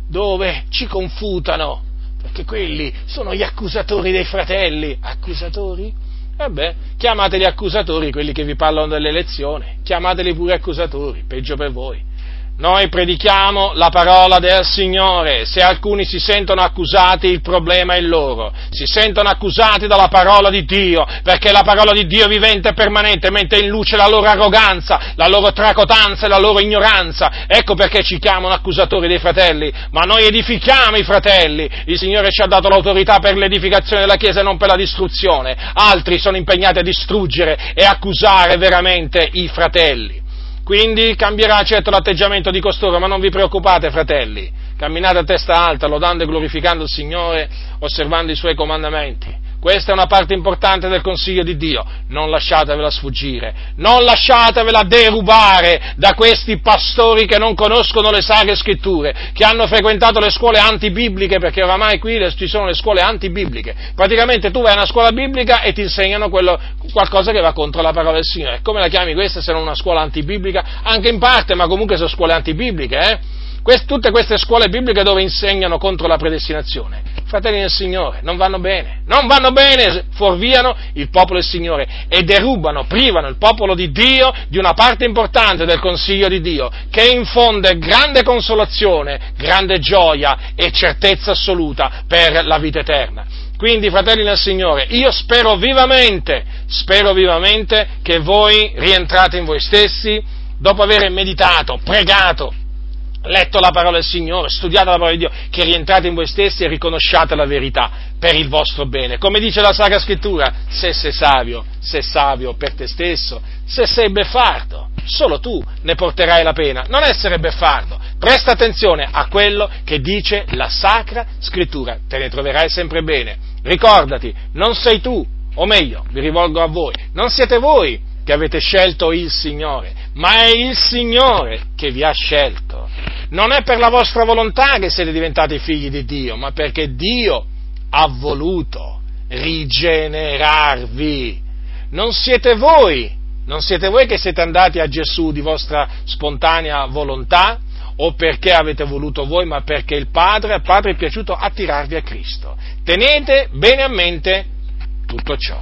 dove ci confutano, perché quelli sono gli accusatori dei fratelli. Accusatori? Vabbè, chiamateli accusatori quelli che vi parlano dell'elezione, chiamateli pure accusatori, peggio per voi. Noi predichiamo la parola del Signore, se alcuni si sentono accusati il problema è loro, si sentono accusati dalla parola di Dio, perché la parola di Dio vivente e permanente mette in luce la loro arroganza, la loro tracotanza e la loro ignoranza, ecco perché ci chiamano accusatori dei fratelli, ma noi edifichiamo i fratelli, il Signore ci ha dato l'autorità per l'edificazione della Chiesa e non per la distruzione, altri sono impegnati a distruggere e accusare veramente i fratelli. Quindi cambierà certo l'atteggiamento di costoro, ma non vi preoccupate, fratelli. Camminate a testa alta, lodando e glorificando il Signore, osservando i Suoi comandamenti. Questa è una parte importante del consiglio di Dio, non lasciatevela sfuggire, non lasciatevela derubare da questi pastori che non conoscono le sacre scritture, che hanno frequentato le scuole antibibliche, perché oramai qui ci sono le scuole antibibliche. Praticamente tu vai a una scuola biblica e ti insegnano quello, qualcosa che va contro la parola del Signore. Come la chiami questa se non una scuola antibiblica? Anche in parte, ma comunque sono scuole antibibliche, eh? Quest, tutte queste scuole bibliche dove insegnano contro la predestinazione, fratelli del Signore, non vanno bene, non vanno bene, fuorviano il popolo del Signore e derubano, privano il popolo di Dio di una parte importante del consiglio di Dio, che infonde grande consolazione, grande gioia e certezza assoluta per la vita eterna. Quindi, fratelli del Signore, io spero vivamente, spero vivamente che voi rientrate in voi stessi dopo aver meditato, pregato, letto la parola del Signore, studiato la parola di Dio, che rientrate in voi stessi e riconosciate la verità per il vostro bene. Come dice la Sacra Scrittura, se sei savio, sei savio per te stesso, se sei beffardo, solo tu ne porterai la pena, non essere beffardo. Presta attenzione a quello che dice la Sacra Scrittura, te ne troverai sempre bene. Ricordati, non sei tu, o meglio, vi rivolgo a voi, non siete voi che avete scelto il Signore, ma è il Signore che vi ha scelto. Non è per la vostra volontà che siete diventati figli di Dio, ma perché Dio ha voluto rigenerarvi. Non siete voi, non siete voi che siete andati a Gesù di vostra spontanea volontà o perché avete voluto voi, ma perché il Padre, al Padre è piaciuto attirarvi a Cristo. Tenete bene a mente tutto ciò.